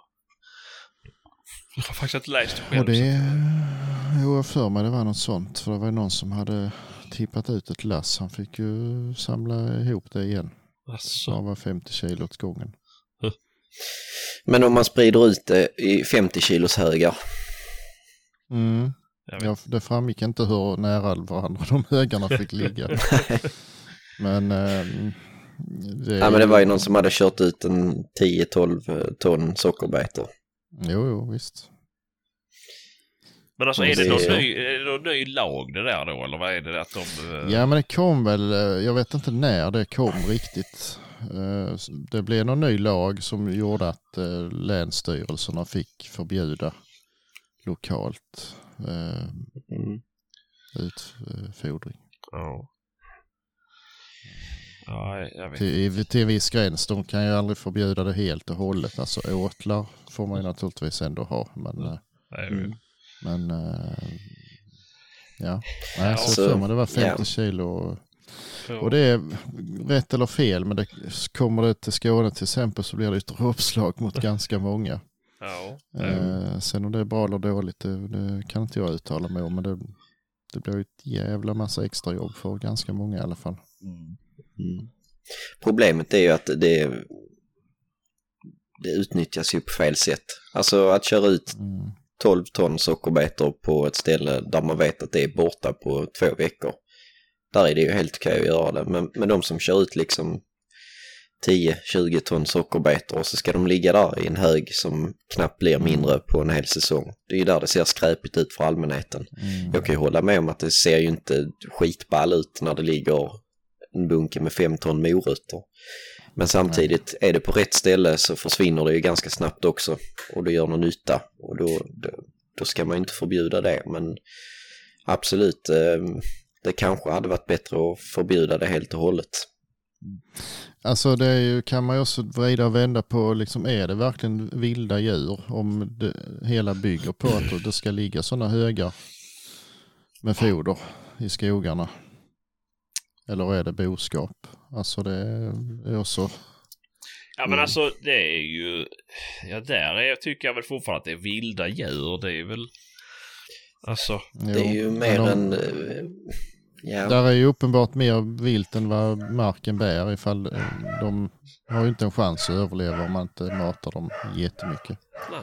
Jag har faktiskt inte läst det själv. Och det, så- jo jag för mig det var något sånt. För det var någon som hade tippat ut ett lass. Han fick ju samla ihop det igen. Alltså, Så han var 50 kilo åt gången. Men om man sprider ut det i 50 kilos högar. Mm. Ja, det framgick inte hur nära varandra de högarna fick ligga. men ehm, det, Ja men det var ju någon som hade kört ut en 10-12 ton sockerbetor. Jo, jo, visst. Men alltså Men är det, det- någon ny, är det någon ny lag det där då? Eller vad är det att de... eh, Ja, men det kom väl, eh, jag vet inte när det kom riktigt. Eh, Det blev någon ny lag som gjorde att länsstyrelserna fick förbjuda lokalt Mm. utfodring. Ja. Ja. Till, till en viss gräns. De kan ju aldrig förbjuda det helt och hållet. Alltså åtlar får man ju naturligtvis ändå ha. Men, Det är ju- Mm. Men eh, ja, Nej, Ja, så för mig det var 50 ja. kilo. Och det är rätt eller fel, men det, kommer det till Skåne till exempel så blir det ett dråpslag mot ganska många. Ja. Eh, sen om det är bra eller dåligt, det, det kan inte jag uttala mig om, men det, det blir ett jävla massa extra jobb för ganska många i alla fall. Mm. Mm. Problemet är ju att det, det utnyttjas ju på fel sätt. Alltså att köra ut Mm. 12 ton sockerbetor på ett ställe där man vet att det är borta på två veckor. Där är det ju helt okej att göra det. Men, men de som kör ut liksom 10-20 ton sockerbetor och så ska de ligga där i en hög som knappt blir mindre på en hel säsong. Det är ju där det ser skräpigt ut för allmänheten. Mm. Jag kan ju hålla med om att det ser ju inte skitball ut när det ligger en bunke med fem ton morötter. Men samtidigt, är det på rätt ställe så försvinner det ju ganska snabbt också och det gör någon nytta och då, då, då ska man inte förbjuda det. Men absolut, eh, det kanske hade varit bättre att förbjuda det helt och hållet. Alltså det är ju, kan man ju också vrida och vända på, liksom, är det verkligen vilda djur om det hela bygger på att det ska ligga sådana högar med foder i skogarna? Eller är det boskap? Alltså det är också... Ja men Mm. alltså det är ju... Ja där är, jag tycker jag väl fortfarande att det är vilda djur. Det är väl... Alltså... Det är ju mer de- än... eh, Ja, Där är ju uppenbart mer vilt än vad marken bär ifall eh, de har ju inte en chans att överleva om man inte matar dem jättemycket.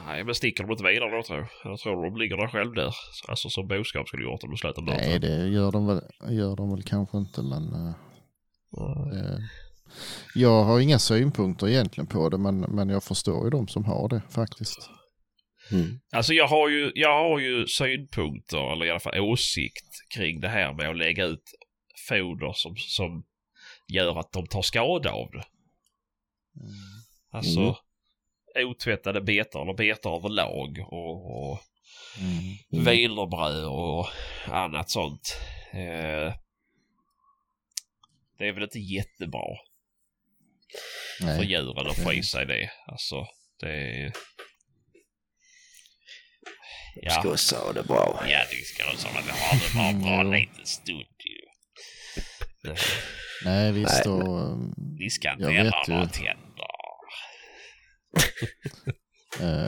Nej, men sticker de inte vidare då tror jag? Jag tror de ligger där själv där. Alltså som boskap skulle gjort om du slet dem. Nej, det gör de väl, gör de väl kanske inte men eh, jag har inga synpunkter egentligen på det men, men jag förstår ju de som har det faktiskt. mm. Alltså jag har ju, jag har ju synpunkter, eller i alla fall åsikt kring det här med att lägga ut foder som, som gör att de tar skada av det. Alltså Mm. otvättade betor eller betor överlag och, och Mm. Mm. wienerbröd och annat sånt. Eh, det är väl inte jättebra för Nej. djuren att få i sig det. Alltså, det är... Ja, ska så ha det bra. ja det ska vara så att det har det bara bra en Jo. liten stund ju. Nej visst och Ni ska inte Jag ändra vet ju. några tänder.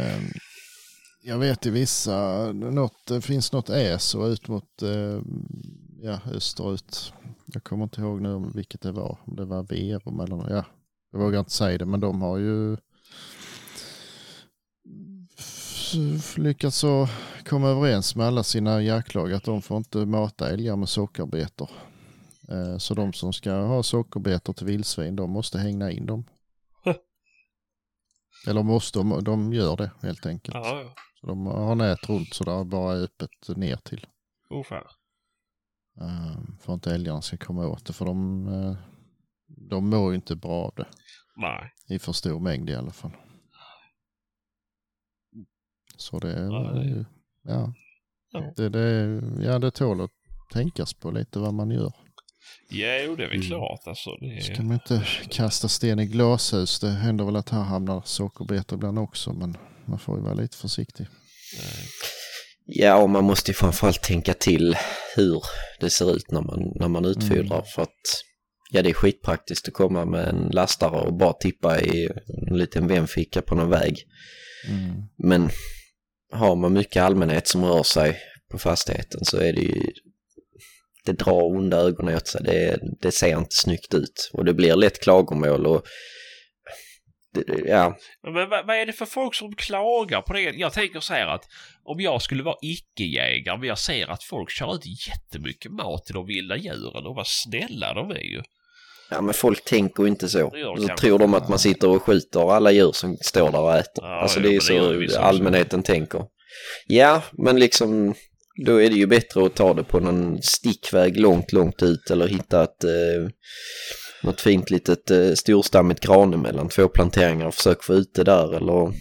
Jag vet i vissa, något, det finns något äso ut mot eh, ja, österut. Jag kommer inte ihåg nu vilket det var. Om det var Verum eller något. Ja, jag vågar inte säga det men de har ju lyckats så komma överens med alla sina jaktlag att de får inte mata älgar med sockerbetor. Eh, Så de som ska ha sockerbetor till vildsvin de måste hängna in dem. Eller måste, de, de gör det helt enkelt. Ja, ja. Så de har nät runt så det är bara öppet ner till. Oh, fan. Uh, för inte älgarna ska komma åt det. För de, eh, de mår ju inte bra av det. Nej. I för stor mängd i alla fall. Så det Ja, är det- ja. Ja. Det, det, ja, det tål att tänkas på lite vad man gör. Jo, det är väl Mm. klart alltså. Det Ska är... man inte kasta sten i glashus. Det händer väl att här hamnar sockerbetor ibland också. Men man får ju vara lite försiktig. Nej. Ja, och man måste ju framförallt tänka till hur det ser ut när man, när man utfodrar. För att ja, det är skitpraktiskt att komma med en lastare och bara tippa i en liten vemficka på någon väg. Mm. Men har man mycket allmänhet som rör sig på fastigheten så är det ju det drar onda ögon åt sig. Det, det ser inte snyggt ut och det blir lätt klagomål och ja, Men vad, vad är det för folk som klagar på det? Jag tänker så här att om jag skulle vara icke-jägare men jag ser att folk kör ut jättemycket mat till de vilda djuren och vad snälla de är ju. ja, men folk tänker inte så. De Så tror de att man sitter och skjuter alla djur som står där och äter. Ja, alltså det är ju så vissa allmänheten tänker. Ja, men liksom då är det ju bättre att ta det på någon stickväg långt, långt ut eller hitta ett eh, något fint litet eh, storstammigt grane mellan två planteringar och försök få ut det där eller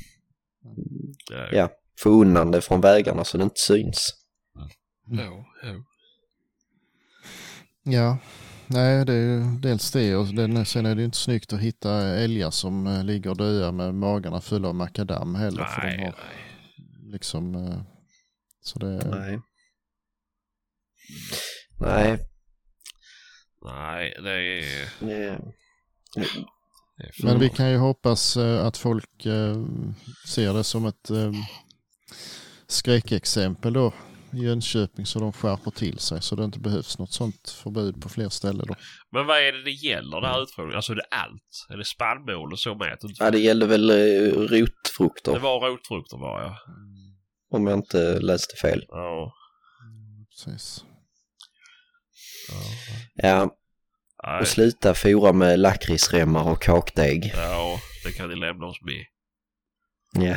Ja. ja, få undan det från vägarna så det inte syns. Jo. Ja, nej det är ju dels det och sen är det ju inte snyggt att hitta älgar som eh, ligger döda med magarna fulla av makadam heller. för de Nej, har nej. liksom, eh, så det, Nej. Nej, Nej, det är... för- men vi kan ju hoppas eh, att folk eh, ser det som ett eh, skräckexempel då i Jönköping så de skärper till sig så det inte behövs något sånt förbud på fler ställen då. Men vad är det det gäller det här utfrågningen? Alltså är det allt? Är det spannmål och så med? Ja, det gällde väl eh, Det rotfrukter var rotfrukter var jag. om jag inte läste fel. Ja. Precis. Ja, Nej. och sluta fora med lakritsremmar och kakdeg. Ja, det kan ni lämna oss med. Ja.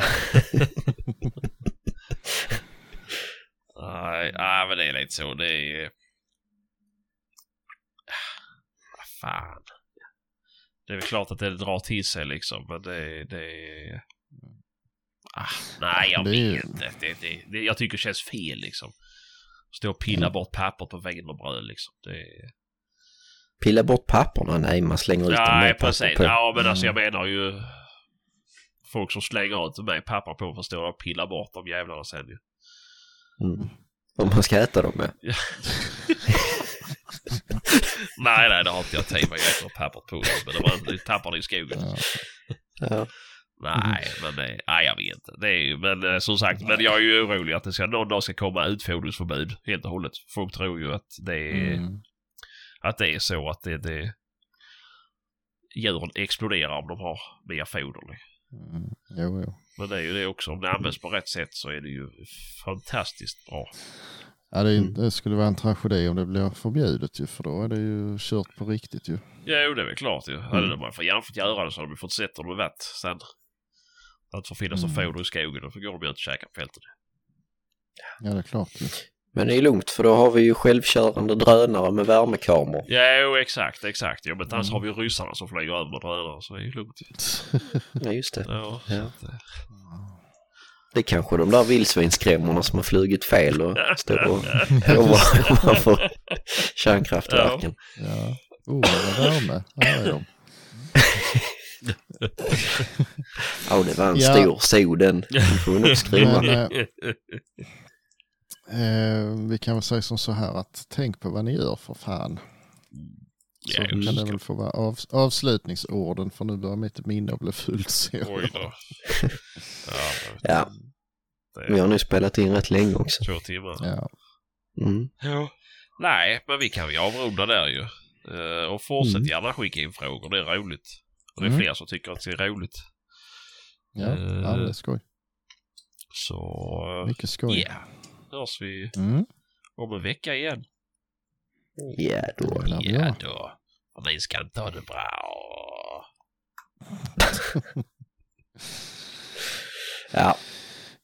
Nej, nej, men det är lite så. Det är... Vad fan. Det är väl klart att det drar till sig liksom, men det... det ah, nej, jag Det är vet inte. Det, det, det, jag tycker det känns fel liksom. Stå och pilla Mm. bort pappret på wienerbröd liksom. Det, Pilla bort papperna? Nej, man slänger ut dem nej, papper precis. på. Ja, men alltså jag Mm. menar ju... Folk som slänger ut med papper på för att stå och pilla bort de jävlarna sen ju. Mm. Om man ska äta dem med. nej, nej, det har inte jag tid med. Jag äter pappret på men det var, det tappar det i skogen. Ja. Ja. Nej, men det, nej, jag vet inte. Det är, ju- men eh, som sagt, men jag är ju orolig att det ska, någon dag ska komma utfodringsförbud helt och hållet. Folk tror ju att det är, Mm. att det är så att det, det djuren exploderar om de har mer foder. Mm. Jo, jo. Men det är ju det också, om det används på rätt sätt så är det ju fantastiskt bra. Ja, det, är, Mm. det skulle vara en tragedi om det blir förbjudet ju, för då är det ju kört på riktigt ju. Ja, jo, det är väl klart ju. Hade Mm. de bara för fått göra det så hade sett hur det varit sen. Att få finnas Mm. mm. foder i skogen och får gå de ut och käka på fältet. Ja, det är klart. Men det är lugnt för då har vi ju självkörande drönare med värmekameror. Ja, jo, exakt, exakt. Ja, men annars Mm. har vi ju ryssarna som flyger över med drönare så det är ju lugnt. Ja, just det. Ja, Ja. så eh, Det är kanske de där vildsvinskrämmorna som har flugit fel och står och jobbar ovanför kärnkraftverken. Ja. Oh, vad värme. Här är de. Ja, det var en Ja. stor so den. Den får vi nog skruva. Men, eh, Eh, vi kan väl säga som så här att tänk på vad ni gör för fan. Så kan det väl få vara av, avslutningsorden för nu börjar mitt minne bli fullt. så Oj då. Ja, Ja, vi har nu spelat in rätt länge också. två timmar. Ja. Mm. Ja. Nej, men vi kan ju avrunda där ju. Eh, och fortsätt Mm. gärna skicka in frågor, det är roligt. Och det är Mm. fler som tycker att det är roligt. Ja, Eh. ja, det är skoj. Så, Mycket skoj. ja. Hörs vi Mm. om en vecka igen. Ja, då. Vi Ja då. Och ni ska inte ha det bra. Ja,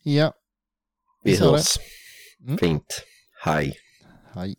Ja, vi hörs. Mm. Fint. Hej. hej.